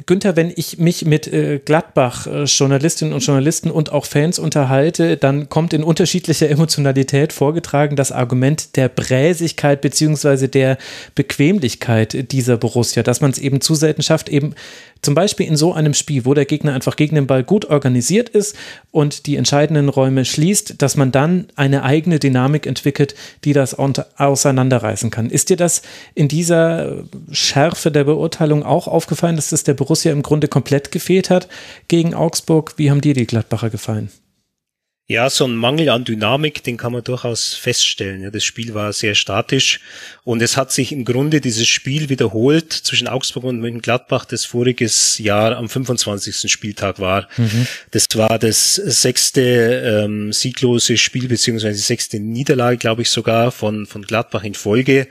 Günther, wenn ich mich mit äh, Gladbach-Journalistinnen äh, und Journalisten und auch Fans unterhalte, dann kommt in unterschiedlicher Emotionalität vorgetragen das Argument der Bräsigkeit beziehungsweise der Bequemlichkeit dieser Borussia, dass man es eben zu selten schafft, eben zum Beispiel in so einem Spiel, wo der Gegner einfach gegen den Ball gut organisiert ist und die entscheidenden Räume schließt, dass man dann eine eigene Dynamik entwickelt, die das auseinanderreißen kann. Ist dir das in dieser Schärfe der Beurteilung auch aufgefallen, dass das der Borussia im Grunde komplett gefehlt hat gegen Augsburg? Wie haben dir die Gladbacher gefallen? Ja, so ein Mangel an Dynamik, den kann man durchaus feststellen. Ja, das Spiel war sehr statisch und es hat sich im Grunde dieses Spiel wiederholt zwischen Augsburg und Mönchengladbach, das voriges Jahr am 25. Spieltag war. Mhm. Das war das sechste ähm, sieglose Spiel beziehungsweise sechste Niederlage, glaube ich sogar, von, von Gladbach in Folge.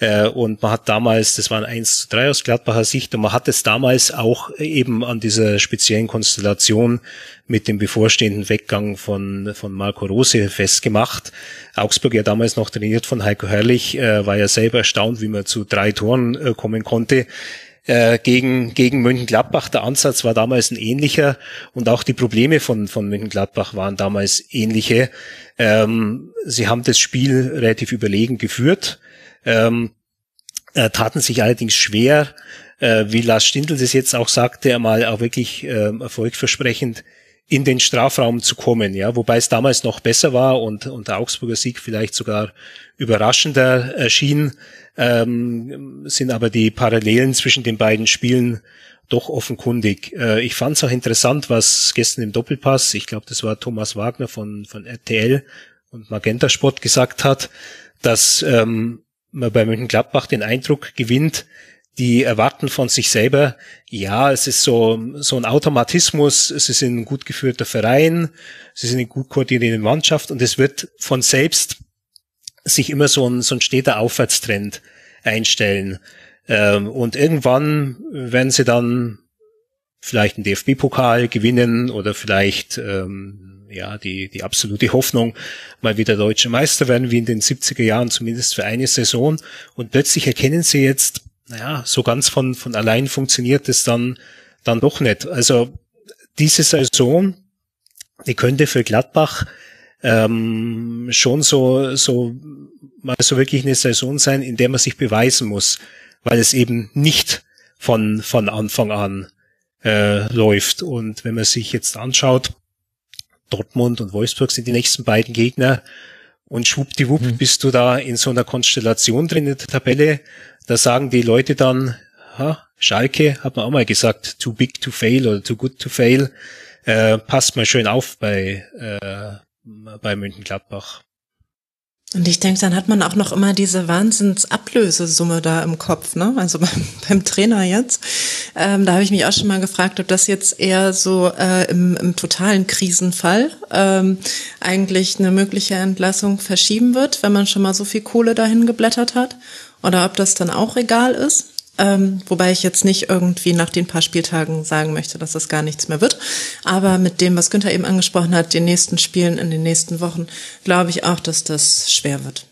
Äh, und man hat damals, das waren 1 zu 3 aus Gladbacher Sicht, und man hat es damals auch eben an dieser speziellen Konstellation mit dem bevorstehenden Weggang von, von Marco Rose festgemacht. Augsburg ja damals noch trainiert von Heiko Herrlich, äh, war ja selber erstaunt, wie man zu drei Toren äh, kommen konnte gegen, gegen Mönchengladbach. Der Ansatz war damals ein ähnlicher und auch die Probleme von, von Mönchengladbach waren damals ähnliche. Ähm, sie haben das Spiel relativ überlegen geführt, ähm, äh, taten sich allerdings schwer, äh, wie Lars Stindl das jetzt auch sagte, einmal auch wirklich äh, erfolgversprechend in den Strafraum zu kommen, ja, wobei es damals noch besser war und, und der Augsburger Sieg vielleicht sogar überraschender erschien, ähm, sind aber die Parallelen zwischen den beiden Spielen doch offenkundig. Äh, ich fand es auch interessant, was gestern im Doppelpass, ich glaube, das war Thomas Wagner von, von RTL und Magenta Sport gesagt hat, dass ähm, man bei Mönchengladbach den Eindruck gewinnt, die erwarten von sich selber, ja, es ist so, so ein Automatismus, sie sind ein gut geführter Verein, sie sind eine gut koordinierte Mannschaft und es wird von selbst sich immer so ein, so ein steter Aufwärtstrend einstellen. Ähm, und irgendwann werden sie dann vielleicht einen DFB-Pokal gewinnen oder vielleicht ähm, ja die die absolute Hoffnung mal wieder deutsche Meister werden wie in den 70er Jahren zumindest für eine Saison und plötzlich erkennen sie jetzt naja, so ganz von, von allein funktioniert es dann, dann doch nicht. Also diese Saison, die könnte für Gladbach ähm, schon so, so mal so wirklich eine Saison sein, in der man sich beweisen muss, weil es eben nicht von, von Anfang an äh, läuft. Und wenn man sich jetzt anschaut, Dortmund und Wolfsburg sind die nächsten beiden Gegner und schwuppdiwupp mhm. bist du da in so einer Konstellation drin in der Tabelle, da sagen die Leute dann, ha, Schalke, hat man auch mal gesagt, too big to fail oder too good to fail. äh, passt mal schön auf bei, äh, bei München-Gladbach. Und ich denke, dann hat man auch noch immer diese Wahnsinnsablösesumme da im Kopf, ne? Also beim, beim Trainer jetzt. Ähm, da habe ich mich auch schon mal gefragt, ob das jetzt eher so äh, im, im totalen Krisenfall ähm, eigentlich eine mögliche Entlassung verschieben wird, wenn man schon mal so viel Kohle dahin geblättert hat. Oder ob das dann auch egal ist. Ähm, wobei ich jetzt nicht irgendwie nach den paar Spieltagen sagen möchte, dass das gar nichts mehr wird. Aber mit dem, was Günther eben angesprochen hat, den nächsten Spielen in den nächsten Wochen, glaube ich auch, dass das schwer wird.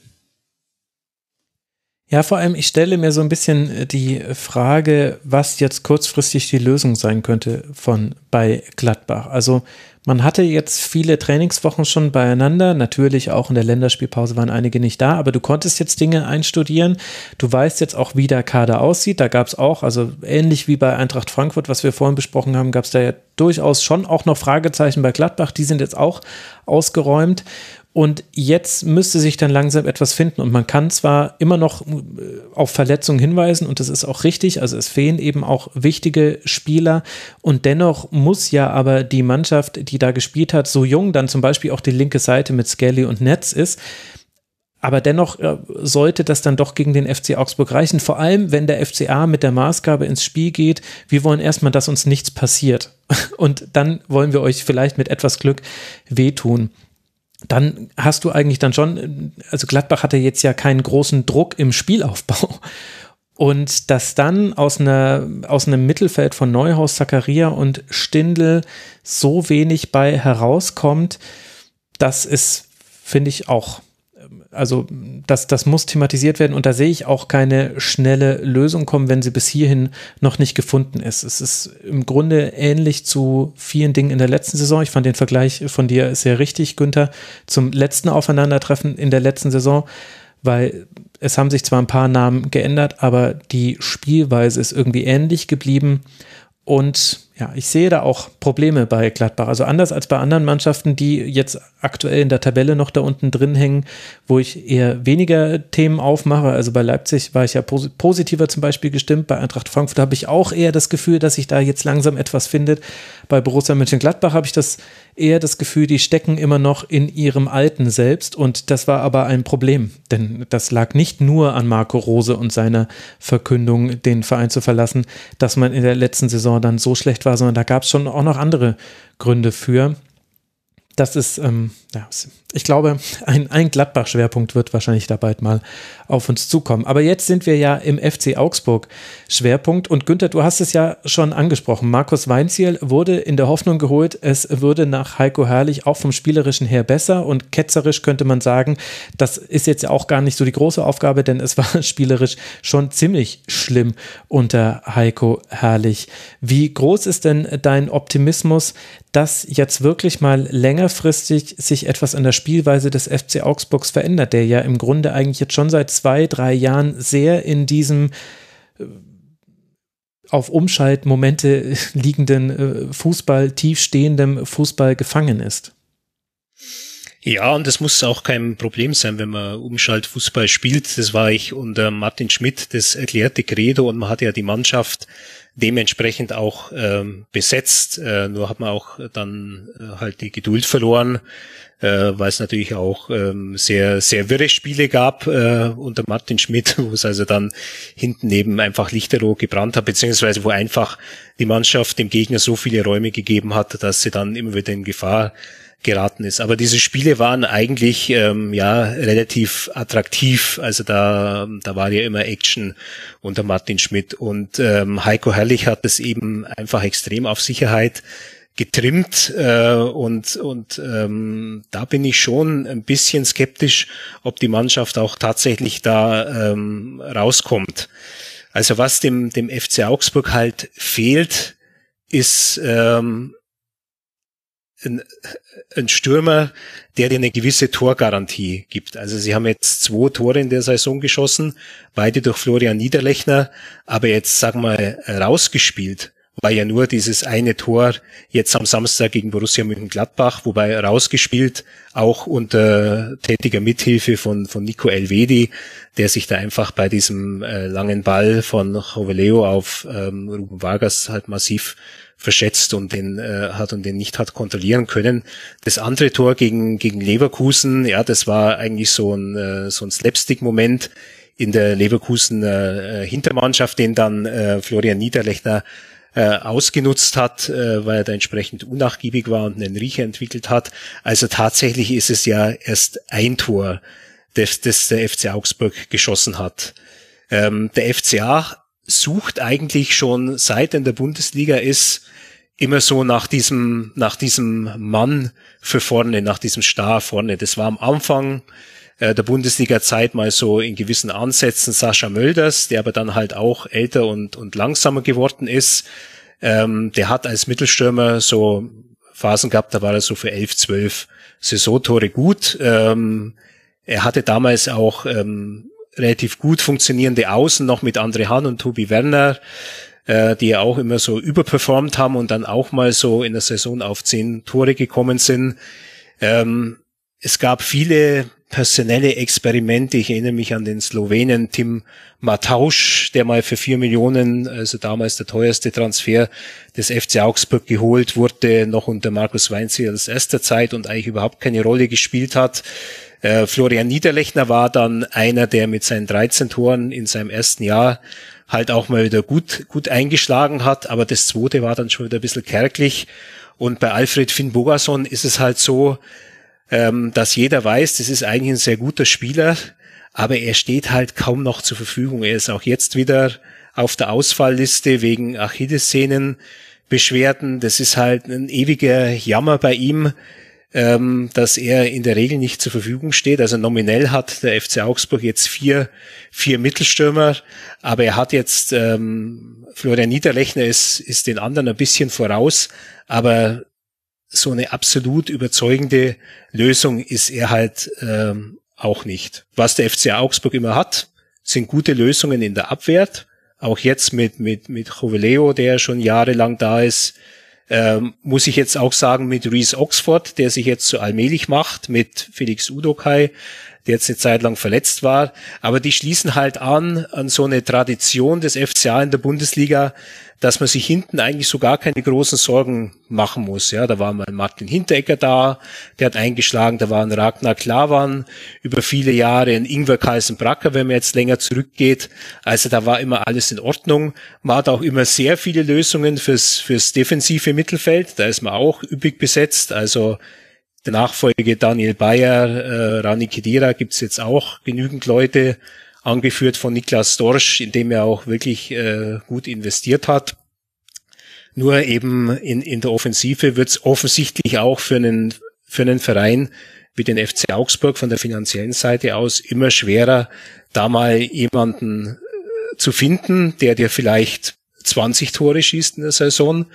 Ja, vor allem, ich stelle mir so ein bisschen äh, die Frage, was jetzt kurzfristig die Lösung sein könnte von bei Gladbach. Also man hatte jetzt viele Trainingswochen schon beieinander. Natürlich auch in der Länderspielpause waren einige nicht da, aber du konntest jetzt Dinge einstudieren. Du weißt jetzt auch, wie der Kader aussieht. Da gab es auch, also ähnlich wie bei Eintracht Frankfurt, was wir vorhin besprochen haben, gab es da ja durchaus schon auch noch Fragezeichen bei Gladbach. Die sind jetzt auch ausgeräumt. Und jetzt müsste sich dann langsam etwas finden. Und man kann zwar immer noch äh, auf Verletzungen hinweisen, und das ist auch richtig, also es fehlen eben auch wichtige Spieler. Und dennoch muss ja aber die Mannschaft, die da gespielt hat, so jung dann zum Beispiel auch die linke Seite mit Skelly und Netz ist, aber dennoch äh, sollte das dann doch gegen den FC Augsburg reichen. Vor allem, wenn der FCA mit der Maßgabe ins Spiel geht, wir wollen erstmal, dass uns nichts passiert. Und dann wollen wir euch vielleicht mit etwas Glück wehtun dann hast du eigentlich dann schon, also Gladbach hatte jetzt ja keinen großen Druck im Spielaufbau. Und dass dann aus, einer, aus einem Mittelfeld von Neuhaus, Zakaria und Stindl so wenig bei herauskommt, das ist, finde ich, auch also das, das muss thematisiert werden und da sehe ich auch keine schnelle Lösung kommen, wenn sie bis hierhin noch nicht gefunden ist. Es ist im Grunde ähnlich zu vielen Dingen in der letzten Saison. Ich fand den Vergleich von dir sehr richtig, Günther, zum letzten Aufeinandertreffen in der letzten Saison, weil es haben sich zwar ein paar Namen geändert, aber die Spielweise ist irgendwie ähnlich geblieben und ja, ich sehe da auch Probleme bei Gladbach. Also anders als bei anderen Mannschaften, die jetzt aktuell in der Tabelle noch da unten drin hängen, wo ich eher weniger Themen aufmache. Also bei Leipzig war ich ja pos positiver zum Beispiel gestimmt. Bei Eintracht Frankfurt habe ich auch eher das Gefühl, dass sich da jetzt langsam etwas findet. Bei Borussia Mönchengladbach habe ich das eher das Gefühl, die stecken immer noch in ihrem Alten selbst. Und das war aber ein Problem. Denn das lag nicht nur an Marco Rose und seiner Verkündung, den Verein zu verlassen, dass man in der letzten Saison dann so schlecht war war, sondern da gab es schon auch noch andere Gründe für. Das ist, ähm, ja, ich glaube, ein, ein Gladbach-Schwerpunkt wird wahrscheinlich da bald mal auf uns zukommen. Aber jetzt sind wir ja im FC Augsburg Schwerpunkt. Und Günther, du hast es ja schon angesprochen. Markus Weinziel wurde in der Hoffnung geholt, es würde nach Heiko Herrlich auch vom Spielerischen her besser. Und ketzerisch könnte man sagen, das ist jetzt auch gar nicht so die große Aufgabe, denn es war spielerisch schon ziemlich schlimm unter Heiko Herrlich. Wie groß ist denn dein Optimismus, dass jetzt wirklich mal längerfristig sich etwas an der Spielweise des FC Augsburgs verändert, der ja im Grunde eigentlich jetzt schon seit zwei, drei Jahren sehr in diesem äh, auf Umschaltmomente liegenden äh, Fußball, tiefstehendem Fußball gefangen ist. Ja, und das muss auch kein Problem sein, wenn man Umschaltfußball spielt. Das war ich unter Martin Schmidt das erklärte Credo und man hat ja die Mannschaft dementsprechend auch ähm, besetzt. Äh, nur hat man auch dann äh, halt die Geduld verloren, äh, weil es natürlich auch ähm, sehr, sehr wirre Spiele gab äh, unter Martin Schmidt, wo es also dann hinten eben einfach lichterloh gebrannt hat, beziehungsweise wo einfach die Mannschaft dem Gegner so viele Räume gegeben hat, dass sie dann immer wieder in Gefahr geraten ist. Aber diese Spiele waren eigentlich ähm, ja relativ attraktiv. Also da, da war ja immer Action unter Martin Schmidt und ähm, Heiko Herrlich hat es eben einfach extrem auf Sicherheit getrimmt äh, und und ähm, da bin ich schon ein bisschen skeptisch, ob die Mannschaft auch tatsächlich da ähm, rauskommt. Also was dem dem FC Augsburg halt fehlt, ist ähm, ein, ein Stürmer, der dir eine gewisse Torgarantie gibt. Also sie haben jetzt zwei Tore in der Saison geschossen, beide durch Florian Niederlechner, aber jetzt sagen wir rausgespielt war ja nur dieses eine Tor jetzt am Samstag gegen Borussia Mönchengladbach, wobei rausgespielt, auch unter tätiger Mithilfe von, von Nico Elvedi, der sich da einfach bei diesem äh, langen Ball von Joveleo auf ähm, Ruben Vargas halt massiv verschätzt und den äh, hat und den nicht hat kontrollieren können. Das andere Tor gegen gegen Leverkusen, ja, das war eigentlich so ein äh, so ein Slapstick-Moment in der Leverkusen äh, Hintermannschaft, den dann äh, Florian Niederlechner äh, ausgenutzt hat, äh, weil er da entsprechend unnachgiebig war und einen Riecher entwickelt hat. Also tatsächlich ist es ja erst ein Tor, das, das der FC Augsburg geschossen hat. Ähm, der FCA sucht eigentlich schon seit in der Bundesliga ist immer so nach diesem nach diesem Mann für vorne, nach diesem Star vorne. Das war am Anfang äh, der Bundesliga-Zeit mal so in gewissen Ansätzen Sascha Mölders, der aber dann halt auch älter und, und langsamer geworden ist. Ähm, der hat als Mittelstürmer so Phasen gehabt, da war er so für elf, zwölf Saisontore gut. Ähm, er hatte damals auch ähm, relativ gut funktionierende Außen noch mit André Hahn und Tobi Werner, äh, die ja auch immer so überperformt haben und dann auch mal so in der Saison auf zehn Tore gekommen sind. Ähm, es gab viele personelle Experimente. Ich erinnere mich an den Slowenen Tim Matausch, der mal für vier Millionen, also damals der teuerste Transfer des FC Augsburg geholt wurde, noch unter Markus Weinziel als erster Zeit und eigentlich überhaupt keine Rolle gespielt hat. Äh, Florian Niederlechner war dann einer, der mit seinen 13 Toren in seinem ersten Jahr halt auch mal wieder gut, gut eingeschlagen hat, aber das zweite war dann schon wieder ein bisschen kärglich. Und bei Alfred Finn Bogason ist es halt so, ähm, dass jeder weiß, das ist eigentlich ein sehr guter Spieler, aber er steht halt kaum noch zur Verfügung. Er ist auch jetzt wieder auf der Ausfallliste wegen Achillessehnenbeschwerden. Das ist halt ein ewiger Jammer bei ihm, ähm, dass er in der Regel nicht zur Verfügung steht. Also nominell hat der FC Augsburg jetzt vier, vier Mittelstürmer, aber er hat jetzt, ähm, Florian Niederlechner ist, ist den anderen ein bisschen voraus, aber so eine absolut überzeugende Lösung ist er halt ähm, auch nicht. Was der FC Augsburg immer hat, sind gute Lösungen in der Abwehr. Auch jetzt mit, mit, mit Joveleo, der schon jahrelang da ist, ähm, muss ich jetzt auch sagen, mit Reese Oxford, der sich jetzt so allmählich macht, mit Felix Udokai, der jetzt eine Zeit lang verletzt war. Aber die schließen halt an, an so eine Tradition des FCA in der Bundesliga, dass man sich hinten eigentlich so gar keine großen Sorgen machen muss. Ja, da war mal Martin Hinteregger da, der hat eingeschlagen, da war ein Ragnar Klavan über viele Jahre, ein Ingwer Carlsen-Bracker, wenn man jetzt länger zurückgeht. Also da war immer alles in Ordnung. Man hat auch immer sehr viele Lösungen fürs, fürs defensive Mittelfeld. Da ist man auch üppig besetzt. Also der Nachfolge Daniel Bayer, äh, Rani Kedira gibt's jetzt auch genügend Leute, angeführt von Niklas Dorsch, in dem er auch wirklich äh, gut investiert hat. Nur eben in, in der Offensive wird es offensichtlich auch für einen, für einen Verein wie den FC Augsburg von der finanziellen Seite aus immer schwerer, da mal jemanden äh, zu finden, der dir vielleicht 20 Tore schießt in der Saison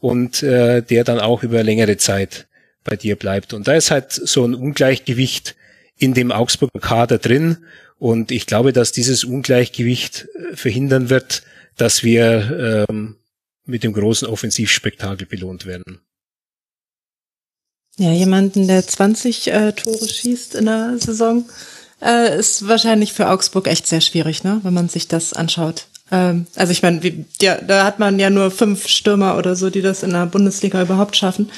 und äh, der dann auch über längere Zeit bei dir bleibt. Und da ist halt so ein Ungleichgewicht in dem Augsburger Kader drin. Und ich glaube, dass dieses Ungleichgewicht äh, verhindern wird, dass wir ähm, mit dem großen Offensivspektakel belohnt werden. Ja, jemanden, der 20 äh, Tore schießt in der Saison, äh, ist wahrscheinlich für Augsburg echt sehr schwierig, ne? wenn man sich das anschaut. Ähm, also ich meine, ja, da hat man ja nur fünf Stürmer oder so, die das in der Bundesliga überhaupt schaffen.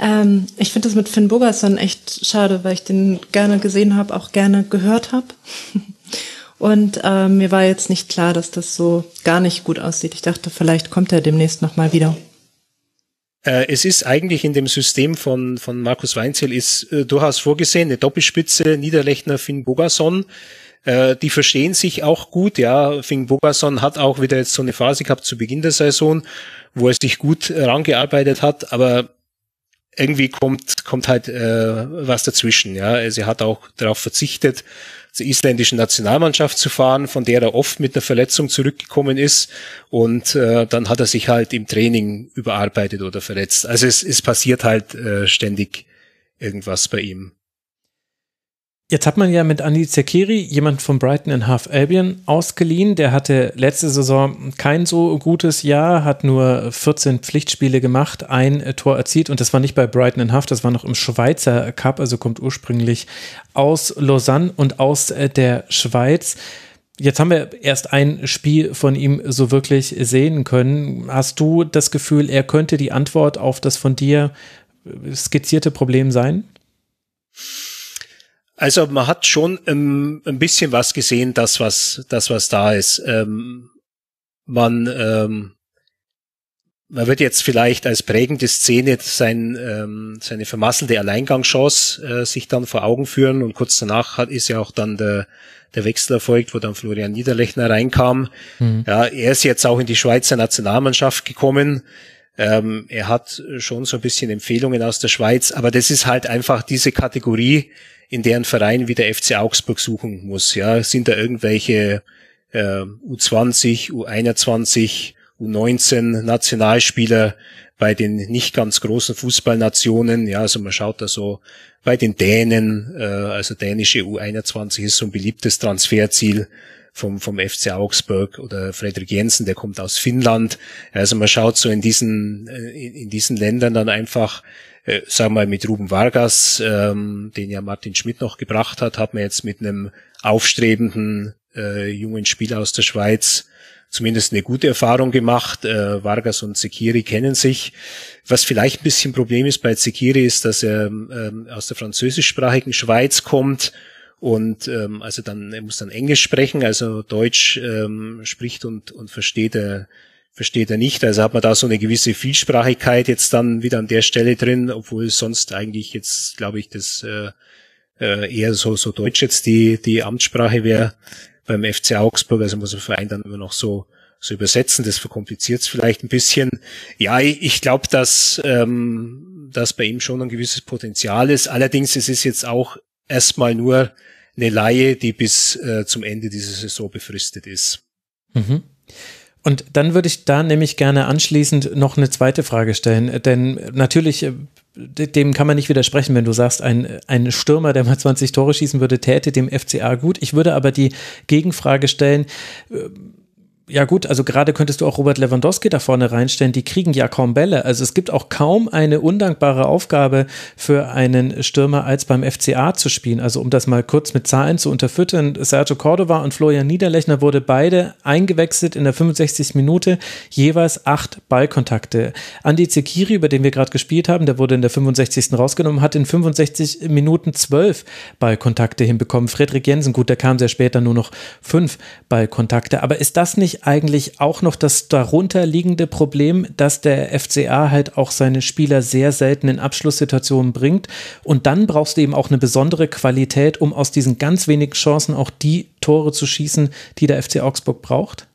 Ähm, ich finde das mit Finn Bogerson echt schade, weil ich den gerne gesehen habe, auch gerne gehört habe. Und äh, mir war jetzt nicht klar, dass das so gar nicht gut aussieht. Ich dachte, vielleicht kommt er demnächst nochmal wieder. Äh, es ist eigentlich in dem System von, von Markus Weinzel ist äh, durchaus vorgesehen, eine Doppelspitze, Niederlechner, Finn Bogerson. Äh, die verstehen sich auch gut, ja. Finn Bogerson hat auch wieder jetzt so eine Phase gehabt zu Beginn der Saison, wo er sich gut rangearbeitet hat, aber irgendwie kommt, kommt halt äh, was dazwischen. Ja, er hat auch darauf verzichtet, zur isländischen Nationalmannschaft zu fahren, von der er oft mit einer Verletzung zurückgekommen ist. Und äh, dann hat er sich halt im Training überarbeitet oder verletzt. Also es, es passiert halt äh, ständig irgendwas bei ihm. Jetzt hat man ja mit Andy Zekiri jemand von Brighton and Half Albion ausgeliehen. Der hatte letzte Saison kein so gutes Jahr, hat nur 14 Pflichtspiele gemacht, ein Tor erzielt und das war nicht bei Brighton and Half, das war noch im Schweizer Cup, also kommt ursprünglich aus Lausanne und aus äh, der Schweiz. Jetzt haben wir erst ein Spiel von ihm so wirklich sehen können. Hast du das Gefühl, er könnte die Antwort auf das von dir skizzierte Problem sein? Also man hat schon ähm, ein bisschen was gesehen, das was, das was da ist. Ähm, man, ähm, man wird jetzt vielleicht als prägende Szene sein, ähm, seine vermasselte Alleingangschance äh, sich dann vor Augen führen und kurz danach hat, ist ja auch dann der, der Wechsel erfolgt, wo dann Florian Niederlechner reinkam. Mhm. Ja, er ist jetzt auch in die Schweizer Nationalmannschaft gekommen. Ähm, er hat schon so ein bisschen Empfehlungen aus der Schweiz, aber das ist halt einfach diese Kategorie, in deren Verein wie der FC Augsburg suchen muss. Ja, sind da irgendwelche äh, U20, U21, U19 Nationalspieler bei den nicht ganz großen Fußballnationen. Ja, also man schaut da so bei den Dänen, äh, also dänische U21 ist so ein beliebtes Transferziel vom, vom FC Augsburg oder Frederik Jensen, der kommt aus Finnland. Also man schaut so in diesen, äh, in diesen Ländern dann einfach, äh, sagen wir mal mit Ruben Vargas, ähm, den ja Martin Schmidt noch gebracht hat, hat man jetzt mit einem aufstrebenden äh, jungen Spieler aus der Schweiz zumindest eine gute Erfahrung gemacht. Äh, Vargas und Sekiri kennen sich. Was vielleicht ein bisschen Problem ist bei Sekiri ist, dass er ähm, aus der französischsprachigen Schweiz kommt und ähm, also dann er muss dann Englisch sprechen, also Deutsch ähm, spricht und und versteht er versteht er nicht. Also hat man da so eine gewisse Vielsprachigkeit jetzt dann wieder an der Stelle drin, obwohl sonst eigentlich jetzt, glaube ich, das äh, äh, eher so, so Deutsch jetzt die, die Amtssprache wäre beim FC Augsburg. Also muss der Verein dann immer noch so, so übersetzen. Das verkompliziert es vielleicht ein bisschen. Ja, ich, ich glaube, dass, ähm, dass bei ihm schon ein gewisses Potenzial ist. Allerdings es ist jetzt auch erstmal nur eine Laie, die bis äh, zum Ende dieser Saison befristet ist. Mhm. Und dann würde ich da nämlich gerne anschließend noch eine zweite Frage stellen, denn natürlich äh, dem kann man nicht widersprechen, wenn du sagst, ein, ein Stürmer, der mal 20 Tore schießen würde, täte dem FCA gut. Ich würde aber die Gegenfrage stellen, äh, ja gut, also gerade könntest du auch Robert Lewandowski da vorne reinstellen, die kriegen ja kaum Bälle. Also es gibt auch kaum eine undankbare Aufgabe für einen Stürmer, als beim FCA zu spielen. Also um das mal kurz mit Zahlen zu unterfüttern, Sergio Cordova und Florian Niederlechner wurde beide eingewechselt in der 65. Minute, jeweils acht Ballkontakte. Andi Zekiri, über den wir gerade gespielt haben, der wurde in der 65. rausgenommen, hat in 65 Minuten zwölf Ballkontakte hinbekommen. Friedrich Jensen, gut, der kam sehr später nur noch fünf Ballkontakte. Aber ist das nicht eigentlich auch noch das darunterliegende Problem, dass der FCA halt auch seine Spieler sehr selten in Abschlusssituationen bringt. Und dann brauchst du eben auch eine besondere Qualität, um aus diesen ganz wenigen Chancen auch die Tore zu schießen, die der FC Augsburg braucht?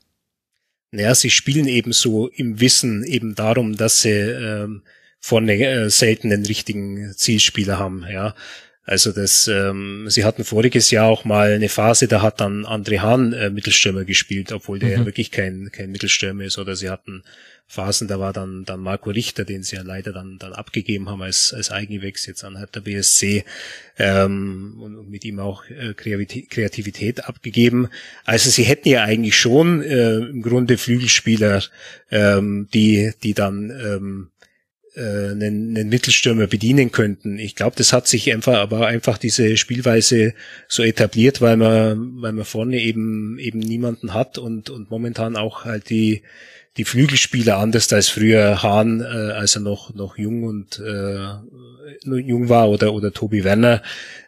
Naja, sie spielen eben so im Wissen eben darum, dass sie ähm, vorne äh, selten den richtigen Zielspieler haben. Ja, also das, ähm, sie hatten voriges Jahr auch mal eine Phase, da hat dann André Hahn äh, Mittelstürmer gespielt, obwohl der mhm. ja wirklich kein, kein Mittelstürmer ist. Oder sie hatten Phasen, da war dann, dann Marco Richter, den sie ja leider dann, dann abgegeben haben als, als Eigengewächs jetzt an der BSC ähm, und, und mit ihm auch äh, Kreativität abgegeben. Also sie hätten ja eigentlich schon äh, im Grunde Flügelspieler, ähm, die, die dann ähm, äh, einen, einen Mittelstürmer bedienen könnten. Ich glaube, das hat sich einfach, aber einfach diese Spielweise so etabliert, weil man, weil man vorne eben eben niemanden hat und und momentan auch halt die die Flügelspieler anders als früher Hahn, äh, als er noch noch jung und äh, jung war oder oder Tobi Werner,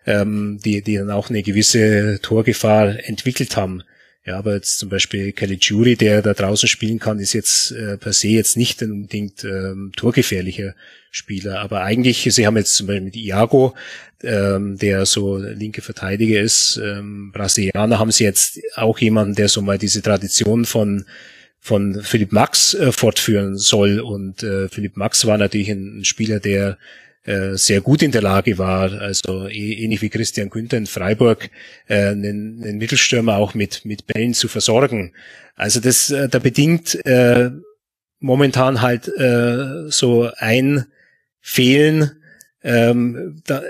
ähm, die die dann auch eine gewisse Torgefahr entwickelt haben. Ja, aber jetzt zum Beispiel Kelly Jury, der da draußen spielen kann, ist jetzt äh, per se jetzt nicht unbedingt ähm, torgefährlicher Spieler. Aber eigentlich, sie haben jetzt zum Beispiel mit Iago, ähm, der so linke Verteidiger ist, ähm, Brasilianer, haben sie jetzt auch jemanden, der so mal diese Tradition von von Philipp Max äh, fortführen soll. Und äh, Philipp Max war natürlich ein, ein Spieler, der äh, sehr gut in der Lage war, also ähnlich wie Christian Günther in Freiburg, äh, einen, einen Mittelstürmer auch mit, mit Bällen zu versorgen. Also das, äh, da bedingt äh, momentan halt äh, so ein Fehlen, ähm, da,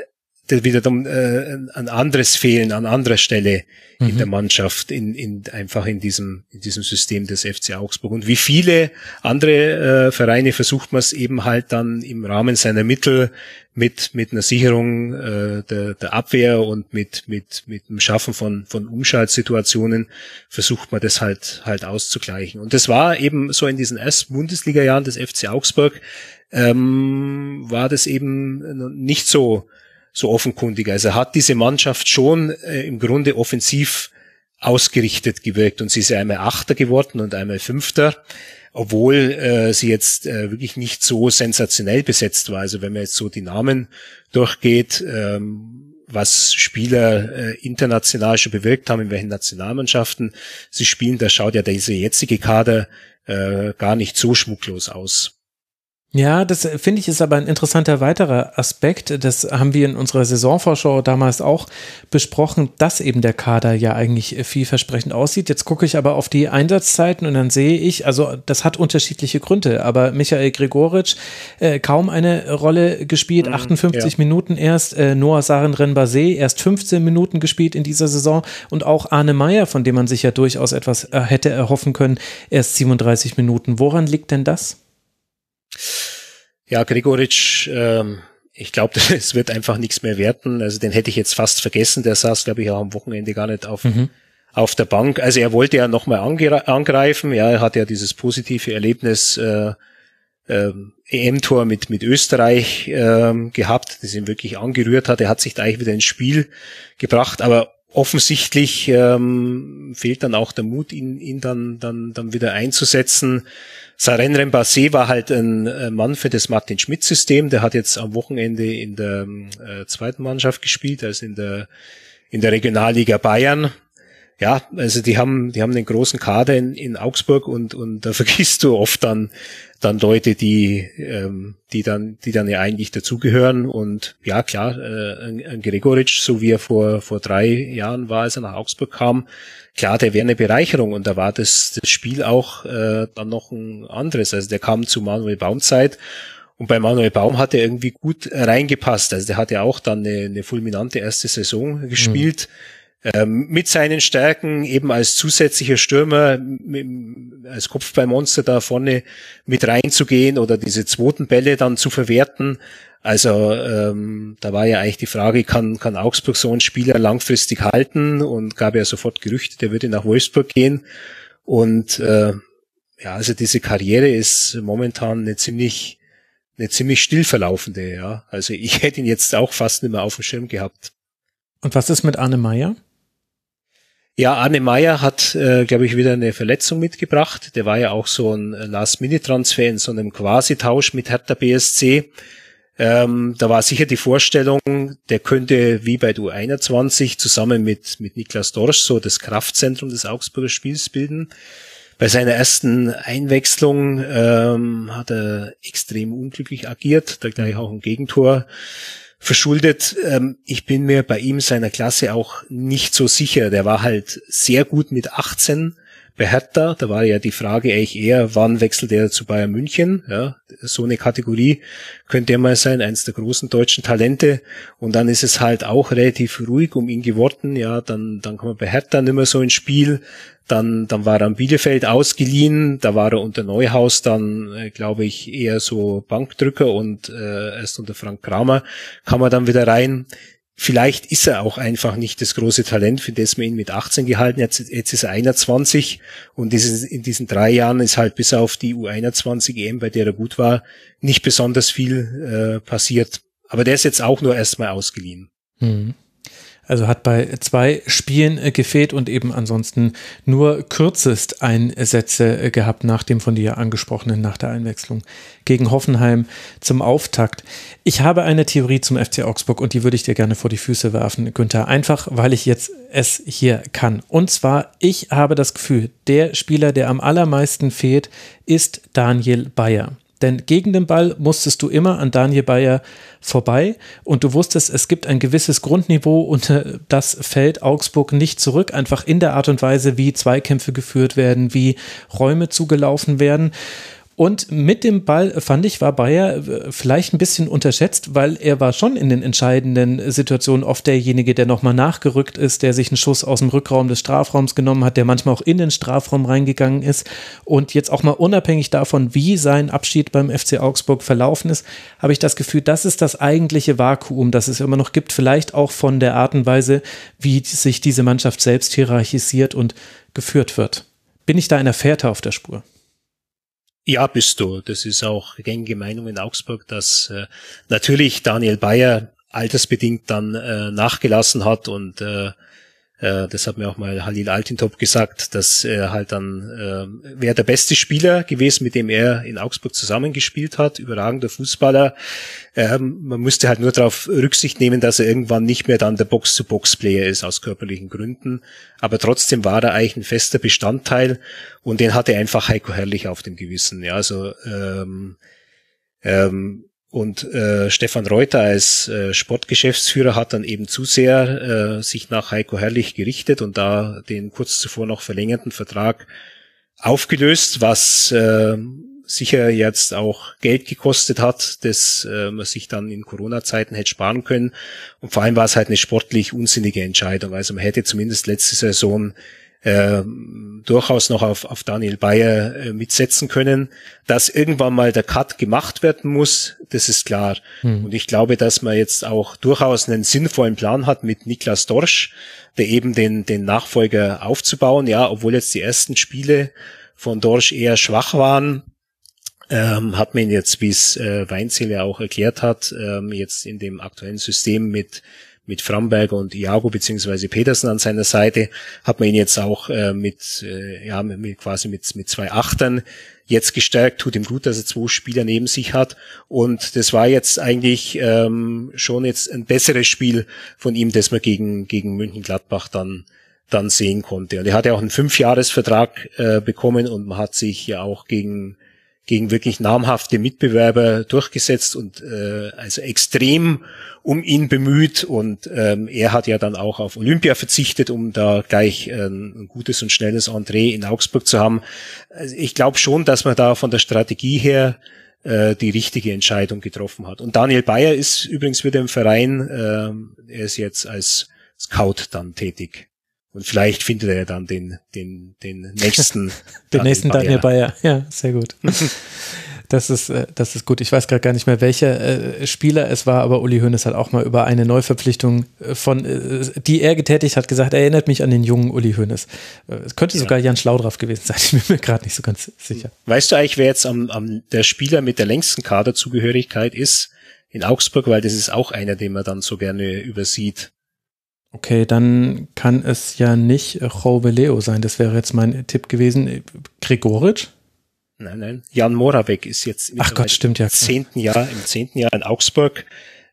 wiederum äh, ein anderes Fehlen an anderer Stelle mhm. in der Mannschaft, in, in einfach in diesem, in diesem System des FC Augsburg. Und wie viele andere äh, Vereine versucht man es eben halt dann im Rahmen seiner Mittel mit, mit einer Sicherung äh, der, der Abwehr und mit, mit, mit dem Schaffen von, von Umschaltsituationen versucht man das halt, halt auszugleichen. Und das war eben so in diesen ersten Bundesliga-Jahren des FC Augsburg, ähm, war das eben nicht so so offenkundig. Also hat diese Mannschaft schon äh, im Grunde offensiv ausgerichtet gewirkt und sie ist ja einmal Achter geworden und einmal Fünfter, obwohl äh, sie jetzt äh, wirklich nicht so sensationell besetzt war. Also wenn man jetzt so die Namen durchgeht, ähm, was Spieler äh, international schon bewirkt haben, in welchen Nationalmannschaften sie spielen, da schaut ja dieser jetzige Kader äh, gar nicht so schmucklos aus. Ja, das äh, finde ich ist aber ein interessanter weiterer Aspekt. Das haben wir in unserer Saisonvorschau damals auch besprochen, dass eben der Kader ja eigentlich äh, vielversprechend aussieht. Jetzt gucke ich aber auf die Einsatzzeiten und dann sehe ich, also das hat unterschiedliche Gründe, aber Michael Gregoritsch äh, kaum eine Rolle gespielt, 58 mhm, ja. Minuten erst, äh, Noah Saren-Renbase erst 15 Minuten gespielt in dieser Saison und auch Arne Meyer, von dem man sich ja durchaus etwas äh, hätte erhoffen können, erst 37 Minuten. Woran liegt denn das? Ja, Gregoritsch, ähm, ich glaube, es wird einfach nichts mehr werten. Also den hätte ich jetzt fast vergessen. Der saß, glaube ich, auch am Wochenende gar nicht auf, mhm. auf der Bank. Also er wollte ja nochmal angreifen. Ja, er hat ja dieses positive Erlebnis äh, äh, EM-Tor mit, mit Österreich äh, gehabt, das ihn wirklich angerührt hat. Er hat sich da eigentlich wieder ins Spiel gebracht, aber offensichtlich ähm, fehlt dann auch der Mut, ihn, ihn dann, dann, dann wieder einzusetzen. Saren Rembassé war halt ein äh, Mann für das Martin Schmidt-System. Der hat jetzt am Wochenende in der äh, zweiten Mannschaft gespielt, also in der, in der Regionalliga Bayern. Ja, also die haben, die haben einen großen Kader in, in Augsburg und, und da vergisst du oft dann, dann Leute, die, ähm, die dann, die dann ja eigentlich dazugehören. Und ja, klar, äh, ein, ein Gregoritsch, so wie er vor, vor drei Jahren war, als er nach Augsburg kam, klar, der wäre eine Bereicherung und da war das, das Spiel auch äh, dann noch ein anderes. Also der kam zu Manuel Baumzeit und bei Manuel Baum hat er irgendwie gut reingepasst. Also der hat ja auch dann eine, eine fulminante erste Saison gespielt. Mhm. Ähm, mit seinen Stärken eben als zusätzlicher Stürmer, mit, als Kopfballmonster da vorne mit reinzugehen oder diese zweiten Bälle dann zu verwerten. Also ähm, da war ja eigentlich die Frage, kann, kann Augsburg so einen Spieler langfristig halten und gab ja sofort Gerüchte, der würde nach Wolfsburg gehen. Und äh, ja, also diese Karriere ist momentan eine ziemlich, eine ziemlich still verlaufende, ja. Also ich hätte ihn jetzt auch fast nicht mehr auf dem Schirm gehabt. Und was ist mit Arne Meyer? Ja, Arne Meyer hat, äh, glaube ich, wieder eine Verletzung mitgebracht. Der war ja auch so ein Last-Minute-Transfer in so einem Quasi-Tausch mit Hertha BSC. Ähm, da war sicher die Vorstellung, der könnte wie bei Du 21 zusammen mit, mit Niklas Dorsch so das Kraftzentrum des Augsburger Spiels bilden. Bei seiner ersten Einwechslung ähm, hat er extrem unglücklich agiert, da gleich auch ein Gegentor verschuldet. Ähm, ich bin mir bei ihm seiner Klasse auch nicht so sicher. Der war halt sehr gut mit 18 bei Hertha, da war ja die Frage eigentlich eher, wann wechselt er zu Bayern München? Ja, so eine Kategorie könnte er mal sein, eins der großen deutschen Talente. Und dann ist es halt auch relativ ruhig um ihn geworden. Ja, dann, dann kommt bei Hertha nicht mehr so ins Spiel. Dann, dann war er am Bielefeld ausgeliehen. Da war er unter Neuhaus dann, äh, glaube ich, eher so Bankdrücker und äh, erst unter Frank Kramer kam er dann wieder rein. Vielleicht ist er auch einfach nicht das große Talent, für das man ihn mit 18 gehalten hat. Jetzt, jetzt ist er 21 und in diesen drei Jahren ist halt bis auf die U21 EM, bei der er gut war, nicht besonders viel äh, passiert. Aber der ist jetzt auch nur erstmal ausgeliehen. Mhm. Also hat bei zwei Spielen äh, gefehlt und eben ansonsten nur kürzest Einsätze äh, gehabt nach dem von dir angesprochenen, nach der Einwechslung gegen Hoffenheim zum Auftakt. Ich habe eine Theorie zum FC Augsburg und die würde ich dir gerne vor die Füße werfen, Günther. Einfach, weil ich jetzt es hier kann. Und zwar, ich habe das Gefühl, der Spieler, der am allermeisten fehlt, ist Daniel Bayer. Denn gegen den Ball musstest du immer an Daniel Bayer vorbei und du wusstest, es gibt ein gewisses Grundniveau, unter das fällt Augsburg nicht zurück, einfach in der Art und Weise, wie Zweikämpfe geführt werden, wie Räume zugelaufen werden. Und mit dem Ball, fand ich, war Bayer äh, vielleicht ein bisschen unterschätzt, weil er war schon in den entscheidenden Situationen oft derjenige, der nochmal nachgerückt ist, der sich einen Schuss aus dem Rückraum des Strafraums genommen hat, der manchmal auch in den Strafraum reingegangen ist. Und jetzt auch mal unabhängig davon, wie sein Abschied beim FC Augsburg verlaufen ist, habe ich das Gefühl, das ist das eigentliche Vakuum, das es immer noch gibt. Vielleicht auch von der Art und Weise, wie sich diese Mannschaft selbst hierarchisiert und geführt wird. Bin ich da in der Fährte auf der Spur? Ja, bist du. Das ist auch gängige Meinung in Augsburg, dass äh, natürlich Daniel Bayer altersbedingt dann äh, nachgelassen hat und äh, äh, das hat mir auch mal Halil Altintop gesagt, dass er halt dann äh, wäre der beste Spieler gewesen, mit dem er in Augsburg zusammengespielt hat, überragender Fußballer. Ähm, man musste halt nur darauf Rücksicht nehmen, dass er irgendwann nicht mehr dann der Box-to-Box-Player ist aus körperlichen Gründen. Aber trotzdem war er eigentlich ein fester Bestandteil und den hatte einfach Heiko Herrlich auf dem Gewissen. Ja, also ähm, ähm, und äh, Stefan Reuter als äh, Sportgeschäftsführer hat dann eben zu sehr äh, sich nach Heiko Herrlich gerichtet und da den kurz zuvor noch verlängerten Vertrag aufgelöst, was äh, sicher jetzt auch Geld gekostet hat, das äh, man sich dann in Corona-Zeiten hätte sparen können. Und vor allem war es halt eine sportlich unsinnige Entscheidung. Also man hätte zumindest letzte Saison äh, durchaus noch auf, auf Daniel Bayer äh, mitsetzen können. Dass irgendwann mal der Cut gemacht werden muss, das ist klar. Mhm. Und ich glaube, dass man jetzt auch durchaus einen sinnvollen Plan hat mit Niklas Dorsch, der eben den, den Nachfolger aufzubauen. Ja, obwohl jetzt die ersten Spiele von Dorsch eher schwach waren, ähm, hat man jetzt, wie es äh, Weinzel ja auch erklärt hat, ähm, jetzt in dem aktuellen System mit mit Framberger und Iago beziehungsweise Petersen an seiner Seite hat man ihn jetzt auch äh, mit äh, ja mit, quasi mit mit zwei Achtern jetzt gestärkt. Tut ihm gut, dass er zwei Spieler neben sich hat und das war jetzt eigentlich ähm, schon jetzt ein besseres Spiel von ihm, das man gegen gegen München Gladbach dann dann sehen konnte. Und er hat ja auch einen Fünfjahresvertrag äh, bekommen und man hat sich ja auch gegen gegen wirklich namhafte Mitbewerber durchgesetzt und äh, also extrem um ihn bemüht und ähm, er hat ja dann auch auf Olympia verzichtet, um da gleich äh, ein gutes und schnelles Entree in Augsburg zu haben. Also ich glaube schon, dass man da von der Strategie her äh, die richtige Entscheidung getroffen hat. Und Daniel Bayer ist übrigens wieder im Verein, äh, er ist jetzt als Scout dann tätig. Und vielleicht findet er dann den, den, den nächsten. den nächsten. Daniel Bayer. Ja, sehr gut. Das ist, äh, das ist gut. Ich weiß gerade gar nicht mehr, welcher äh, Spieler es war, aber Uli Hoeneß hat auch mal über eine Neuverpflichtung äh, von, die er getätigt hat, gesagt, erinnert mich an den jungen Uli Hoeneß. Es könnte ja. sogar Jan Schlaudraff gewesen sein. Ich bin mir gerade nicht so ganz sicher. Weißt du eigentlich, wer jetzt am, am der Spieler mit der längsten Kaderzugehörigkeit ist in Augsburg? Weil das ist auch einer, den man dann so gerne übersieht. Okay, dann kann es ja nicht Leo sein. Das wäre jetzt mein Tipp gewesen. Gregoritsch? Nein, nein. Jan Moravec ist jetzt Ach Gott, stimmt ja. Zehnten Jahr, im zehnten Jahr in Augsburg.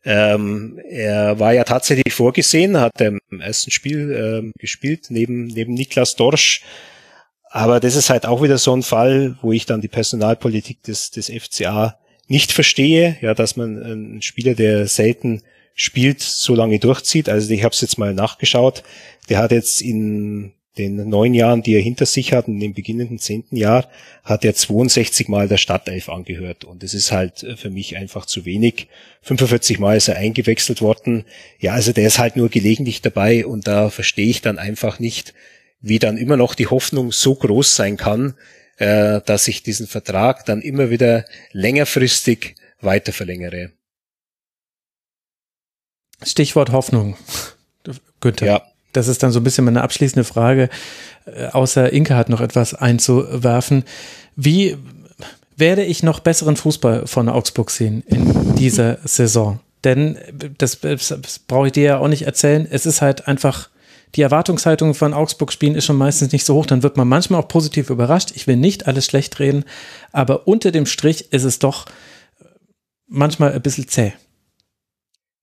Ähm, er war ja tatsächlich vorgesehen, hat im ersten Spiel ähm, gespielt, neben, neben Niklas Dorsch. Aber das ist halt auch wieder so ein Fall, wo ich dann die Personalpolitik des, des FCA nicht verstehe, ja, dass man einen Spieler, der selten spielt, so lange durchzieht. Also ich habe es jetzt mal nachgeschaut. Der hat jetzt in den neun Jahren, die er hinter sich hat, in dem beginnenden zehnten Jahr, hat er 62 Mal der Stadtelf angehört. Und das ist halt äh, für mich einfach zu wenig. 45 Mal ist er eingewechselt worden. Ja, also der ist halt nur gelegentlich dabei und da verstehe ich dann einfach nicht, wie dann immer noch die Hoffnung so groß sein kann, äh, dass ich diesen Vertrag dann immer wieder längerfristig weiter verlängere. Stichwort Hoffnung, Günther. Ja. Das ist dann so ein bisschen meine abschließende Frage. Äh, außer Inke hat noch etwas einzuwerfen. Wie werde ich noch besseren Fußball von Augsburg sehen in dieser Saison? Denn das, das brauche ich dir ja auch nicht erzählen. Es ist halt einfach, die Erwartungshaltung von Augsburg-Spielen ist schon meistens nicht so hoch. Dann wird man manchmal auch positiv überrascht. Ich will nicht alles schlecht reden, aber unter dem Strich ist es doch manchmal ein bisschen zäh.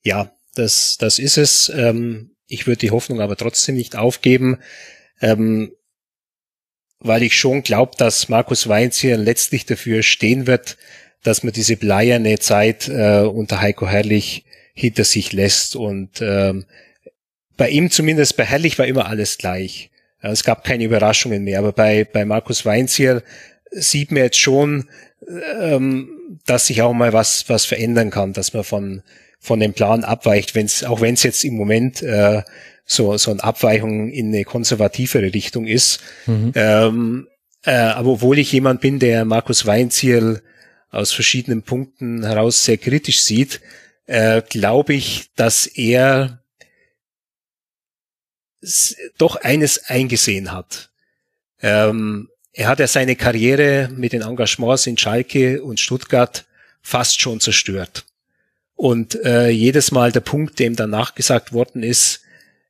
Ja, das, das ist es. Ähm, ich würde die Hoffnung aber trotzdem nicht aufgeben, ähm, weil ich schon glaube, dass Markus Weinz hier letztlich dafür stehen wird, dass man diese bleierne Zeit äh, unter Heiko Herrlich hinter sich lässt. Und ähm, bei ihm zumindest, bei Herrlich war immer alles gleich. Es gab keine Überraschungen mehr, aber bei, bei Markus Weinz hier sieht man jetzt schon, ähm, dass sich auch mal was, was verändern kann, dass man von, von dem Plan abweicht, wenn's, auch wenn es jetzt im Moment äh, so, so eine Abweichung in eine konservativere Richtung ist. Mhm. Ähm, äh, aber obwohl ich jemand bin, der Markus Weinziel aus verschiedenen Punkten heraus sehr kritisch sieht, äh, glaube ich, dass er doch eines eingesehen hat. Ähm, er hat ja seine Karriere mit den Engagements in Schalke und Stuttgart fast schon zerstört. Und äh, jedes Mal der Punkt, dem dann nachgesagt worden ist,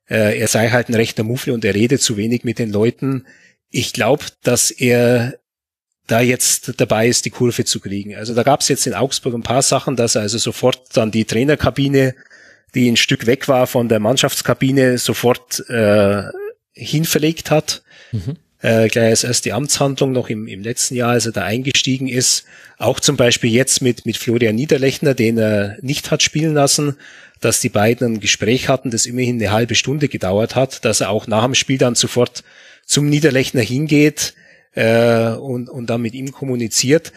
äh, er sei halt ein rechter Muffel und er rede zu wenig mit den Leuten. Ich glaube, dass er da jetzt dabei ist, die Kurve zu kriegen. Also da gab es jetzt in Augsburg ein paar Sachen, dass er also sofort dann die Trainerkabine, die ein Stück weg war von der Mannschaftskabine, sofort äh, hinverlegt hat. Mhm. Äh, gleich als erste Amtshandlung noch im, im letzten Jahr, als er da eingestiegen ist. Auch zum Beispiel jetzt mit, mit Florian Niederlechner, den er nicht hat spielen lassen, dass die beiden ein Gespräch hatten, das immerhin eine halbe Stunde gedauert hat, dass er auch nach dem Spiel dann sofort zum Niederlechner hingeht äh, und, und dann mit ihm kommuniziert.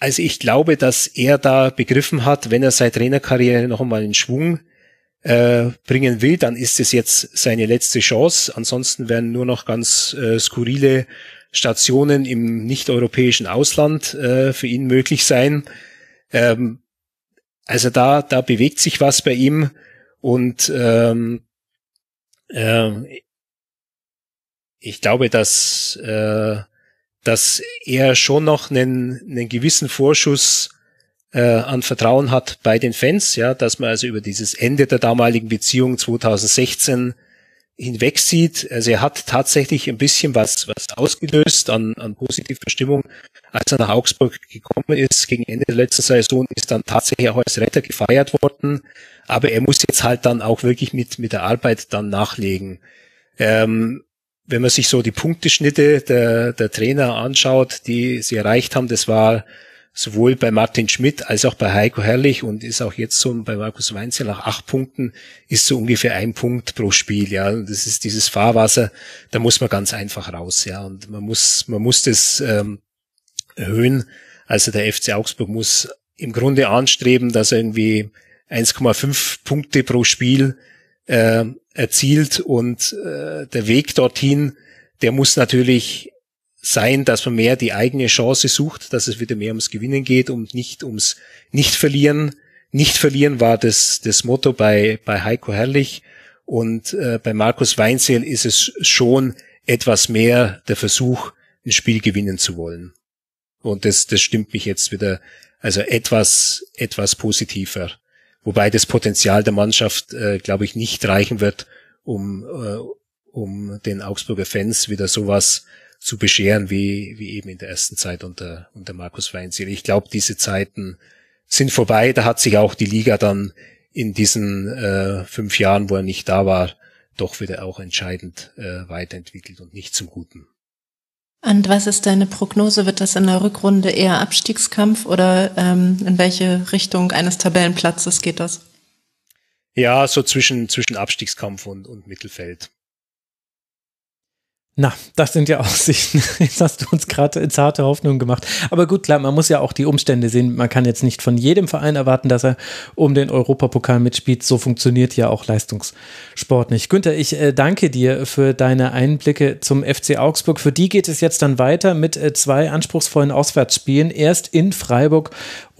Also ich glaube, dass er da begriffen hat, wenn er seine Trainerkarriere noch einmal in Schwung äh, bringen will, dann ist es jetzt seine letzte Chance. Ansonsten werden nur noch ganz äh, skurrile Stationen im nicht-europäischen Ausland äh, für ihn möglich sein. Ähm, also da, da bewegt sich was bei ihm und ähm, äh, ich glaube, dass, äh, dass er schon noch einen, einen gewissen Vorschuss äh, an Vertrauen hat bei den Fans, ja, dass man also über dieses Ende der damaligen Beziehung 2016 hinweg sieht. Also er hat tatsächlich ein bisschen was, was ausgelöst an, an positiver Stimmung. Als er nach Augsburg gekommen ist, gegen Ende der letzten Saison, ist dann tatsächlich auch als Retter gefeiert worden. Aber er muss jetzt halt dann auch wirklich mit, mit der Arbeit dann nachlegen. Ähm, wenn man sich so die Punkteschnitte der, der Trainer anschaut, die sie erreicht haben, das war sowohl bei Martin Schmidt als auch bei Heiko Herrlich und ist auch jetzt so bei Markus Weinzel nach acht Punkten ist so ungefähr ein Punkt pro Spiel, ja. Und das ist dieses Fahrwasser, da muss man ganz einfach raus, ja. Und man muss, man muss das ähm, erhöhen. Also der FC Augsburg muss im Grunde anstreben, dass er irgendwie 1,5 Punkte pro Spiel äh, erzielt und äh, der Weg dorthin, der muss natürlich sein, dass man mehr die eigene Chance sucht, dass es wieder mehr ums Gewinnen geht und nicht ums Nicht-Verlieren. Nicht verlieren war das, das Motto bei, bei Heiko Herrlich und äh, bei Markus Weinzierl ist es schon etwas mehr der Versuch, ein Spiel gewinnen zu wollen. Und das, das stimmt mich jetzt wieder, also etwas, etwas positiver. Wobei das Potenzial der Mannschaft, äh, glaube ich, nicht reichen wird, um, äh, um den Augsburger Fans wieder sowas zu bescheren, wie, wie eben in der ersten Zeit unter, unter Markus Weinziel. Ich glaube, diese Zeiten sind vorbei. Da hat sich auch die Liga dann in diesen äh, fünf Jahren, wo er nicht da war, doch wieder auch entscheidend äh, weiterentwickelt und nicht zum Guten. Und was ist deine Prognose? Wird das in der Rückrunde eher Abstiegskampf oder ähm, in welche Richtung eines Tabellenplatzes geht das? Ja, so zwischen, zwischen Abstiegskampf und, und Mittelfeld. Na, das sind ja Aussichten. Jetzt hast du uns gerade zarte Hoffnung gemacht. Aber gut, klar, man muss ja auch die Umstände sehen. Man kann jetzt nicht von jedem Verein erwarten, dass er um den Europapokal mitspielt. So funktioniert ja auch Leistungssport nicht. Günther, ich äh, danke dir für deine Einblicke zum FC Augsburg. Für die geht es jetzt dann weiter mit äh, zwei anspruchsvollen Auswärtsspielen. Erst in Freiburg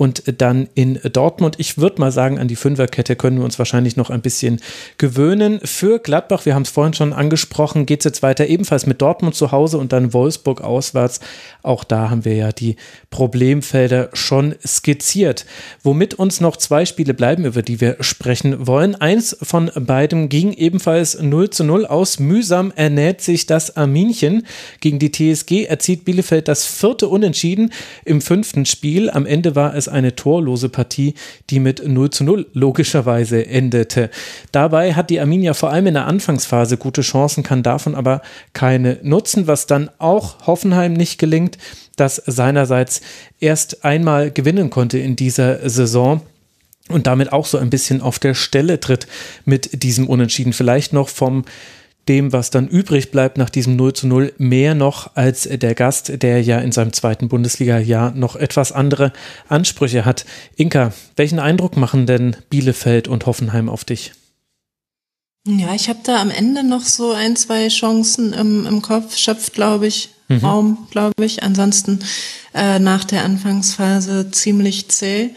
und dann in Dortmund. Ich würde mal sagen, an die Fünferkette können wir uns wahrscheinlich noch ein bisschen gewöhnen. Für Gladbach, wir haben es vorhin schon angesprochen, geht es jetzt weiter ebenfalls mit Dortmund zu Hause und dann Wolfsburg auswärts. Auch da haben wir ja die Problemfelder schon skizziert. Womit uns noch zwei Spiele bleiben, über die wir sprechen wollen. Eins von beidem ging ebenfalls 0 zu 0 aus. Mühsam ernährt sich das Arminchen gegen die TSG, erzieht Bielefeld das vierte Unentschieden im fünften Spiel. Am Ende war es eine torlose Partie, die mit 0 zu 0 logischerweise endete. Dabei hat die Arminia vor allem in der Anfangsphase gute Chancen, kann davon aber keine nutzen, was dann auch Hoffenheim nicht gelingt, das seinerseits erst einmal gewinnen konnte in dieser Saison und damit auch so ein bisschen auf der Stelle tritt mit diesem Unentschieden. Vielleicht noch vom dem, was dann übrig bleibt nach diesem 0 zu 0, mehr noch als der Gast, der ja in seinem zweiten Bundesliga-Jahr noch etwas andere Ansprüche hat. Inka, welchen Eindruck machen denn Bielefeld und Hoffenheim auf dich? Ja, ich habe da am Ende noch so ein, zwei Chancen im, im Kopf, schöpft, glaube ich, mhm. Raum, glaube ich. Ansonsten äh, nach der Anfangsphase ziemlich zäh.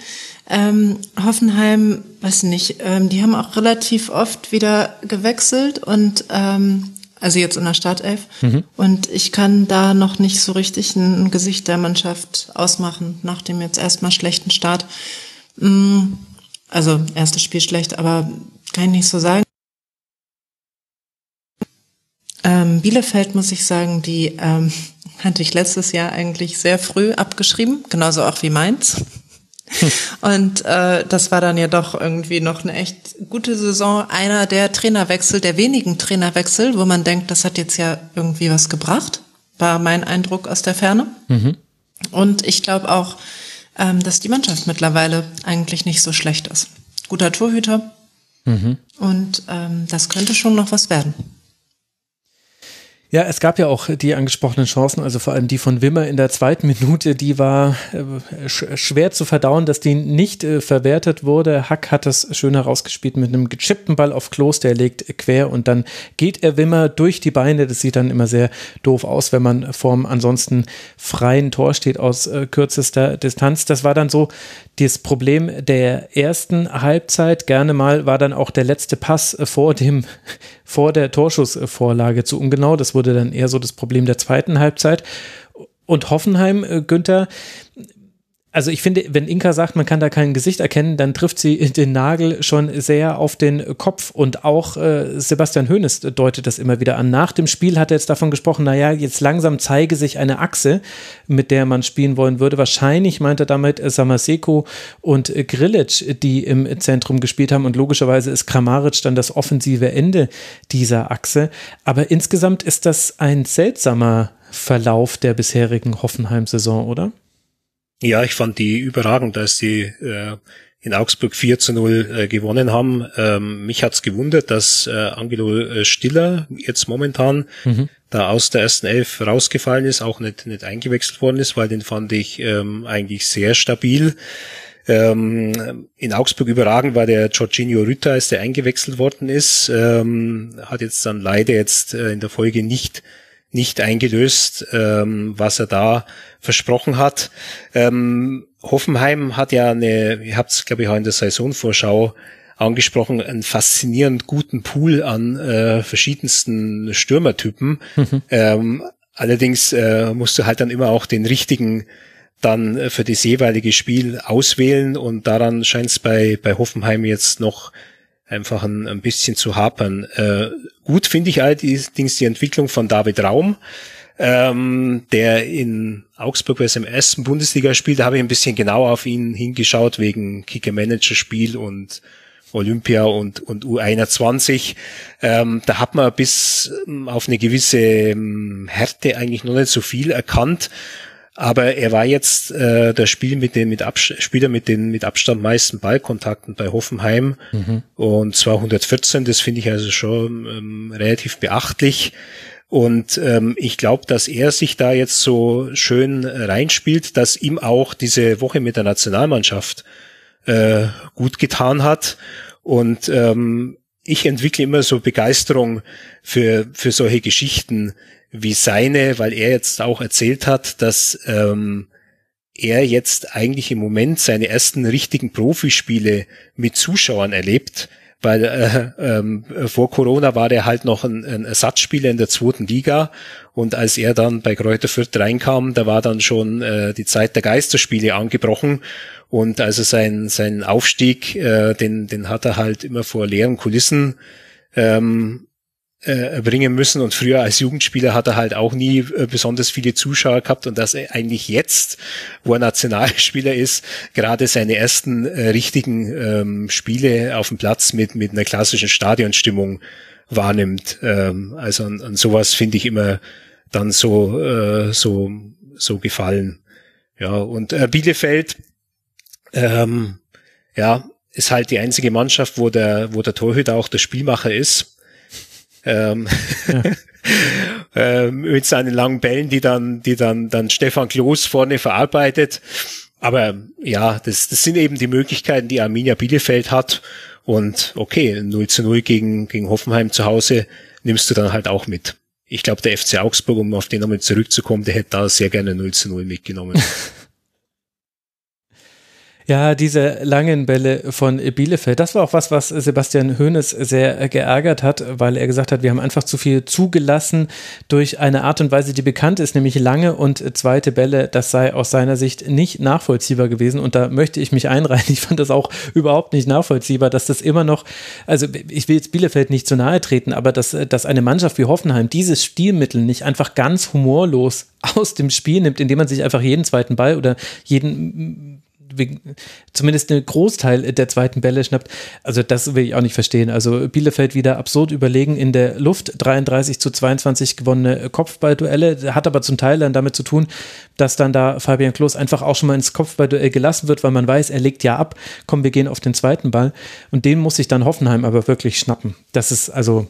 Ähm, Hoffenheim, weiß nicht, ähm, die haben auch relativ oft wieder gewechselt und ähm, also jetzt in der Startelf. Mhm. Und ich kann da noch nicht so richtig ein Gesicht der Mannschaft ausmachen, nach dem jetzt erstmal schlechten Start. Mm, also erstes Spiel schlecht, aber kann ich nicht so sagen. Ähm, Bielefeld muss ich sagen, die ähm, hatte ich letztes Jahr eigentlich sehr früh abgeschrieben, genauso auch wie Mainz. Und äh, das war dann ja doch irgendwie noch eine echt gute Saison. Einer der Trainerwechsel, der wenigen Trainerwechsel, wo man denkt, das hat jetzt ja irgendwie was gebracht, war mein Eindruck aus der Ferne. Mhm. Und ich glaube auch, ähm, dass die Mannschaft mittlerweile eigentlich nicht so schlecht ist. Guter Torhüter. Mhm. Und ähm, das könnte schon noch was werden. Ja, es gab ja auch die angesprochenen Chancen, also vor allem die von Wimmer in der zweiten Minute, die war äh, schwer zu verdauen, dass die nicht äh, verwertet wurde. Hack hat das schön herausgespielt mit einem gechippten Ball auf Klos, der legt quer und dann geht er Wimmer durch die Beine. Das sieht dann immer sehr doof aus, wenn man vorm ansonsten freien Tor steht aus äh, kürzester Distanz. Das war dann so das Problem der ersten Halbzeit. Gerne mal war dann auch der letzte Pass vor dem, vor der Torschussvorlage zu ungenau. Das wurde dann eher so das Problem der zweiten Halbzeit. Und Hoffenheim, äh, Günther, also ich finde, wenn Inka sagt, man kann da kein Gesicht erkennen, dann trifft sie den Nagel schon sehr auf den Kopf. Und auch äh, Sebastian Hoeneß deutet das immer wieder an. Nach dem Spiel hat er jetzt davon gesprochen, naja, jetzt langsam zeige sich eine Achse, mit der man spielen wollen würde. Wahrscheinlich meint er damit Samaseko und Grilic, die im Zentrum gespielt haben. Und logischerweise ist Kramaric dann das offensive Ende dieser Achse. Aber insgesamt ist das ein seltsamer Verlauf der bisherigen Hoffenheim-Saison, oder? Ja, ich fand die überragend, dass die äh, in Augsburg 4 zu 0 äh, gewonnen haben. Ähm, mich hat's gewundert, dass äh, Angelo äh, Stiller jetzt momentan mhm. da aus der ersten Elf rausgefallen ist, auch nicht, nicht eingewechselt worden ist, weil den fand ich ähm, eigentlich sehr stabil. Ähm, in Augsburg überragend war der Jorginho Rütter, als der eingewechselt worden ist, ähm, hat jetzt dann leider jetzt äh, in der Folge nicht nicht eingelöst, ähm, was er da versprochen hat. Ähm, Hoffenheim hat ja eine, ihr habt es glaube ich auch in der Saisonvorschau angesprochen, einen faszinierend guten Pool an äh, verschiedensten Stürmertypen. Mhm. Ähm, allerdings äh, musst du halt dann immer auch den richtigen dann für das jeweilige Spiel auswählen und daran scheint es bei, bei Hoffenheim jetzt noch einfach ein, ein bisschen zu hapern. Äh, gut finde ich allerdings die Entwicklung von David Raum, ähm, der in Augsburg bei seinem ersten Bundesligaspiel, da habe ich ein bisschen genau auf ihn hingeschaut wegen Kicker-Manager-Spiel und Olympia und, und U21. Ähm, da hat man bis ähm, auf eine gewisse ähm, Härte eigentlich noch nicht so viel erkannt. Aber er war jetzt äh, der Spiel mit den mit Abs Spieler mit den mit Abstand meisten Ballkontakten bei Hoffenheim mhm. und zwar 114. Das finde ich also schon ähm, relativ beachtlich. Und ähm, ich glaube, dass er sich da jetzt so schön reinspielt, dass ihm auch diese Woche mit der Nationalmannschaft äh, gut getan hat. Und ähm, ich entwickle immer so Begeisterung für, für solche Geschichten, wie seine, weil er jetzt auch erzählt hat, dass ähm, er jetzt eigentlich im Moment seine ersten richtigen Profispiele mit Zuschauern erlebt, weil äh, ähm, vor Corona war er halt noch ein, ein Ersatzspieler in der zweiten Liga und als er dann bei Kräuter Fürth reinkam, da war dann schon äh, die Zeit der Geisterspiele angebrochen und also sein sein Aufstieg, äh, den den hat er halt immer vor leeren Kulissen ähm, äh, bringen müssen. Und früher als Jugendspieler hat er halt auch nie äh, besonders viele Zuschauer gehabt und dass er eigentlich jetzt, wo er Nationalspieler ist, gerade seine ersten äh, richtigen ähm, Spiele auf dem Platz mit, mit einer klassischen Stadionstimmung wahrnimmt. Ähm, also an, an sowas finde ich immer dann so, äh, so, so gefallen. Ja, und äh, Bielefeld, ähm, ja, ist halt die einzige Mannschaft, wo der, wo der Torhüter auch der Spielmacher ist. Ähm, ja. ähm, mit seinen langen Bällen, die dann, die dann, dann Stefan Klos vorne verarbeitet. Aber ja, das, das sind eben die Möglichkeiten, die Arminia Bielefeld hat. Und okay, 0 zu 0 gegen, gegen Hoffenheim zu Hause nimmst du dann halt auch mit. Ich glaube, der FC Augsburg, um auf den nochmal zurückzukommen, der hätte da sehr gerne 0 zu 0 mitgenommen. Ja, diese langen Bälle von Bielefeld, das war auch was, was Sebastian Hoeneß sehr geärgert hat, weil er gesagt hat, wir haben einfach zu viel zugelassen durch eine Art und Weise, die bekannt ist, nämlich lange und zweite Bälle. Das sei aus seiner Sicht nicht nachvollziehbar gewesen und da möchte ich mich einreihen. Ich fand das auch überhaupt nicht nachvollziehbar, dass das immer noch, also ich will jetzt Bielefeld nicht zu nahe treten, aber dass, dass eine Mannschaft wie Hoffenheim dieses Stilmittel nicht einfach ganz humorlos aus dem Spiel nimmt, indem man sich einfach jeden zweiten Ball oder jeden zumindest einen Großteil der zweiten Bälle schnappt. Also das will ich auch nicht verstehen. Also Bielefeld wieder absurd überlegen in der Luft, 33 zu 22 gewonnene Kopfballduelle, hat aber zum Teil dann damit zu tun, dass dann da Fabian Klos einfach auch schon mal ins Kopfballduell gelassen wird, weil man weiß, er legt ja ab, komm, wir gehen auf den zweiten Ball und den muss sich dann Hoffenheim aber wirklich schnappen. Das ist also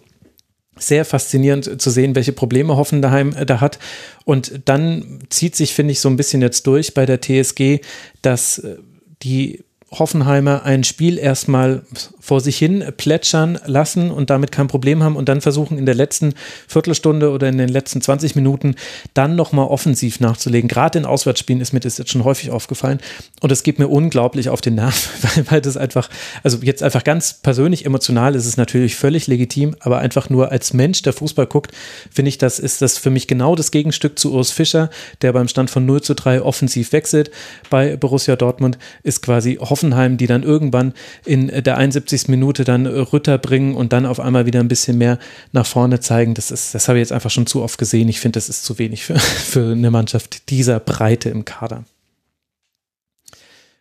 sehr faszinierend zu sehen, welche Probleme Hoffenheim da hat. Und dann zieht sich, finde ich, so ein bisschen jetzt durch bei der TSG, dass äh, die Hoffenheimer ein Spiel erstmal vor sich hin plätschern lassen und damit kein Problem haben und dann versuchen in der letzten Viertelstunde oder in den letzten 20 Minuten dann nochmal offensiv nachzulegen. Gerade in Auswärtsspielen ist mir das jetzt schon häufig aufgefallen und es geht mir unglaublich auf den Nerv, weil, weil das einfach, also jetzt einfach ganz persönlich emotional ist es natürlich völlig legitim, aber einfach nur als Mensch, der Fußball guckt, finde ich, das ist das für mich genau das Gegenstück zu Urs Fischer, der beim Stand von 0 zu 3 offensiv wechselt bei Borussia Dortmund, ist quasi Hoffenheim, die dann irgendwann in der 71 70. Minute dann Rütter bringen und dann auf einmal wieder ein bisschen mehr nach vorne zeigen. Das ist, das habe ich jetzt einfach schon zu oft gesehen. Ich finde, das ist zu wenig für, für eine Mannschaft dieser Breite im Kader.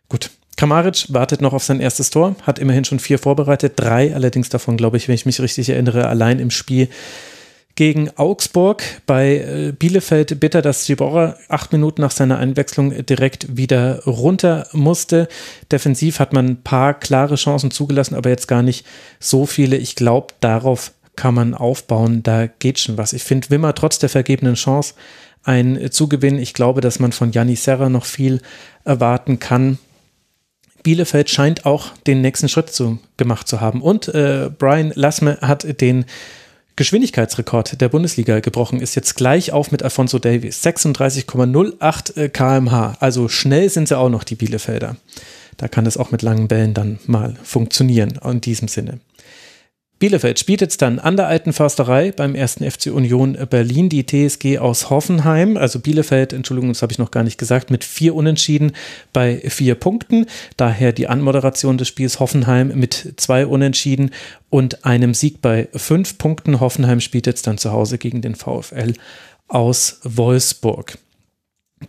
Gut. Kramaric wartet noch auf sein erstes Tor, hat immerhin schon vier vorbereitet, drei allerdings davon, glaube ich, wenn ich mich richtig erinnere, allein im Spiel gegen Augsburg. Bei äh, Bielefeld bitter, dass Giborra acht Minuten nach seiner Einwechslung direkt wieder runter musste. Defensiv hat man ein paar klare Chancen zugelassen, aber jetzt gar nicht so viele. Ich glaube, darauf kann man aufbauen. Da geht schon was. Ich finde Wimmer trotz der vergebenen Chance ein Zugewinn. Ich glaube, dass man von Janni Serra noch viel erwarten kann. Bielefeld scheint auch den nächsten Schritt zu, gemacht zu haben. Und äh, Brian Lassme hat den Geschwindigkeitsrekord der Bundesliga gebrochen ist jetzt gleich auf mit Alfonso Davies. 36,08 kmh. Also schnell sind sie auch noch, die Bielefelder. Da kann es auch mit langen Bällen dann mal funktionieren, in diesem Sinne. Bielefeld spielt jetzt dann an der alten Försterei beim ersten FC Union Berlin, die TSG aus Hoffenheim, also Bielefeld, Entschuldigung, das habe ich noch gar nicht gesagt, mit vier Unentschieden bei vier Punkten. Daher die Anmoderation des Spiels Hoffenheim mit zwei Unentschieden und einem Sieg bei fünf Punkten. Hoffenheim spielt jetzt dann zu Hause gegen den VfL aus Wolfsburg.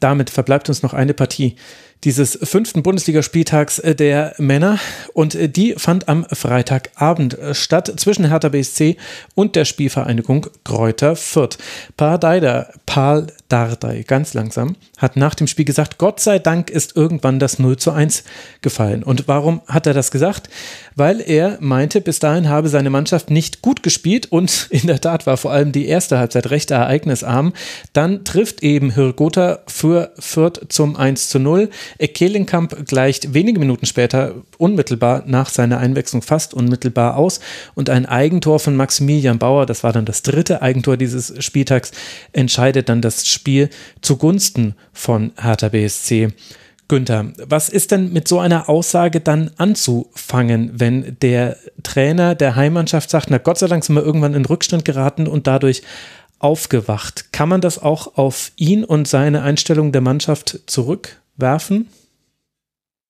Damit verbleibt uns noch eine Partie dieses fünften Bundesligaspieltags äh, der Männer und äh, die fand am Freitagabend äh, statt zwischen Hertha BSC und der Spielvereinigung Kräuter Fürth. Pardeider, Pal Dardai, ganz langsam, hat nach dem Spiel gesagt, Gott sei Dank ist irgendwann das 0 zu 1 gefallen. Und warum hat er das gesagt? Weil er meinte, bis dahin habe seine Mannschaft nicht gut gespielt und in der Tat war vor allem die erste Halbzeit recht ereignisarm. Dann trifft eben Hirgota für Fürth zum 1 zu 0. Kelenkamp gleicht wenige Minuten später unmittelbar nach seiner Einwechslung fast unmittelbar aus und ein Eigentor von Maximilian Bauer, das war dann das dritte Eigentor dieses Spieltags, entscheidet dann das Spiel zugunsten von Hertha BSC. Günther, was ist denn mit so einer Aussage dann anzufangen, wenn der Trainer der Heimmannschaft sagt, na Gott sei Dank sind wir irgendwann in Rückstand geraten und dadurch aufgewacht? Kann man das auch auf ihn und seine Einstellung der Mannschaft zurück werfen?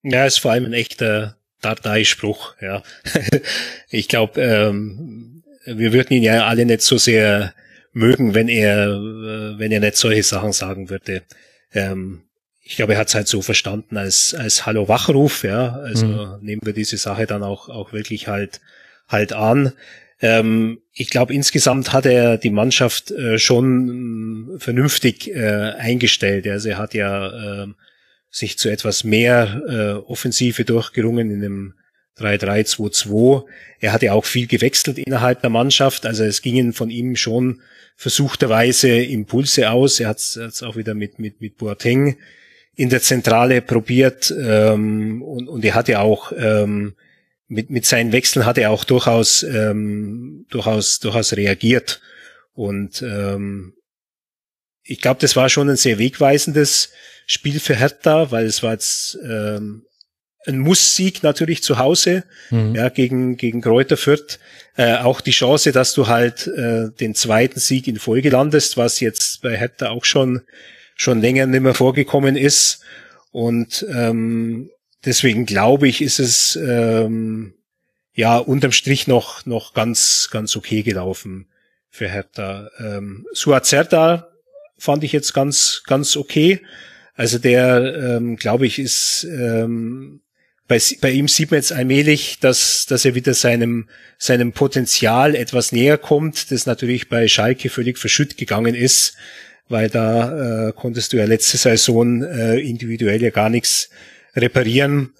Ja, ist vor allem ein echter Dateispruch, ja. ich glaube, ähm, wir würden ihn ja alle nicht so sehr mögen, wenn er, äh, wenn er nicht solche Sachen sagen würde. Ähm, ich glaube, er hat es halt so verstanden als, als Hallo-Wachruf, ja. Also mhm. nehmen wir diese Sache dann auch, auch wirklich halt, halt an. Ähm, ich glaube, insgesamt hat er die Mannschaft äh, schon vernünftig äh, eingestellt. Also er hat ja äh, sich zu etwas mehr äh, Offensive durchgerungen in dem 3-3-2-2. Er hatte auch viel gewechselt innerhalb der Mannschaft, also es gingen von ihm schon versuchterweise Impulse aus. Er hat es auch wieder mit, mit, mit Boateng in der Zentrale probiert ähm, und, und er hatte auch ähm, mit, mit seinen Wechseln hat er auch durchaus, ähm, durchaus, durchaus reagiert. Und ähm, ich glaube, das war schon ein sehr wegweisendes Spiel für Hertha, weil es war jetzt ähm, ein Muss-Sieg natürlich zu Hause, mhm. ja, gegen, gegen Kräuter Fürth. Äh, auch die Chance, dass du halt äh, den zweiten Sieg in Folge landest, was jetzt bei Hertha auch schon, schon länger nicht mehr vorgekommen ist. Und ähm, deswegen glaube ich, ist es ähm, ja unterm Strich noch, noch ganz, ganz okay gelaufen für Hertha. Ähm, Suazerta fand ich jetzt ganz, ganz okay. Also der, ähm, glaube ich, ist ähm, bei, bei ihm sieht man jetzt allmählich, dass, dass er wieder seinem, seinem Potenzial etwas näher kommt, das natürlich bei Schalke völlig verschütt gegangen ist, weil da äh, konntest du ja letzte Saison äh, individuell ja gar nichts reparieren.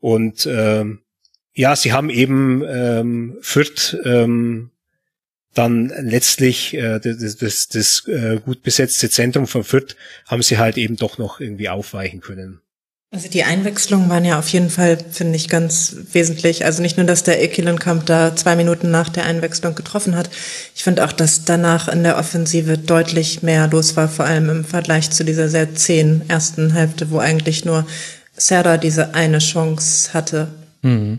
Und ähm, ja, sie haben eben ähm, Fürth ähm, dann letztlich äh, das, das, das äh, gut besetzte Zentrum von Fürth haben sie halt eben doch noch irgendwie aufweichen können. Also die Einwechslungen waren ja auf jeden Fall, finde ich, ganz wesentlich. Also nicht nur, dass der Ekelenkamp da zwei Minuten nach der Einwechslung getroffen hat. Ich finde auch, dass danach in der Offensive deutlich mehr los war, vor allem im Vergleich zu dieser sehr zehn ersten Hälfte, wo eigentlich nur Serra diese eine Chance hatte. Mhm.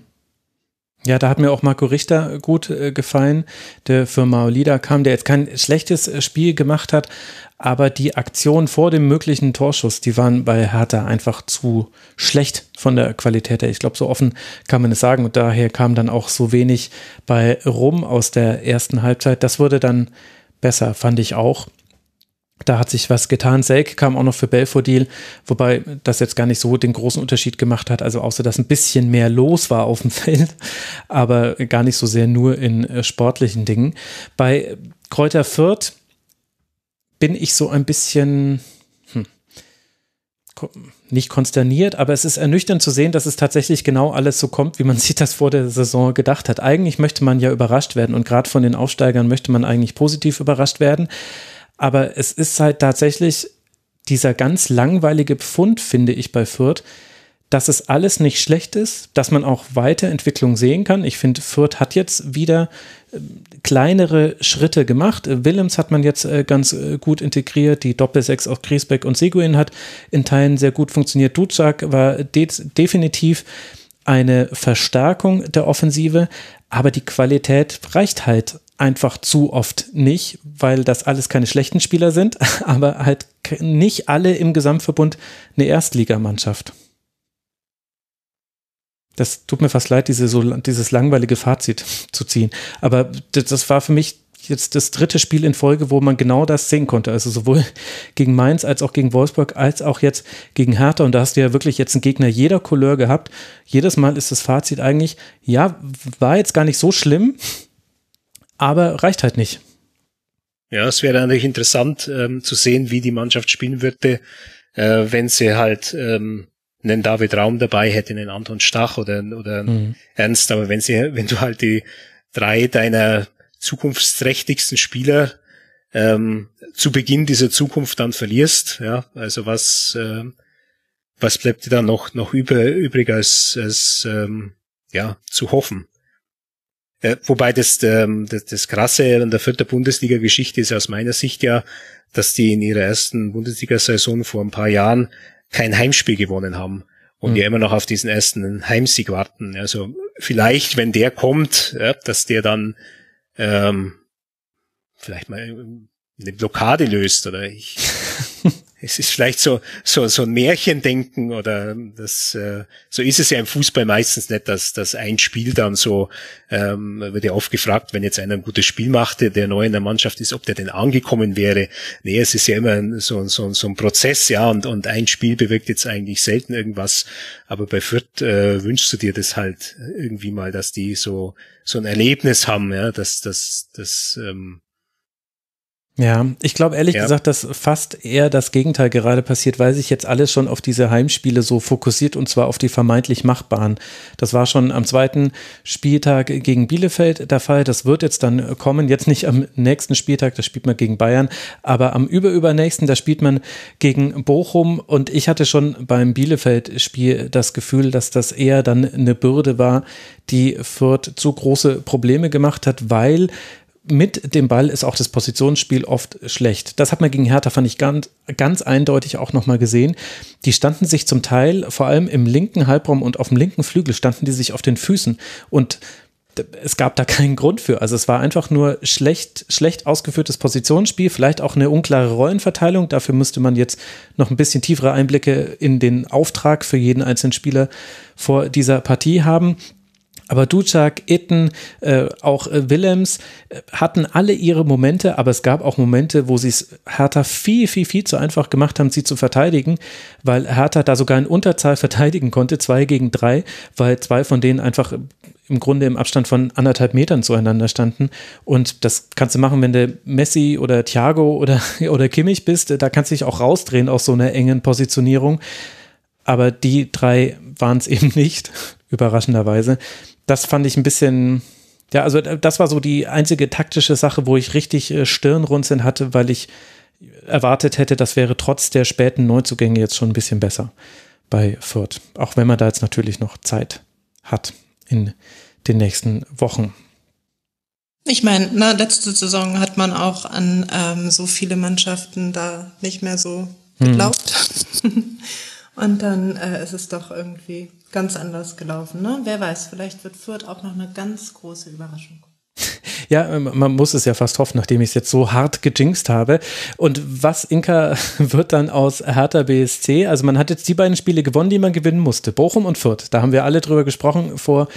Ja, da hat mir auch Marco Richter gut äh, gefallen, der für Maolida kam, der jetzt kein schlechtes äh, Spiel gemacht hat, aber die Aktionen vor dem möglichen Torschuss, die waren bei Hertha einfach zu schlecht von der Qualität her. Ich glaube, so offen kann man es sagen und daher kam dann auch so wenig bei rum aus der ersten Halbzeit. Das wurde dann besser, fand ich auch. Da hat sich was getan. Selk kam auch noch für Belfodil, wobei das jetzt gar nicht so den großen Unterschied gemacht hat. Also außer, dass ein bisschen mehr los war auf dem Feld, aber gar nicht so sehr nur in äh, sportlichen Dingen. Bei Kräuter Fürth bin ich so ein bisschen hm, nicht konsterniert, aber es ist ernüchternd zu sehen, dass es tatsächlich genau alles so kommt, wie man sich das vor der Saison gedacht hat. Eigentlich möchte man ja überrascht werden und gerade von den Aufsteigern möchte man eigentlich positiv überrascht werden. Aber es ist halt tatsächlich dieser ganz langweilige Pfund, finde ich, bei Fürth, dass es alles nicht schlecht ist, dass man auch Weiterentwicklung sehen kann. Ich finde, Fürth hat jetzt wieder äh, kleinere Schritte gemacht. Willems hat man jetzt äh, ganz äh, gut integriert. Die Doppelsechs auf Griesbeck und Seguin hat in Teilen sehr gut funktioniert. Duzak war de definitiv eine Verstärkung der Offensive, aber die Qualität reicht halt einfach zu oft nicht, weil das alles keine schlechten Spieler sind, aber halt nicht alle im Gesamtverbund eine Erstligamannschaft. Das tut mir fast leid, diese, so, dieses langweilige Fazit zu ziehen. Aber das, das war für mich jetzt das dritte Spiel in Folge, wo man genau das sehen konnte. Also sowohl gegen Mainz als auch gegen Wolfsburg, als auch jetzt gegen Hertha. Und da hast du ja wirklich jetzt einen Gegner jeder Couleur gehabt. Jedes Mal ist das Fazit eigentlich, ja, war jetzt gar nicht so schlimm, aber reicht halt nicht. Ja, es wäre natürlich interessant ähm, zu sehen, wie die Mannschaft spielen würde, äh, wenn sie halt ähm, einen David Raum dabei hätte, einen Anton Stach oder, oder mhm. Ernst, aber wenn sie, wenn du halt die drei deiner zukunftsträchtigsten Spieler ähm, zu Beginn dieser Zukunft dann verlierst, ja, also was, äh, was bleibt dir dann noch, noch über, übrig als, als ähm, ja, zu hoffen? Äh, wobei das, ähm, das, das Krasse an der vierten Bundesliga-Geschichte ist aus meiner Sicht ja, dass die in ihrer ersten Bundesliga-Saison vor ein paar Jahren kein Heimspiel gewonnen haben und mhm. ja immer noch auf diesen ersten Heimsieg warten. Also vielleicht, wenn der kommt, ja, dass der dann ähm, vielleicht mal eine Blockade löst oder ich es ist vielleicht so, so, so ein Märchendenken oder das, äh, so ist es ja im Fußball meistens nicht, dass, dass ein Spiel dann so, ähm, wird ja oft gefragt, wenn jetzt einer ein gutes Spiel machte, der neu in der Mannschaft ist, ob der denn angekommen wäre. Nee, es ist ja immer so, so, so ein Prozess, ja, und, und ein Spiel bewirkt jetzt eigentlich selten irgendwas. Aber bei Fürth äh, wünschst du dir das halt irgendwie mal, dass die so, so ein Erlebnis haben, ja, dass, dass, dass, ähm, Ja, ich glaube ehrlich ja. gesagt, dass fast eher das Gegenteil gerade passiert, weil sich jetzt alles schon auf diese Heimspiele so fokussiert und zwar auf die vermeintlich machbaren. Das war schon am zweiten Spieltag gegen Bielefeld der Fall. Das wird jetzt dann kommen. Jetzt nicht am nächsten Spieltag, da spielt man gegen Bayern, aber am überübernächsten, da spielt man gegen Bochum und ich hatte schon beim Bielefeld-Spiel das Gefühl, dass das eher dann eine Bürde war, die Fürth zu große Probleme gemacht hat, weil mit dem Ball ist auch das Positionsspiel oft schlecht. Das hat man gegen Hertha, fand ich ganz, ganz eindeutig auch nochmal gesehen. Die standen sich zum Teil, vor allem im linken Halbraum und auf dem linken Flügel, standen die sich auf den Füßen und es gab da keinen Grund für. Also es war einfach nur schlecht, schlecht ausgeführtes Positionsspiel, vielleicht auch eine unklare Rollenverteilung. Dafür müsste man jetzt noch ein bisschen tiefere Einblicke in den Auftrag für jeden einzelnen Spieler vor dieser Partie haben. Aber Ducak, Itten, äh, auch äh, Willems äh, hatten alle ihre Momente, aber es gab auch Momente, wo sie es Hertha viel, viel, viel zu einfach gemacht haben, sie zu verteidigen, weil Hertha da sogar in Unterzahl verteidigen konnte, zwei gegen drei, weil zwei von denen einfach im Grunde im Abstand von anderthalb Metern zueinander standen. Und das kannst du machen, wenn du Messi oder Thiago oder, oder Kimmich bist, da kannst du dich auch rausdrehen aus so einer engen Positionierung. Aber die drei waren es eben nicht, überraschenderweise das fand ich ein bisschen, ja, also das war so die einzige taktische Sache, wo ich richtig äh, Stirnrunzeln hatte, weil ich erwartet hätte, das wäre trotz der späten Neuzugänge jetzt schon ein bisschen besser bei Fürth. Auch wenn man da jetzt natürlich noch Zeit hat in den nächsten Wochen. Ich meine, na, letzte Saison hat man auch an ähm, so viele Mannschaften da nicht mehr so hm. geglaubt. Hm. Und dann äh, ist es doch irgendwie ganz anders gelaufen. Ne? Wer weiß, vielleicht wird Fürth auch noch eine ganz große Überraschung. Ja, ähm, man muss es ja fast hoffen, nachdem ich es jetzt so hart gejinxt habe. Und was, Inka, wird dann aus Hertha BSC? Also man hat jetzt die beiden Spiele gewonnen, die man gewinnen musste. Bochum und Fürth. Da haben wir alle drüber gesprochen vor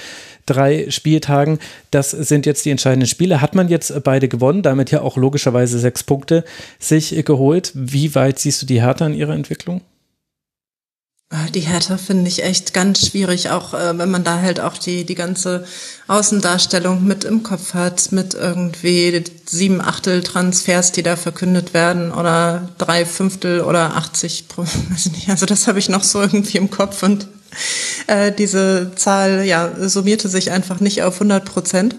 drei Spieltagen. Das sind jetzt die entscheidenden Spiele. Hat man jetzt beide gewonnen, damit ja auch logischerweise sechs Punkte sich geholt. Wie weit siehst du die Hertha in ihrer Entwicklung? Ah, die Hertha finde ich echt ganz schwierig, auch äh, wenn man da halt auch die, die ganze Außendarstellung mit im Kopf hat, mit irgendwie sieben Achtel Transfers, die da verkündet werden oder drei Fünftel oder 80, weiß nicht, also das habe ich noch so irgendwie im Kopf und äh, diese Zahl ja summierte sich einfach nicht auf 100 Prozent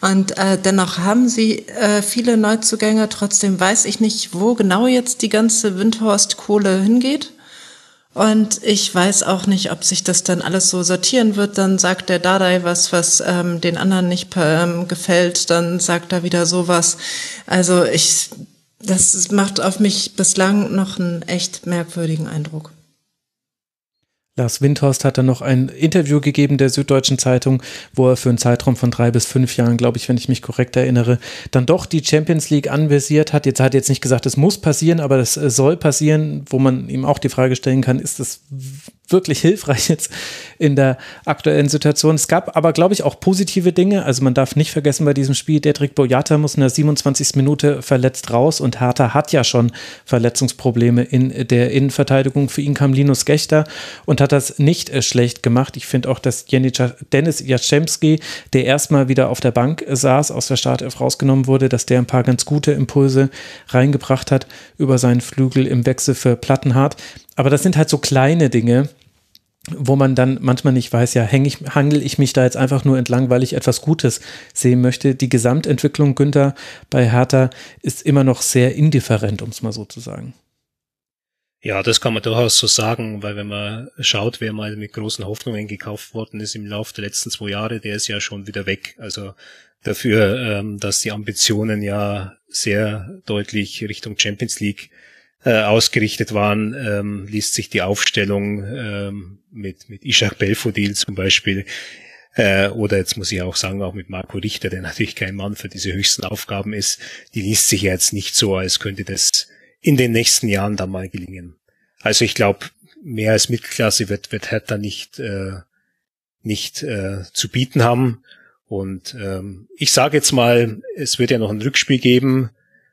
und äh, dennoch haben sie äh, viele Neuzugänge. Trotzdem weiß ich nicht, wo genau jetzt die ganze Windhorst-Kohle hingeht. Und ich weiß auch nicht, ob sich das dann alles so sortieren wird. Dann sagt der Dadai was, was ähm, den anderen nicht ähm, gefällt. Dann sagt er wieder sowas. Also ich, das macht auf mich bislang noch einen echt merkwürdigen Eindruck. Lars Windhorst hat dann noch ein Interview gegeben der Süddeutschen Zeitung, wo er für einen Zeitraum von drei bis fünf Jahren, glaube ich, wenn ich mich korrekt erinnere, dann doch die Champions League anvisiert hat. Jetzt hat er jetzt nicht gesagt, es muss passieren, aber das äh, soll passieren, wo man ihm auch die Frage stellen kann, ist das wirklich hilfreich jetzt in der aktuellen Situation. Es gab aber, glaube ich, auch positive Dinge. Also man darf nicht vergessen bei diesem Spiel, Dedrick Boyata muss in der 27. Minute verletzt raus und Hertha hat ja schon Verletzungsprobleme in der Innenverteidigung. Für ihn kam Linus Gechter und hat das nicht äh, schlecht gemacht. Ich finde auch, dass Dennis Jaschemski, der erstmal wieder auf der Bank saß, aus der Startelf rausgenommen wurde, dass der ein paar ganz gute Impulse reingebracht hat über seinen Flügel im Wechsel für Plattenhardt. Aber das sind halt so kleine Dinge, wo man dann manchmal nicht weiß, ja, häng ich, hangel ich mich da jetzt einfach nur entlang, weil ich etwas Gutes sehen möchte. Die Gesamtentwicklung Günther bei Hertha ist immer noch sehr indifferent, um es mal so zu sagen. Ja, das kann man durchaus so sagen, weil wenn man schaut, wer mal mit großen Hoffnungen gekauft worden ist im Laufe der letzten zwei Jahre, der ist ja schon wieder weg. Also dafür, ähm, dass die Ambitionen ja sehr deutlich Richtung Champions League äh, ausgerichtet waren, ähm, liest sich die Aufstellung ähm, mit, mit Ishak Belfodil zum Beispiel äh, oder jetzt muss ich auch sagen, auch mit Marco Richter, der natürlich kein Mann für diese höchsten Aufgaben ist, die liest sich ja jetzt nicht so, als könnte das in den nächsten Jahren dann mal gelingen. Also ich glaube, mehr als Mittelklasse wird, wird Hertha nicht, äh, nicht äh, zu bieten haben. Und ähm, ich sage jetzt mal, es wird ja noch ein Rückspiel geben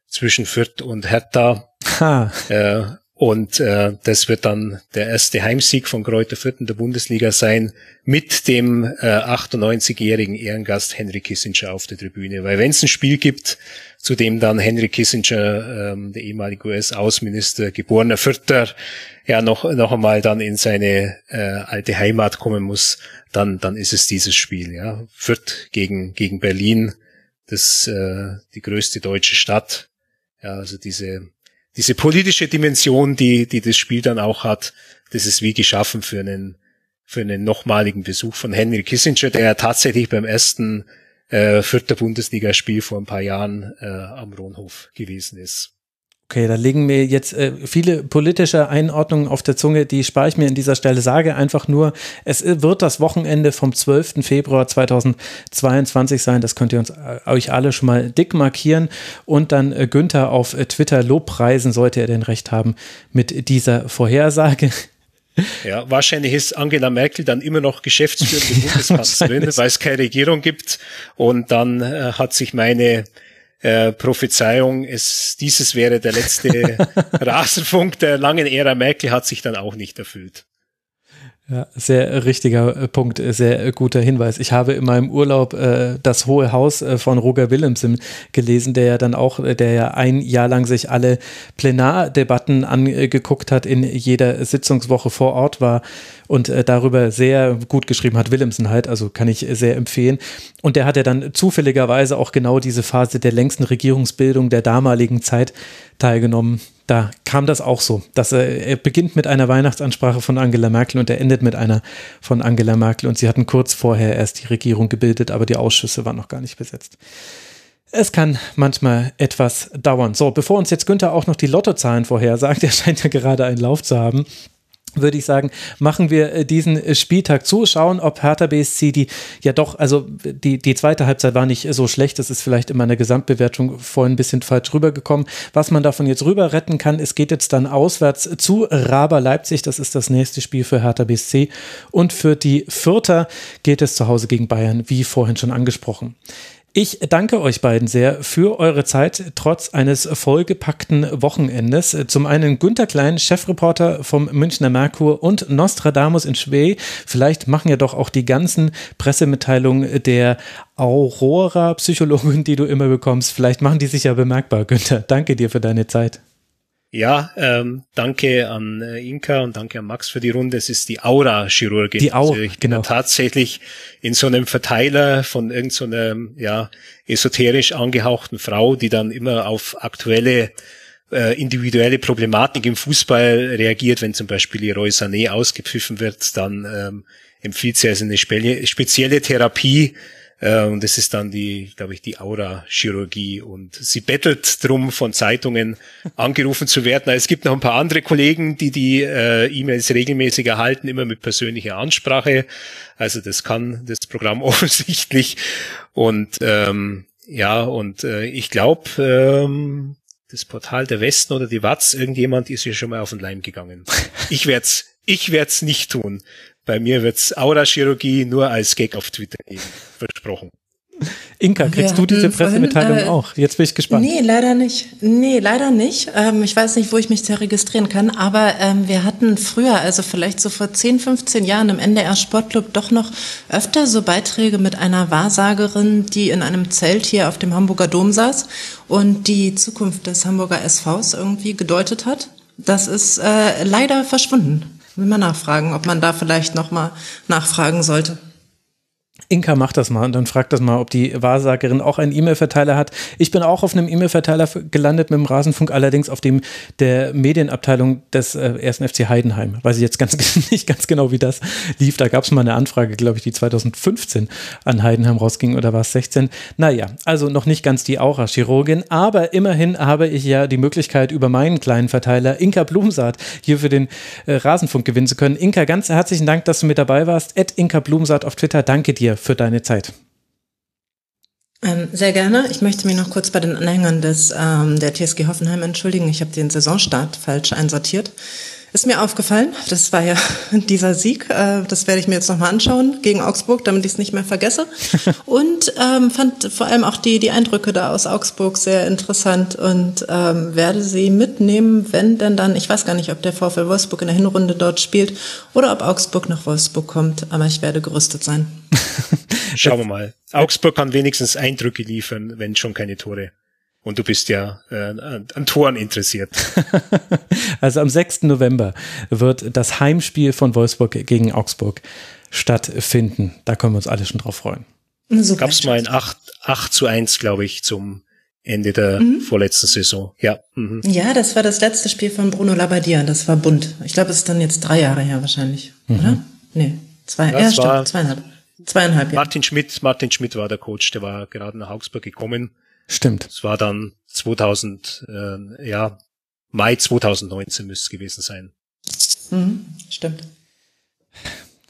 zwischen Fürth und Hertha. Ha. Äh, Und äh, das wird dann der erste Heimsieg von Kräuter Fürth in der Bundesliga sein, mit dem äh, 98-jährigen Ehrengast Henry Kissinger auf der Tribüne. Weil wenn es ein Spiel gibt, zu dem dann Henry Kissinger, ähm, der ehemalige US-Außenminister, geborener Fürther, ja noch, noch einmal dann in seine äh, alte Heimat kommen muss, dann, dann ist es dieses Spiel. Ja. Fürth gegen, gegen Berlin, das äh, die größte deutsche Stadt. Ja, also diese diese politische Dimension, die, die das Spiel dann auch hat, das ist wie geschaffen für einen, für einen nochmaligen Besuch von Henry Kissinger, der tatsächlich beim ersten äh, vierter Bundesligaspiel vor ein paar Jahren äh, am Rohnhof gewesen ist. Okay, da liegen mir jetzt äh, viele politische Einordnungen auf der Zunge, die spare ich mir an dieser Stelle. Sage einfach nur, es wird das Wochenende vom 12. Februar 2022 sein. Das könnt ihr uns äh, euch alle schon mal dick markieren und dann äh, Günther auf äh, Twitter lobpreisen, sollte er denn recht haben mit dieser Vorhersage. Ja, wahrscheinlich ist Angela Merkel dann immer noch geschäftsführende Bundeskanzlerin, weil es keine Regierung gibt. Und dann äh, hat sich meine äh, Prophezeiung, es, dieses wäre der letzte Rasenfunk der langen Ära Merkel, hat sich dann auch nicht erfüllt. Ja, sehr richtiger äh, Punkt, äh, sehr guter Hinweis. Ich habe in meinem Urlaub äh, das Hohe Haus äh, von Roger Willemsen gelesen, der ja dann auch, äh, der ja ein Jahr lang sich alle Plenardebatten angeguckt hat, in jeder Sitzungswoche vor Ort war und äh, darüber sehr gut geschrieben hat, Willemsen halt, also kann ich sehr empfehlen. Und der hat ja dann zufälligerweise auch genau diese Phase der längsten Regierungsbildung der damaligen Zeit teilgenommen da kam das auch so, dass er, er, beginnt mit einer Weihnachtsansprache von Angela Merkel und er endet mit einer von Angela Merkel und sie hatten kurz vorher erst die Regierung gebildet, aber die Ausschüsse waren noch gar nicht besetzt. Es kann manchmal etwas dauern. So, bevor uns jetzt Günther auch noch die Lottozahlen vorhersagt, er scheint ja gerade einen Lauf zu haben, würde ich sagen, machen wir äh, diesen äh, Spieltag zu, schauen, ob Hertha BSC die ja doch, also die, die zweite Halbzeit war nicht so schlecht, das ist vielleicht in meiner Gesamtbewertung vorhin ein bisschen falsch rübergekommen. Was man davon jetzt rüber retten kann, es geht jetzt dann auswärts zu Raber Leipzig, das ist das nächste Spiel für Hertha BSC und für die Vierter geht es zu Hause gegen Bayern, wie vorhin schon angesprochen. Ich danke euch beiden sehr für eure Zeit trotz eines vollgepackten Wochenendes. Zum einen Günter Klein, Chefreporter vom Münchner Merkur und Nostradamus in Schwee. Vielleicht machen ja doch auch die ganzen Pressemitteilungen der Aurora-Psychologin, die du immer bekommst, vielleicht machen die sich ja bemerkbar. Günther, danke dir für deine Zeit. Ja, ähm, danke an äh, Inka und danke an Max für die Runde. Es ist die Aura-Chirurgin. Die Aura, also ich bin genau. tatsächlich in so einem Verteiler von irgendeiner so ja, esoterisch angehauchten Frau, die dann immer auf aktuelle äh, individuelle Problematik im Fußball reagiert, wenn zum Beispiel Leroy Sané ausgepfiffen wird, dann ähm, empfiehlt sie also eine spezielle Therapie, und das ist dann die, glaube ich, die Aura-Chirurgie. Und sie bettelt drum, von Zeitungen angerufen zu werden. Es gibt noch ein paar andere Kollegen, die die äh, E-Mails regelmäßig erhalten, immer mit persönlicher Ansprache. Also das kann das Programm offensichtlich. Und ähm, ja, und äh, ich glaube, ähm, das Portal der Westen oder die Watz, irgendjemand ist hier schon mal auf den Leim gegangen. Ich werde es ich werd's nicht tun. Bei mir wird's Aura-Chirurgie nur als Gag auf Twitter geben. Versprochen. Inka, kriegst du diese Pressemitteilung äh, auch? Jetzt bin ich gespannt. Nee, leider nicht. Nee, leider nicht. Ähm, ich weiß nicht, wo ich mich da registrieren kann, aber ähm, wir hatten früher, also vielleicht so vor 10, 15 Jahren im NDR Sportclub doch noch öfter so Beiträge mit einer Wahrsagerin, die in einem Zelt hier auf dem Hamburger Dom saß und die Zukunft des Hamburger SVs irgendwie gedeutet hat. Das ist äh, leider verschwunden. Will mal nachfragen, ob man da vielleicht nochmal nachfragen sollte. Inka macht das mal und dann fragt das mal, ob die Wahrsagerin auch einen E-Mail-Verteiler hat. Ich bin auch auf einem E-Mail-Verteiler gelandet mit dem Rasenfunk, allerdings auf dem der Medienabteilung des äh, 1. FC Heidenheim. Weiß ich jetzt ganz, nicht ganz genau, wie das lief. Da gab es mal eine Anfrage, glaube ich, die 2015 an Heidenheim rausging oder war es 16? Naja, also noch nicht ganz die Aura-Chirurgin, aber immerhin habe ich ja die Möglichkeit, über meinen kleinen Verteiler Inka Blumsaat hier für den äh, Rasenfunk gewinnen zu können. Inka, ganz herzlichen Dank, dass du mit dabei warst. Ed Inka Blumsaat auf Twitter, danke dir für deine Zeit. Ähm, sehr gerne. Ich möchte mich noch kurz bei den Anhängern des, ähm, der TSG Hoffenheim entschuldigen. Ich habe den Saisonstart falsch einsortiert. Ist mir aufgefallen, das war ja dieser Sieg, äh, das werde ich mir jetzt nochmal anschauen gegen Augsburg, damit ich es nicht mehr vergesse. Und ähm, fand vor allem auch die, die Eindrücke da aus Augsburg sehr interessant und ähm, werde sie mitnehmen, wenn denn dann, ich weiß gar nicht, ob der VfL Wolfsburg in der Hinrunde dort spielt oder ob Augsburg nach Wolfsburg kommt, aber ich werde gerüstet sein. Schauen wir mal. Augsburg kann wenigstens Eindrücke liefern, wenn schon keine Tore. Und du bist ja äh, an Toren interessiert. also am 6. November wird das Heimspiel von Wolfsburg gegen Augsburg stattfinden. Da können wir uns alle schon drauf freuen. Gab es mal ein 8, 8 zu 1, glaube ich, zum Ende der mhm. vorletzten Saison. Ja. Mhm. Ja, das war das letzte Spiel von Bruno Labbadia. Das war bunt. Ich glaube, es ist dann jetzt drei Jahre her wahrscheinlich, mhm. oder? Nee, zwei, ja, stimmt, zweieinhalb. Zweieinhalb Jahre. Martin Schmidt, Martin Schmidt war der Coach, der war gerade nach Augsburg gekommen Stimmt. Es war dann 2000, äh, ja, Mai 2019 müsste es gewesen sein. Mhm, stimmt.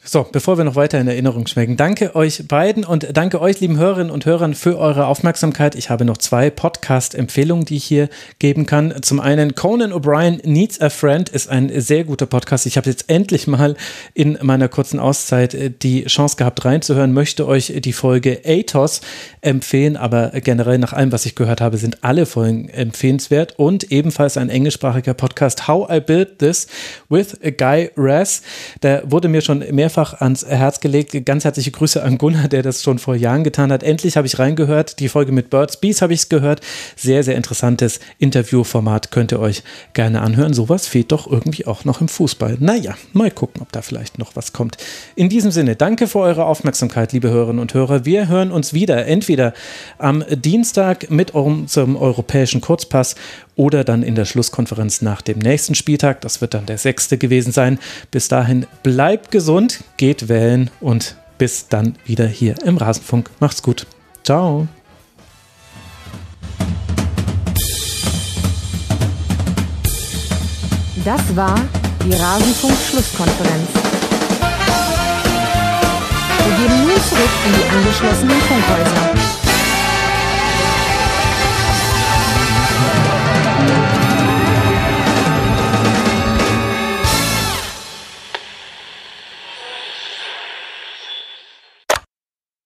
So, bevor wir noch weiter in Erinnerung schmecken, danke euch beiden und danke euch, lieben Hörerinnen und Hörern, für eure Aufmerksamkeit. Ich habe noch zwei Podcast-Empfehlungen, die ich hier geben kann. Zum einen Conan O'Brien Needs a Friend ist ein sehr guter Podcast. Ich habe jetzt endlich mal in meiner kurzen Auszeit äh, die Chance gehabt, reinzuhören, möchte euch die Folge Athos empfehlen, aber generell nach allem, was ich gehört habe, sind alle Folgen empfehlenswert und ebenfalls ein englischsprachiger Podcast How I Built This with Guy Raz. Der wurde mir schon mehrfach mehrfach ans Herz gelegt. Ganz herzliche Grüße an Gunnar, der das schon vor Jahren getan hat. Endlich habe ich reingehört. Die Folge mit Birds Bees habe ich es gehört. Sehr, sehr interessantes Interviewformat. Könnt ihr euch gerne anhören. Sowas fehlt doch irgendwie auch noch im Fußball. Naja, mal gucken, ob da vielleicht noch was kommt. In diesem Sinne, danke für eure Aufmerksamkeit, liebe Hörerinnen und Hörer. Wir hören uns wieder entweder am Dienstag mit unserem europäischen Kurzpass oder dann in der Schlusskonferenz nach dem nächsten Spieltag. Das wird dann der sechste gewesen sein. Bis dahin bleibt gesund, geht wählen und bis dann wieder hier im Rasenfunk. Macht's gut. Ciao. Das war die Rasenfunk-Schlusskonferenz. Wir gehen nun zurück in die angeschlossenen Funkhäuser. Thank you.